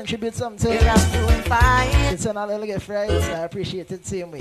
contribute something. It's an a little get fried, so I appreciate it seeing me.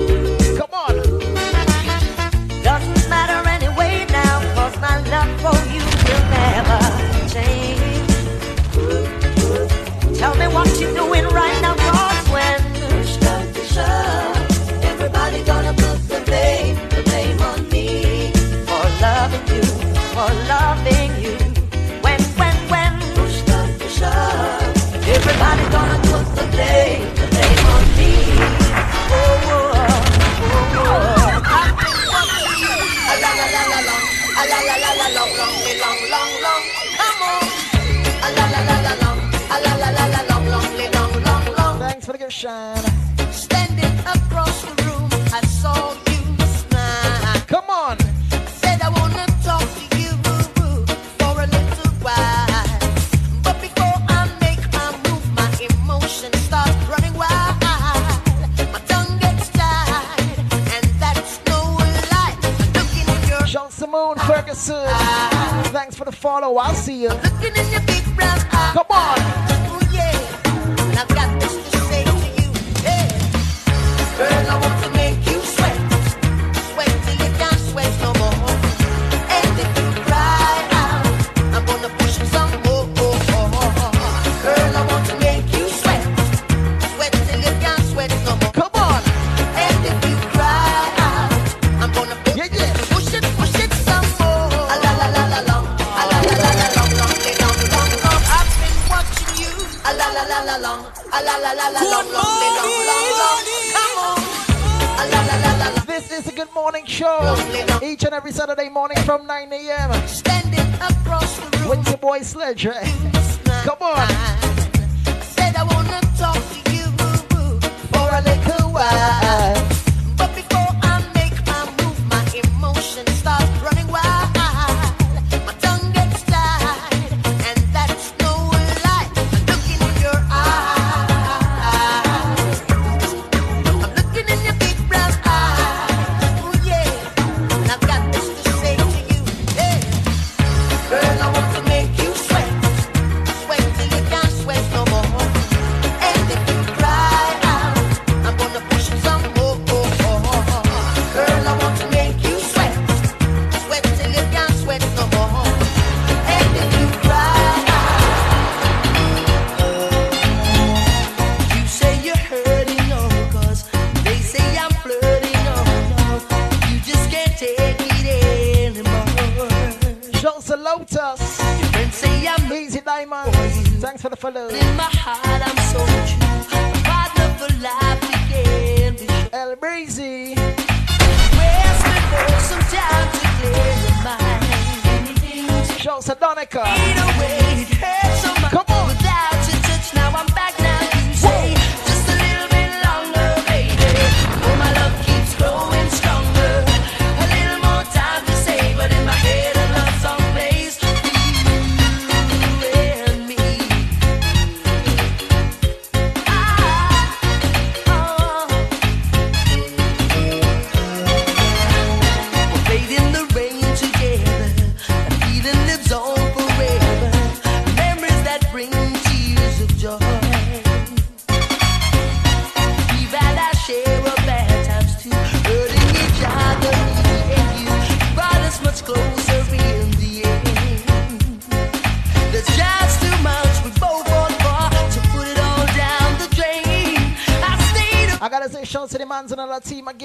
Shout to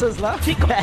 Somebody say more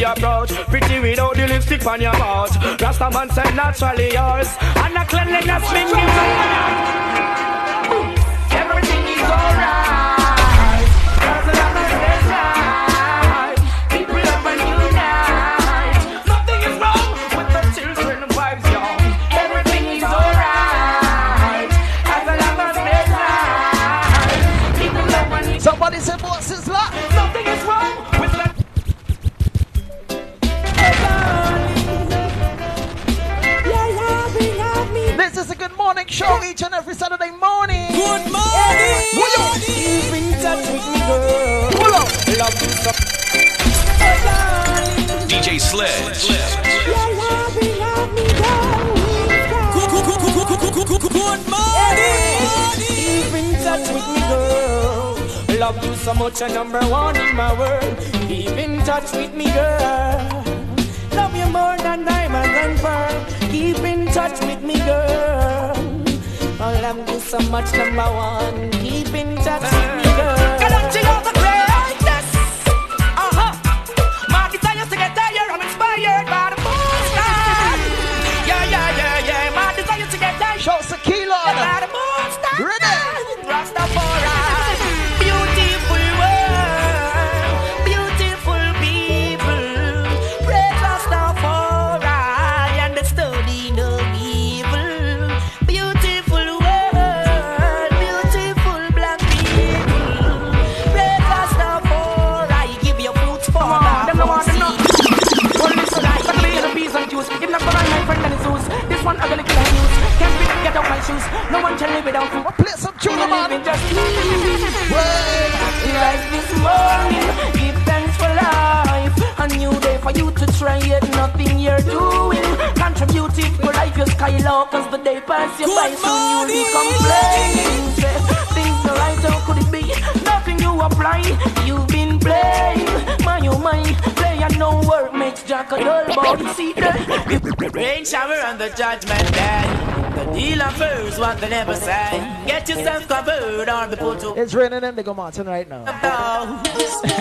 The approach. Pretty without the lipstick on your mouth. Rasta man said naturally yours. And the cleanliness mingy. Everything girl. Love you so much, you're number one in my world. Keep in touch with me, girl. Love you more than diamonds and pearl. Keep in touch with me, girl. I love you so much, number one. Keep in touch with me, one can live. Play some tune, man. Living just like this morning. Give thanks for life. A new day for you to try it. Nothing you're doing. Contributing for life. Your sky low, cause the day pass you by. Soon you'll be complaining. Things are right, how could it be? Nothing you apply. You've been playing. My, oh my. Play and no work makes Jack a dull body. See that? Rain shower on the judgment day. The dealer first what they never say. Get yourself covered or be put to It's raining Indigo Mountain right now.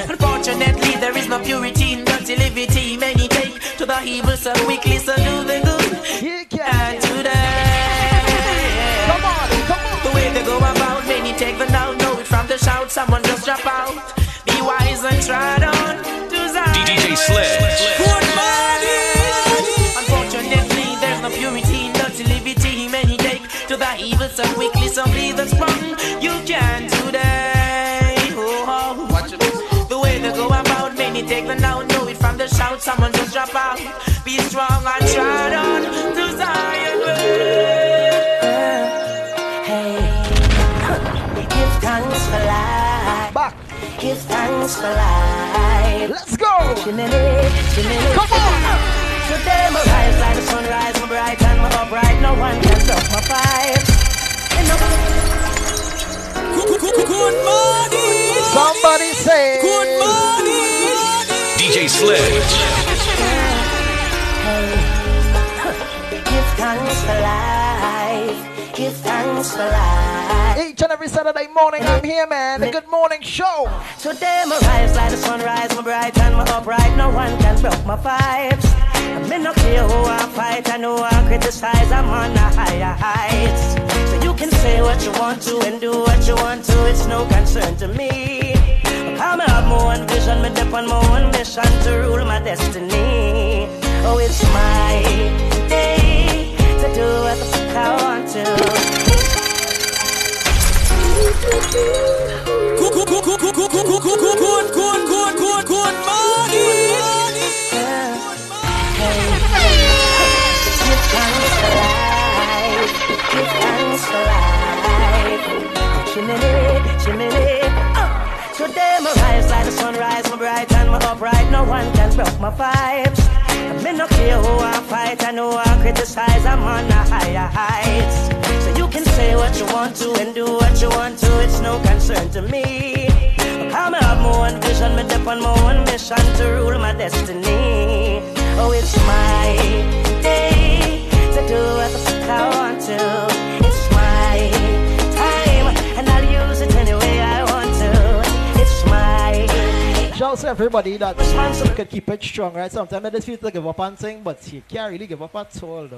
Unfortunately, there is no purity in dirty liberty. Many take to the evil so quickly, so do the good. You can today. Come on, come on. The way they go about, many take the now, know it from the shout. Someone just drop out. Be wise and trot on to Zion. DJ Sledge. Good morning. Unfortunately, there's no purity evil so quickly, so be the strong. You can today. Oh, oh. Watch it. The way they go about, many take the now, know it from the shout. Someone just drop out. Be strong and trot on to Zion. Hey, give thanks for life. Back. Give thanks for life. Let's go. Come on. Today my rise like the sunrise, my bright and my upright. No one can stop my vibes. Good morning. Somebody say. Good morning. DJ Sledge. Give thanks for life. Give thanks for life. Each and every Saturday morning, I'm here, man. The Good Morning Show. Today my rise like the sunrise, my bright and my upright. No one can block my vibes. I may not care who I fight, I know I criticize. I'm on a higher heights. So you can say what you want to and do what you want to. It's no concern to me. I'm have my own vision, me dip on my own mission to rule my destiny. Oh, it's my day to do what the I want to. Today my rise like the sunrise, my bright and my upright. No one can block my vibes. May not care who I fight, I know I criticize. I'm on a higher heights. So you can say what you want to and do what you want to. It's no concern to me. I'm have my own vision, me dip on my own mission to rule my destiny. Oh, it's my day to do what the fuck I want to. My Shout out to everybody that can keep it strong, right? Sometimes I just feel to give up on things, but you can't really give up at all, though.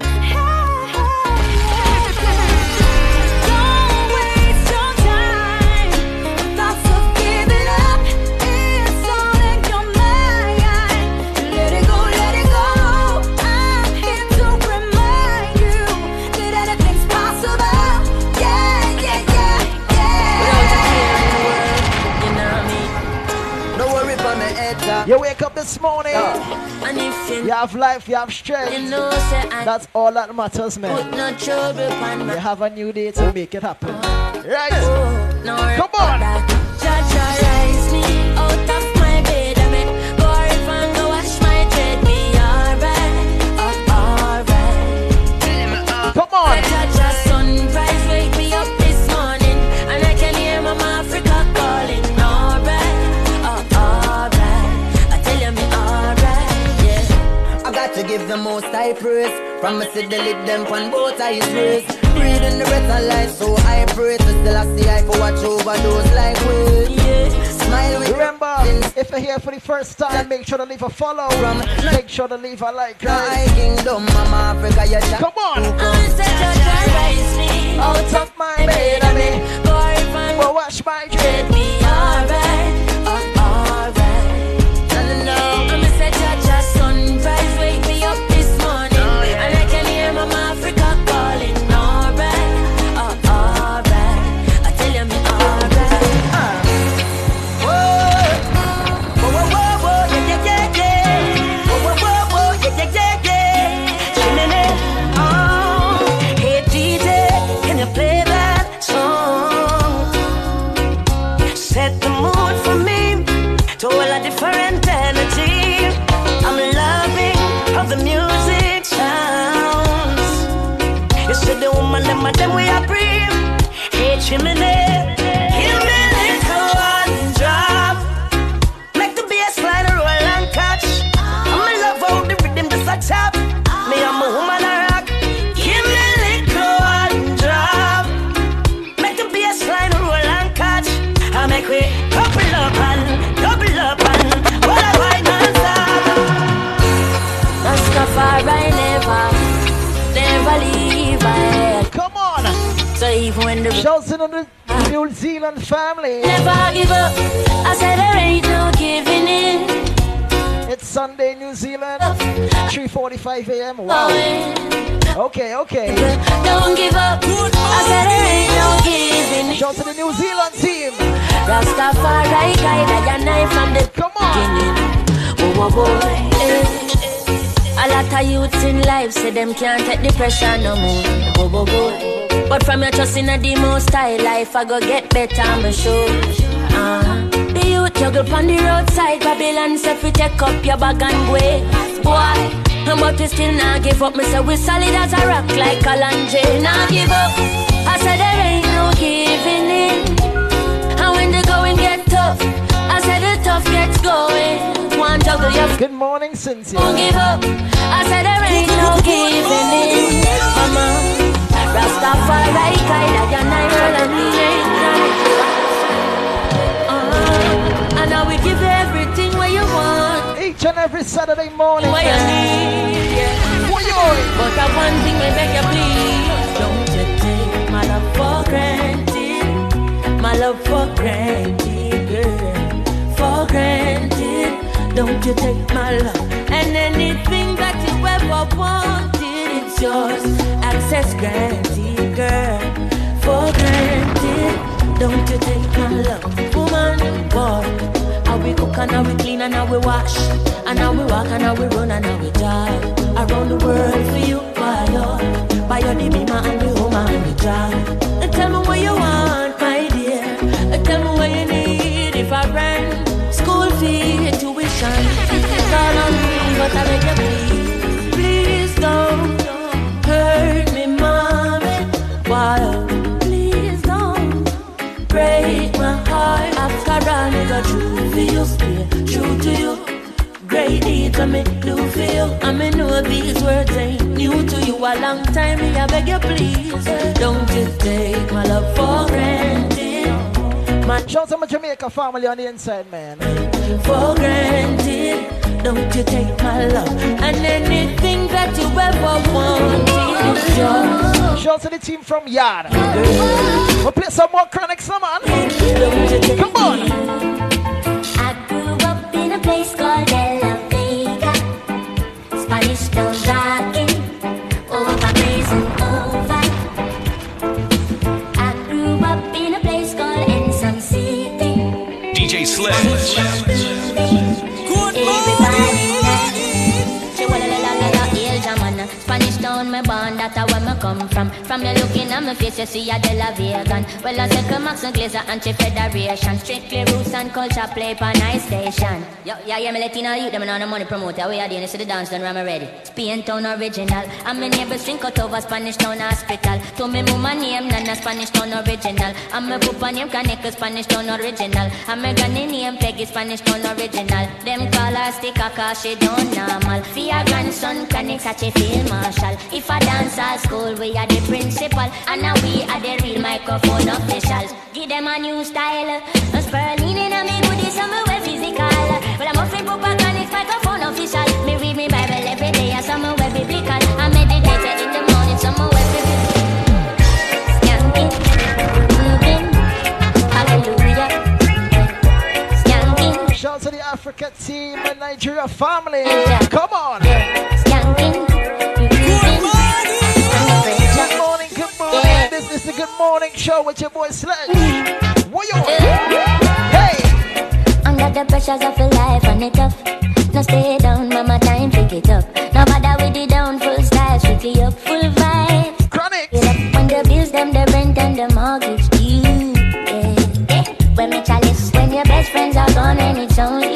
You wake up this morning, And if you you have life, you have strength. You know, say I That's all that matters, man. put no trouble on You have a new day to make it happen. Right? No, Come on. Jaja rise me the most high praise. From me see the lip them on both eyes raised. Breathing the breath of life, so I pray to still I see I for watch over those like we. Smile with Remember, if you're here for the first time, make sure to leave a follow. Make sure to leave a like, my kingdom, Mama Africa, you jack. Come on. Jaja rise me Out of my bed, I mean, go if and go wash my dread. Be alright, Shouts in on the New Zealand family. Never give up I said there ain't no giving in It's Sunday, New Zealand, 3:45 a.m. Wow. Okay, okay. Don't give up I said there ain't no giving in Shout to the New Zealand team. Rastafari guide I and I from the Come on. beginning Whoa, whoa, boy eh. A lot of youths in life say them can't take the pressure no more Whoa, whoa, boy But from your trust in a the most style life I go get better, I'm sure uh, The youth juggle on the roadside Babylon say fi take up your bag and go Boy, But we still not give up. Me say we solid as a rock like Kalanje. Not give up. I said there ain't no giving in. And when the going get tough, I said the tough gets going. One juggle your Good morning, Cynthia. Don't give up. I said there ain't no giving in. Mama, Rastafari, Kaila, Yanai, and uh, And now we give everything where you want. Each and every Saturday morning. Where you need, yeah. But I one thing I beg you please, don't you take my love for granted, my love for granted, girl, for granted. Don't you take my love and anything that you ever it's yours. Access granted, girl, for granted. Don't you take my love, woman, boy. How we cook and how we clean and how we wash And how we walk and how we run and how we drive. Around the world for you, by your By your the mima and the home and the drive. And tell me what you want, my dear. And tell me what you need. If I rent School fee, tuition It's all on me, but I beg you please all, nigga, true for you, stay true to you. Great deeds I me do for you. I me know these words ain't new to you. A long time, me I beg you please, don't you take my love for granted. My Shout out to my Jamaica family on the inside, man. for granted. Don't you take my love and anything that you ever wanted is yours. Shout to the team from Yard. We'll play some more Chronixx, some man. Come on. I grew up in a place called De La Vega. Spanish town rocking, over blazing over. I grew up in a place called Ensom City. DJ Sledge. Me born, that's where me come from. From you looking at my face, you see a De La Vegan. Well, I say Max and Glazer, anti-federation. Strictly roots and culture play for nice station. Yo, yeah, yeah, me letting all you, them on the money promoter. We are doing this to the dance, done, I'm ready. Spain town original. And my neighbors drink out over Spanish town hospital. To me, mama name, Nana Spanish town original. And my papa name, Chronicle Spanish town original. And my granny name, Peggy Spanish town original. Them call her sticker cause she don't normal. Your grandson, Kaneka such a field marshal. If School, we are the principal. And now we are the real microphone officials. Give them a new style. A spurling in a me goodies, some physical. But I'm off Papa Chronicle microphone official. Me read me Bible every day, some well biblical. I meditate in the morning, some well biblical. Skanking, moving, hallelujah. Skanking, Shout out to the Africa team and Nigeria family. Come on. This is the Good Morning Show with your boy Sledge. What you Hey! Under the pressures of life and it tough. No stay down, mama time pick it up. No bother with the down, full style, strictly up, full vibe. Chronic. When the bills, them the rent and the mortgage due. Yeah. When me chalice, when your best friends are gone and it's only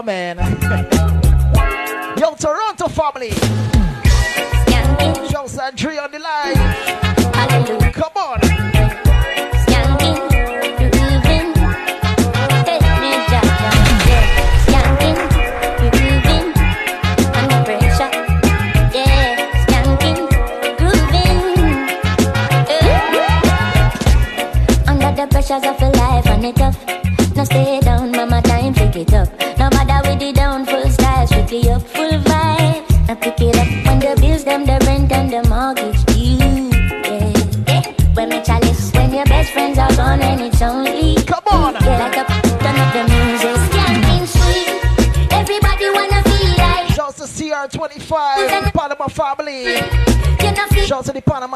Oh man. Yo, Toronto family. Out Dre on the line. Come on. Eh. Under the pressures of life and it tough. Now stay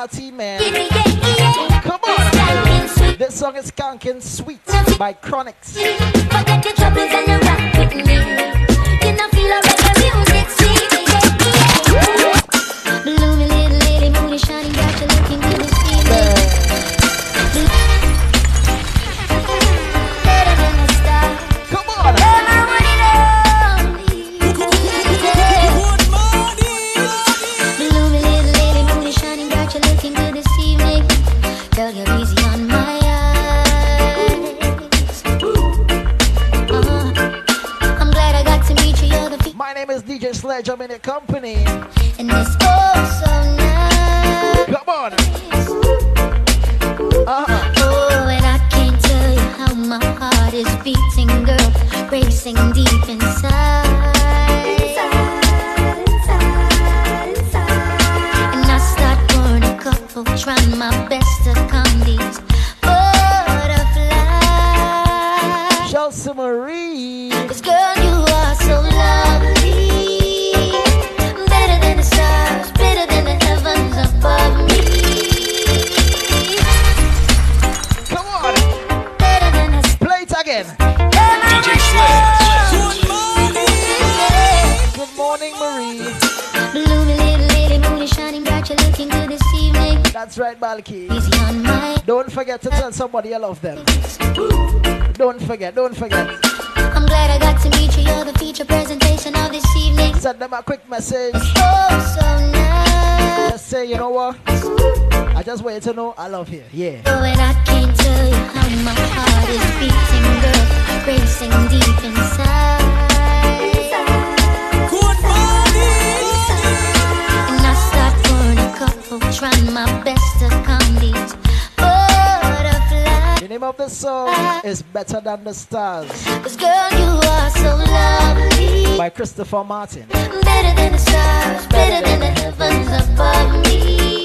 out to the Panama team, man. Come on. This song is Skanking Sweet by Chronixx. somebody love them. Don't forget, don't forget. I'm glad I got to meet you. You're the feature presentation of this evening. Send them a quick message. Oh, so nice. Just say, you know what? I just want you to know I love you. Yeah. Better Than the Stars. Cause girl, you are so lovely. By Christopher Martin. Better than the stars, better than the heavens above me.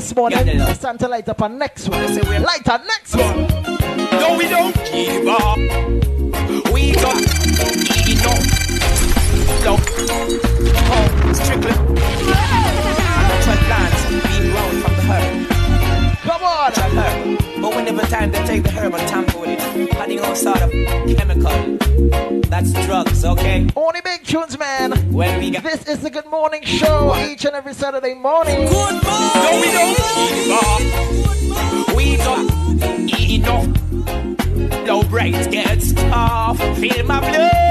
this morning. Yeah, it's time to light up our next one. Say we're light our next one. No, we don't give up. We got enough. No. Oh, strictly. Come on! But whenever time to take the herb and tamper with it, adding all sort of chemical. That's drugs, okay? Only big tunes, man. When we got this is the Good Morning Show each and every Saturday morning. Good morning! No, we don't give up. We don't eat enough. Low no braids gets off. Feel my blood.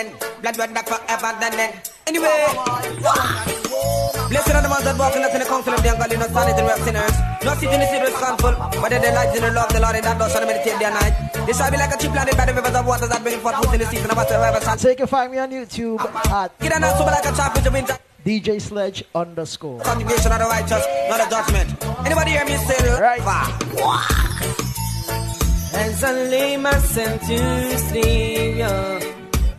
then. Blood red duck forever and then. Anyway. Blessed are the ones that walk in the council of the ungodly, sinners. Sitting in the but in the love of the Lord that meditate night. Shall be like a by the rivers of that bring forth in the season of whatsoever. So you can find me on YouTube at Get an answer like a with the winter. DJ Sledge underscore. Congregation of the righteous, not a judgment. Anybody hear me say right. And suddenly my sin to sleep, yeah.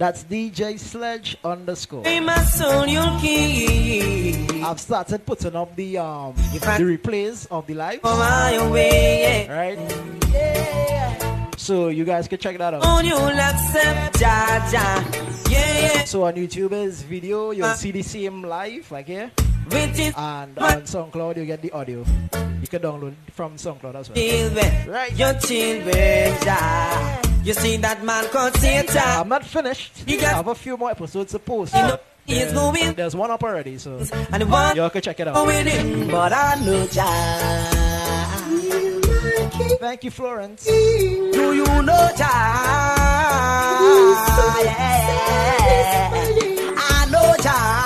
That's DJ Sledge underscore. In my soul, you'll keep. I've started putting up the um the replays of the live. On my way, yeah. Right? So you guys can check that out. On you'll accept, ja, ja. Yeah, yeah. So on YouTube is video, you'll see the same live like here. And on SoundCloud you get the audio. You can download from SoundCloud as well. Children, right. Your children, ja. You see that man called Satan. I'm not finished. I have a few more episodes to post. You know, he's going. There's one up already, so And one you can check it out. with him, but I know ja. Thank you, Florence. Do you know ja? Yeah. I know ja.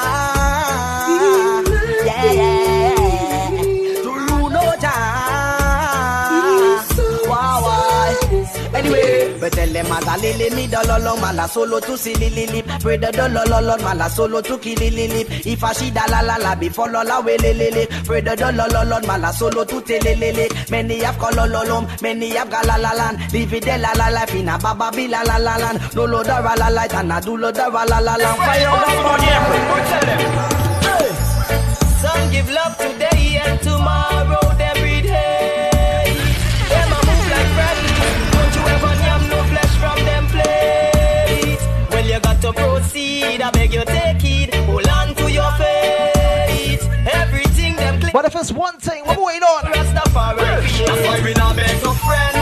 But tell them as a lily me dololo mala solo to see lily lip. Pray the dololo mala solo to kill lily lip. If I she da la la la before la la we lily lip. Pray the dololo mala solo to tell lily Many have kolololom, many have galalalan. Live it la la life in a baba bi la la la lan. No lo da ra la light and a do lo da ra la la lan. Fire up Some give love today and tomorrow to proceed. I beg you take it. Hold on to your faith. Everything them click. What if it's one thing? What going on? Rastafari. That's why we not beg no friend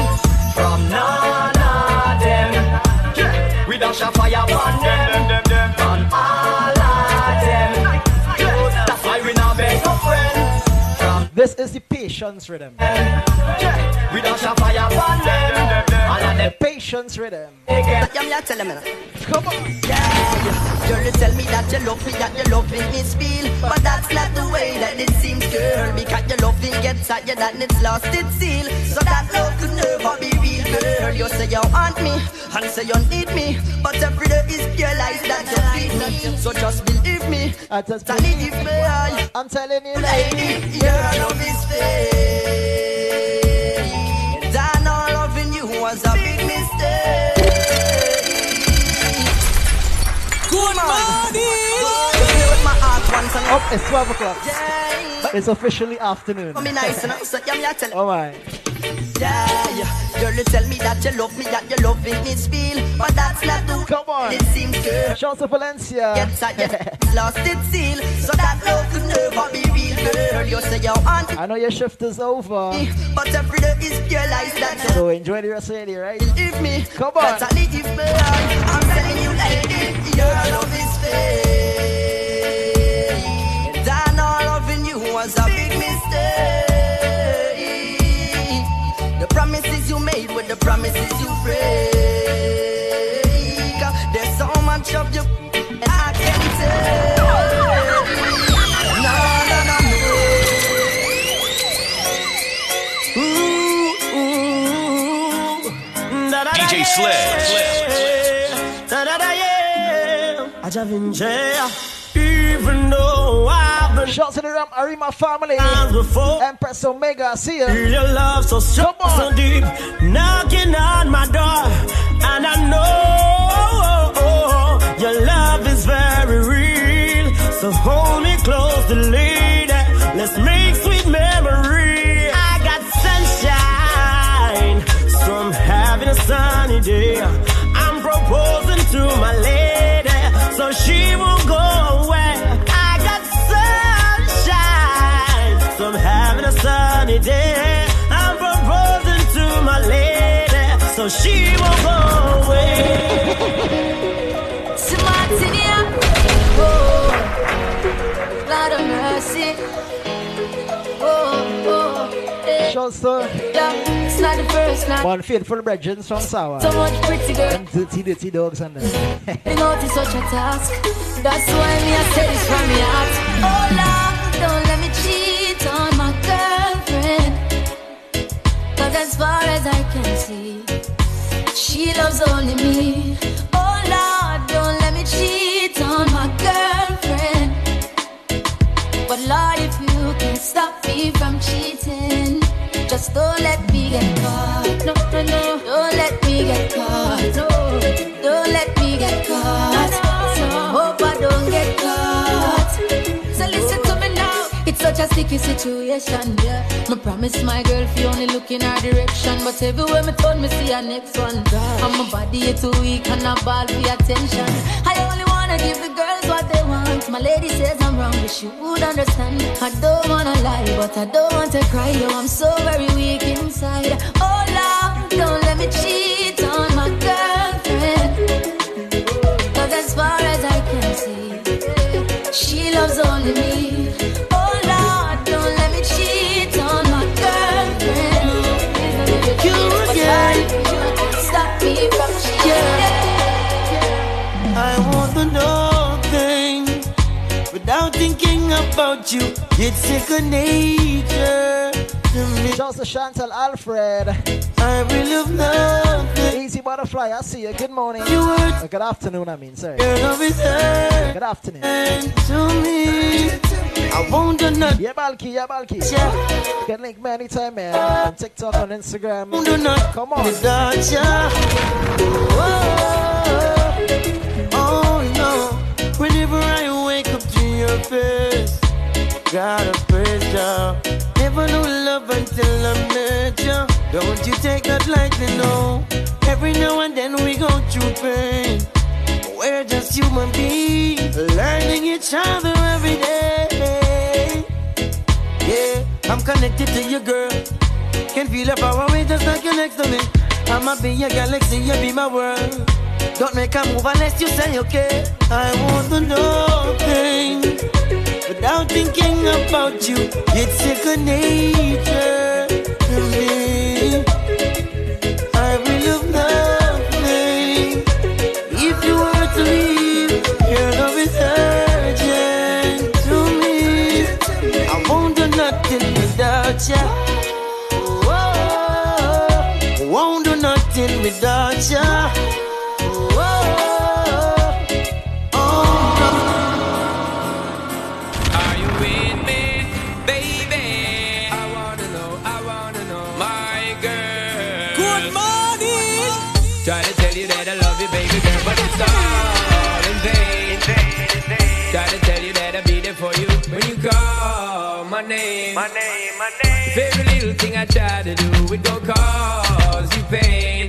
from none of them. We dash a fire on them. On all This is the patience rhythm. we dash a fire on them. All of. The patience rhythm. Yeah, me tell them. Come on. Yeah, girl, you tell me that you love me, that you love me, miss feel. But that's not the way that it seems, girl. Because your loving gets higher than it's lost its seal. So that love could never be real, girl. You say you want me, and say you need me. But every day is pure lies that you feed me. So just believe me. I just Tell me I'm telling you, lady, your love is fake. And I loving you was a big mistake. Good morning. Up, it's 12 o'clock. It's officially afternoon. Come nice enough, so yeah, me a tell Oh my. Yeah, yeah. Girl, you tell me that you love me, that you love me, feel. But that's not the Come on. It seems, girl. Shout to Valencia. Yes, I yes, lost its seal. So that love could never be real, girl. You say you want I know your shift is over. but every day is pure lies that So enjoy the rest of the day, right? believe me. Come on. Better leave me. I'm telling you, lady, your love is fake. Was a big mistake. The promises you made with the promises you break. There's so much of you, and I can tell. No, no, no, no. Ooh, ooh. Da, da, da, DJ. Sledge. Yeah. I just been jail, even though I've been Shout to the Ram Arima family. Empress Omega, see ya. Your love so strong, so deep, knocking on my door, and I know your love is very real. So hold me close, the lady. Let's make sweet memory. To Yeah, it's not the first night. one faithful brethren from Sour. So much pretty girl. Them dirty, dirty dogs and them. You know it's such a task. That's why me I say this from your heart. Oh Lord, don't let me cheat on my girlfriend. Cause as far as I can see, She loves only me. Oh Lord, don't let me cheat on my girlfriend. But Lord, if you can stop me from cheating, just don't let me get caught. No, no, no. Don't let me get caught. No, don't let me get caught. So hope I don't get caught. So listen to me now. It's such a sticky situation, yeah. Me promise my girl if you only look in her direction, but everywhere me turn, me see her next one. And my body is too weak and I ball for attention. I only wanna give the girls what they want. My lady says I'm wrong, but she would understand. I don't wanna lie, but I don't want to cry. Yo, I'm so very you. It's second nature to me. Joseph Chantal Alfred. I really love nothing. Easy butterfly, I see you. Good morning. You were- Uh, good afternoon, I mean, sorry. Your love is hurt Good afternoon. to me. I won't do nothing. Yeah, Balky, yeah, Balky. Yeah. You can link me anytime, man. On TikTok, on Instagram. Won't do nothing Come on. without ya. Oh, oh no. Whenever I wake up to your face, gotta praise ya. Never knew love until I met ya. Don't you take that lightly, no. Every now and then we go through pain. We're just human beings, learning each other every day. Yeah, I'm connected to you, girl. Can feel the power away just like you're next to me. I'ma be your galaxy, you be my world. Don't make a move unless you say okay. I want to know things without thinking about you. It's second nature to me. I will love nothing if you were to leave. Your love is urgent to me. I won't do nothing without. Whoa, won't do nothing without ya. Name. My name, my name. Every little thing I try to do, it gon' cause you pain.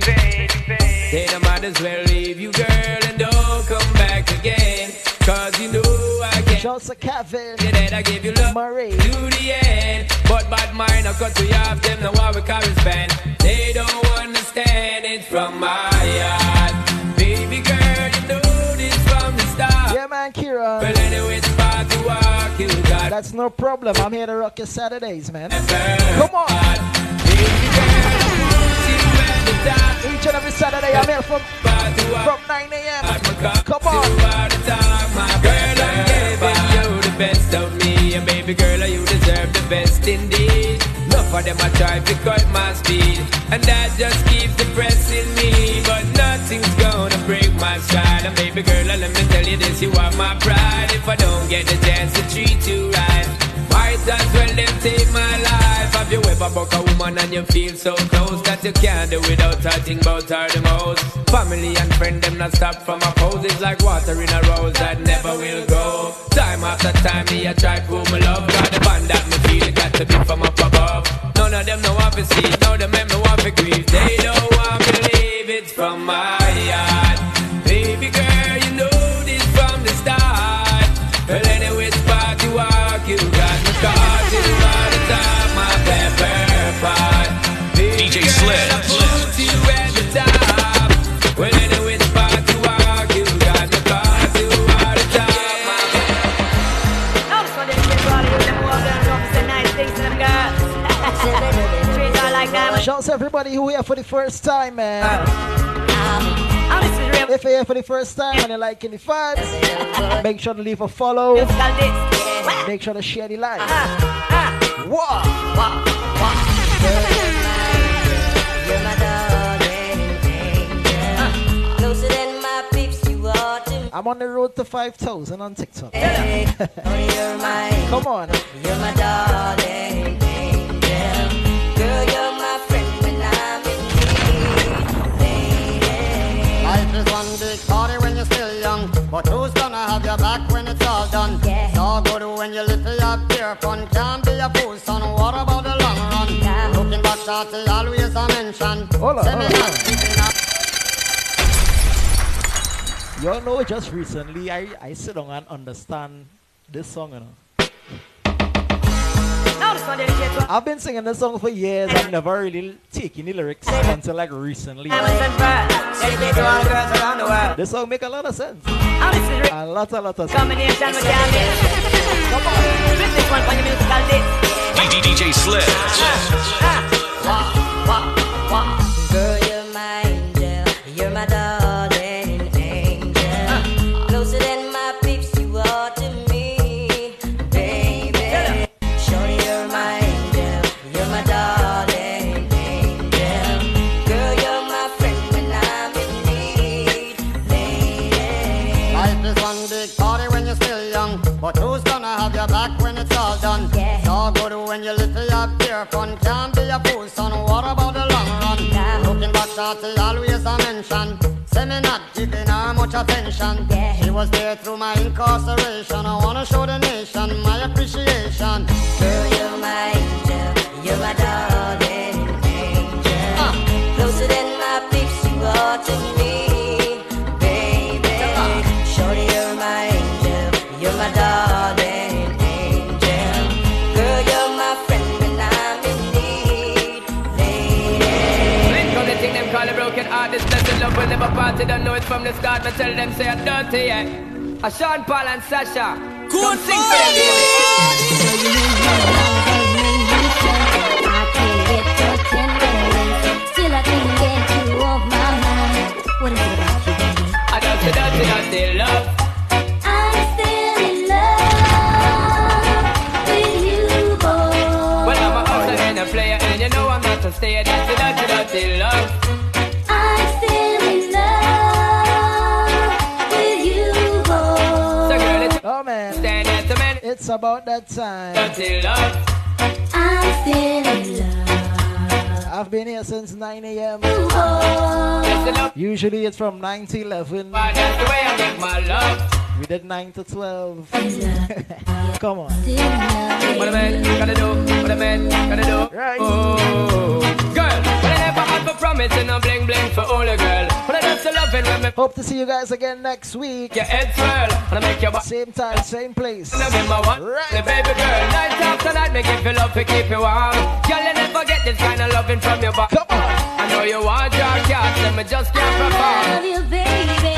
Then I might as well leave you, girl, and don't come back again. Cause you know I can't. Joseph Kevin. Yeah, that I give you love Marie. to the end. But bad mind, I cut you off them, now why we correspond. They don't understand it from my heart. Man, Kira. Well, anyway, it's far to walk, you got That's no problem. I'm here to rock your Saturdays, man. Come on. Each and every Saturday, I'm here from, from 9 a.m. Come on. Girl, I'm giving you the best of me, and baby girl, you deserve the best indeed. Of them I try to cut my speed, and that just keeps depressing me. But nothing's gonna break my stride, and baby girl, let me tell you this: you are my pride. If I don't get the chance to treat you right, might as well them take my life. Ever buck a woman and you feel so close that you can't do without talking about her the most? Family and friend them not stop from oppose. It's like water in a rose that never will go. Time after time me I try to prove my love. Got the band that me feel got to be from up above. None of them know want to see, of them make me want to grieve. They don't want to believe it's from my Shouts everybody who here for the first time, man. If you're here for the first time and you're liking the vibes, make sure to leave a follow. Make sure to share the like. Uh. I'm on the road to 5,000 on TikTok. Hey, Come on. Life is one big party when you're still young, but who's gonna have your back when it's all done? Yeah. It's all good when you lift it up, pure fun. Can't be a fool, son. What about the long run? Looking back, shorty, always a mention. Hold on, Say hold on, not hold on. keeping up. Y'all know just recently I, I sit down and understand this song, you know. I've been singing this song for years. I've never really taken the lyrics until like recently. Diamonds and pearls. Dedicated to all the girls around the world. This song make a lot of sense. Now this is A lot, a lot of sense. combination with it fun. Can't be a fool, son. What about the long run? Looking back, shorty, always a mention. Say me not giving her much attention. Yeah. She was there through my incarceration. I wanna show the nation my appreciation. Blessed love will never part. They don't know it from the start. But tell them say I'm dirty, yeah. A Sean Paul and Sasha. Come sing for them, baby. I can't get your tenderness. Still I can't about that time. Dirty love. I'm still in love I've been here since 9 a.m. with you, boy. That's the love. Usually it's from 9 to 11. But that's the way I make my love. We did 9 to 12. Come on. Still in love What a man gotta do, what a man gotta do. Right. Oh, girl, promise and no bling bling for all a girl. But I just love it when me Hope to see you guys again next week. your head swirl and I make your body. Same time, same place. Love in my one, Right. the baby girl. Night after night, make you feel love to keep you warm. Girl, you never get this kind of loving from your back. Come on. I know you want your cat, and me just can't perform. love you, baby.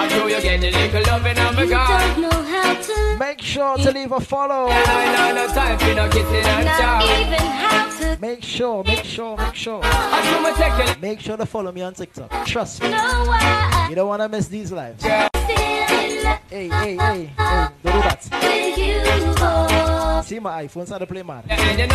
I know you get a little loving of a You girl. don't know how to, Make sure to leave a follow. And I know no time for no kissing and not chow. even how to Make sure, make sure, make sure. I do my take Make sure to follow me on TikTok. Trust me. Uh, uh, you don't want to miss these lives. Yeah. I'm still in love Hey, hey, hey, hey. Don't do that. with you, boy. See my iPhone started to play mad. And you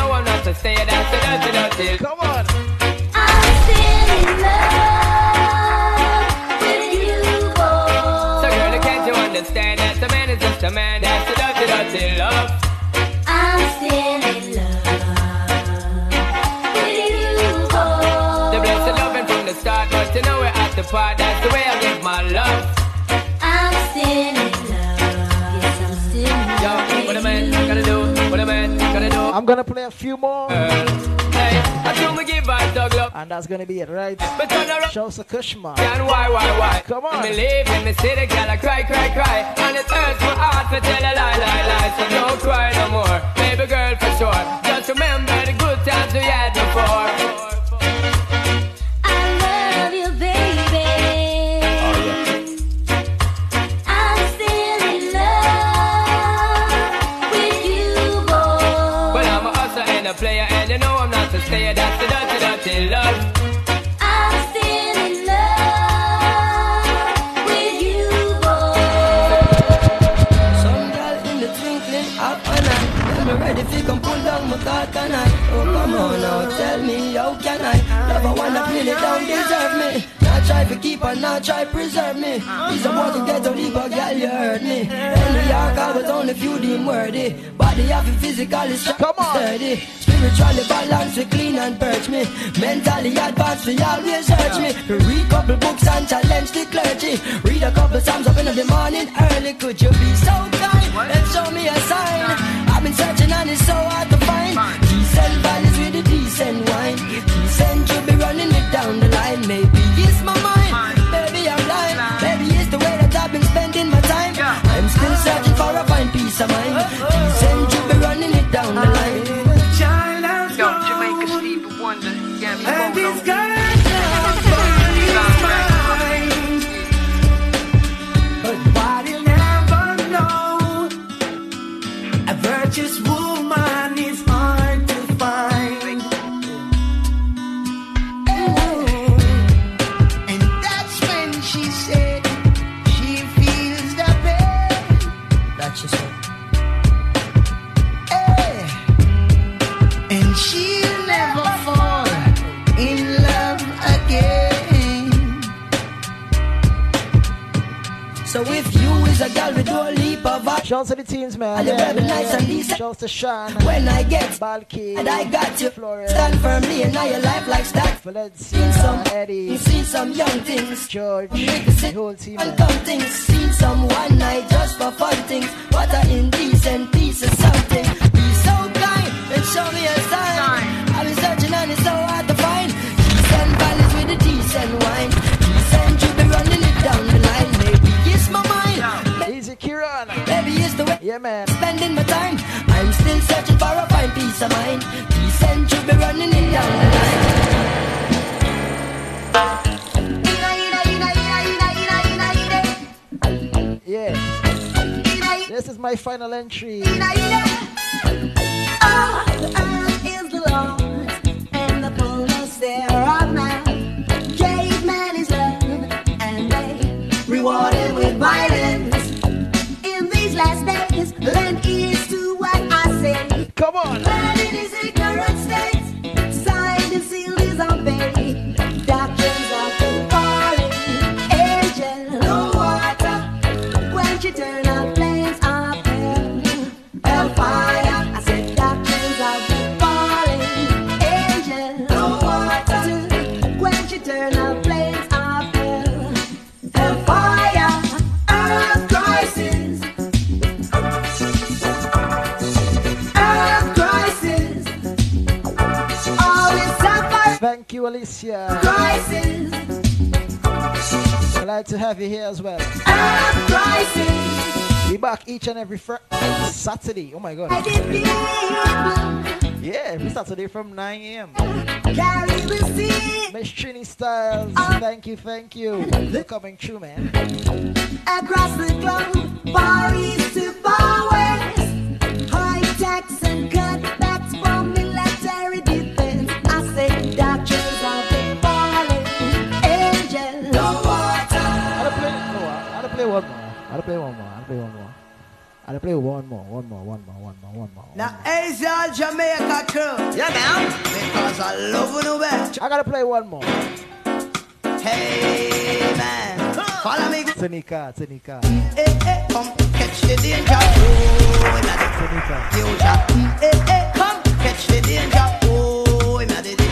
can't you understand that the man is just a man, that's the dirty, dirty love. I'm still in love with you, The blessed loving from the start, but you know we're at the part, that's the way I give my love. I'm still in love. Yes, I'm still in Yo, what a man gotta do, what a man gotta do. I'm gonna play a few more, Hey, and that's gonna be it, right? but turn around. Shouts to Kushman. And why, why, why? Come on. Me live in the city, girl, I cry, cry, cry. And it hurts my heart to tell a lie, lie, lie. So don't cry no more, baby girl, for sure. Just remember the good times we had before. Ready if you come pull down my coconut Oh come on now, tell me how can I Never wanna pin it down, deserve me Not try to keep on, not try preserve me. He's a boy to get to leave a girl, you heard me. In New York, I was only few deemed worthy. Body have it physically strong, sturdy. Spiritually balanced, we clean and purge me. Mentally advanced, we always search me. To read couple books and challenge the clergy. Read a couple psalms up in the morning early. Could you be so kind and show me a sign? I've been searching and it's so hard to find. Decent values with a decent wine. Decent you be running it down the line. Maybe it's my mind. Maybe I'm blind. Maybe it's the way that I've been spending my time. I'm still searching for a fine peace of mind. Decent you be running it down the line. Child has Yo, Jamaica Stevie Wonder. Yeah, me And go, this a you is a girl with a leap of action, Shouts to the teams, man. And you Yeah, yeah, nice and decent. Shouts to Sean. when I get Balky. and I got you, Flores. stand firmly in your life like that. Valencia. Seen some, Eddie. seen some young things. George. Make the whole team, and man. come things. Seen some one night just for fun things. What a indecent piece of something. Be so kind and show me a sign. Yeah, man. spending my time. I'm still searching for a fine peace of mind. Decent you be running it down the line. Yeah. This is my final entry. All the earth is the Lord's, and the fullness thereof. Gave man his love, and they rewarded with violence. Glad to have you here as well. Crisis. We back each and every fr- Saturday. Oh my god. I did people Yeah, every Saturday from 9 a.m. Miss Trini Styles, ah. thank you, thank you for coming through, man. across the globe, far east to far west. I'll play one more. I'll play one more. I'll play one more, one more, one more, one more, one more. Now, Asia Jamaica crew. Yeah, man. Because I love you, man. I gotta play one more. Hey, man. Follow me. Tanika, Tanika, Hey, hey, come catch the danger. Oh, in the Tanika. future. Hey, hey, come catch the danger. Oh, in the danger for the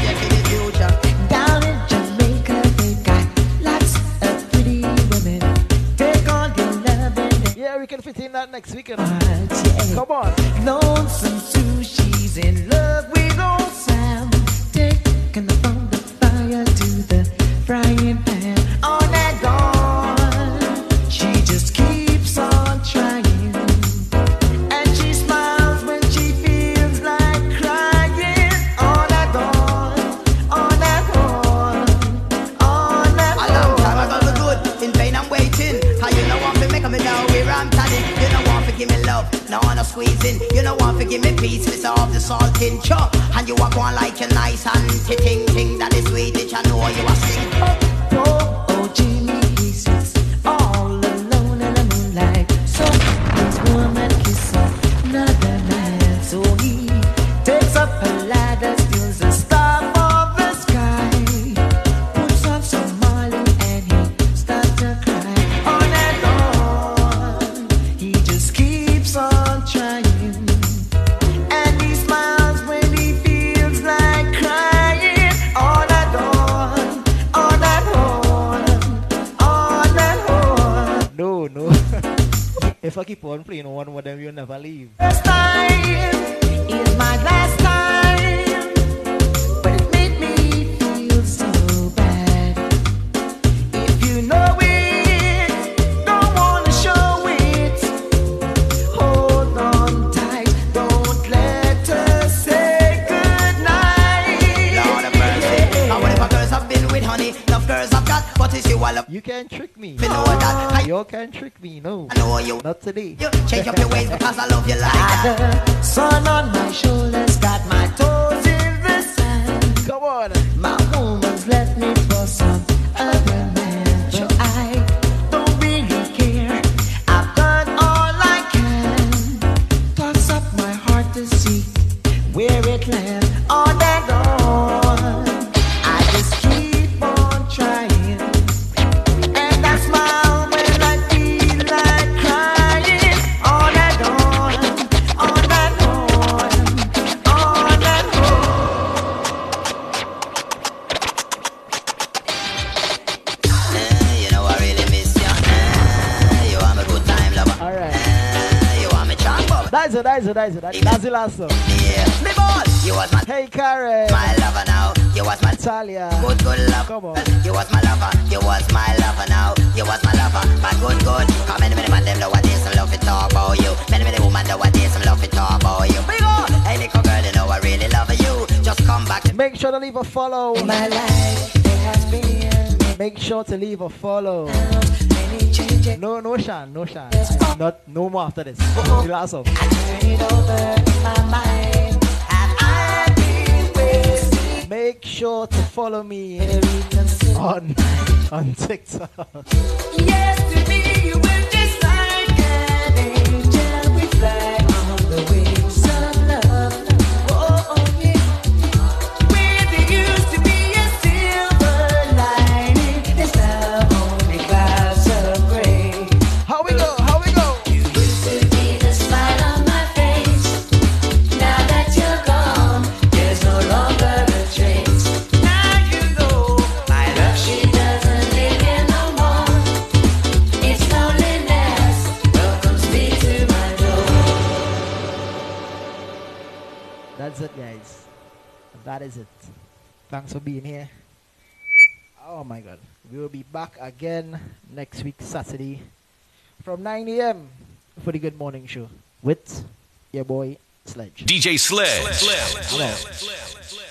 can fit in that next weekend. yeah. Come on. Lonesome Sue, she's in love with old Sam. Taking the from the fire to the frying pan. In. You know want to give me peace, with all the salt in chop. And you walk on like a nice auntie ting ting that is sweet. It I know you are sing. Keep on playing one of them, you'll never leave. Last time is my last time, but it made me feel so bad. If you know it, don't wanna show it. Hold on tight, don't let us say goodnight. Lord have mercy. And whatever girls have been with honey, enough girls I've got, but it's you all up. You can't trick me. Know can't trick me, no. I know you. Not today. You change up your ways because I love you like that. Sun on my shoulders, got my toes in the sand. Come on. My woman's left me for some It, that's it, that's it. That's the last song. Yeah. Me ball. You was my Hey, Karen. my lover now. You was my Talia. good good love. Come on. You was my lover. You was my lover now. You was my lover. My good good. Come many many man them know what they some love it talk about you. Many many woman know what they some love it talk about you. Big on. Hey little girl, you know I really love you. Just come back. Make sure to leave a follow. My life there has been Make sure to leave a follow. many changes. No, no, Shan, no, Shan. Not, no more after this. The last song. Turn it over in my mind. Have I been wasting? Make sure to follow me on on TikTok. Yes, That is it. Thanks for being here. Oh my God. We will be back again next week, Saturday, from 9 a.m. for the Good Morning Show with your boy Sledge. DJ Sledge. Hello.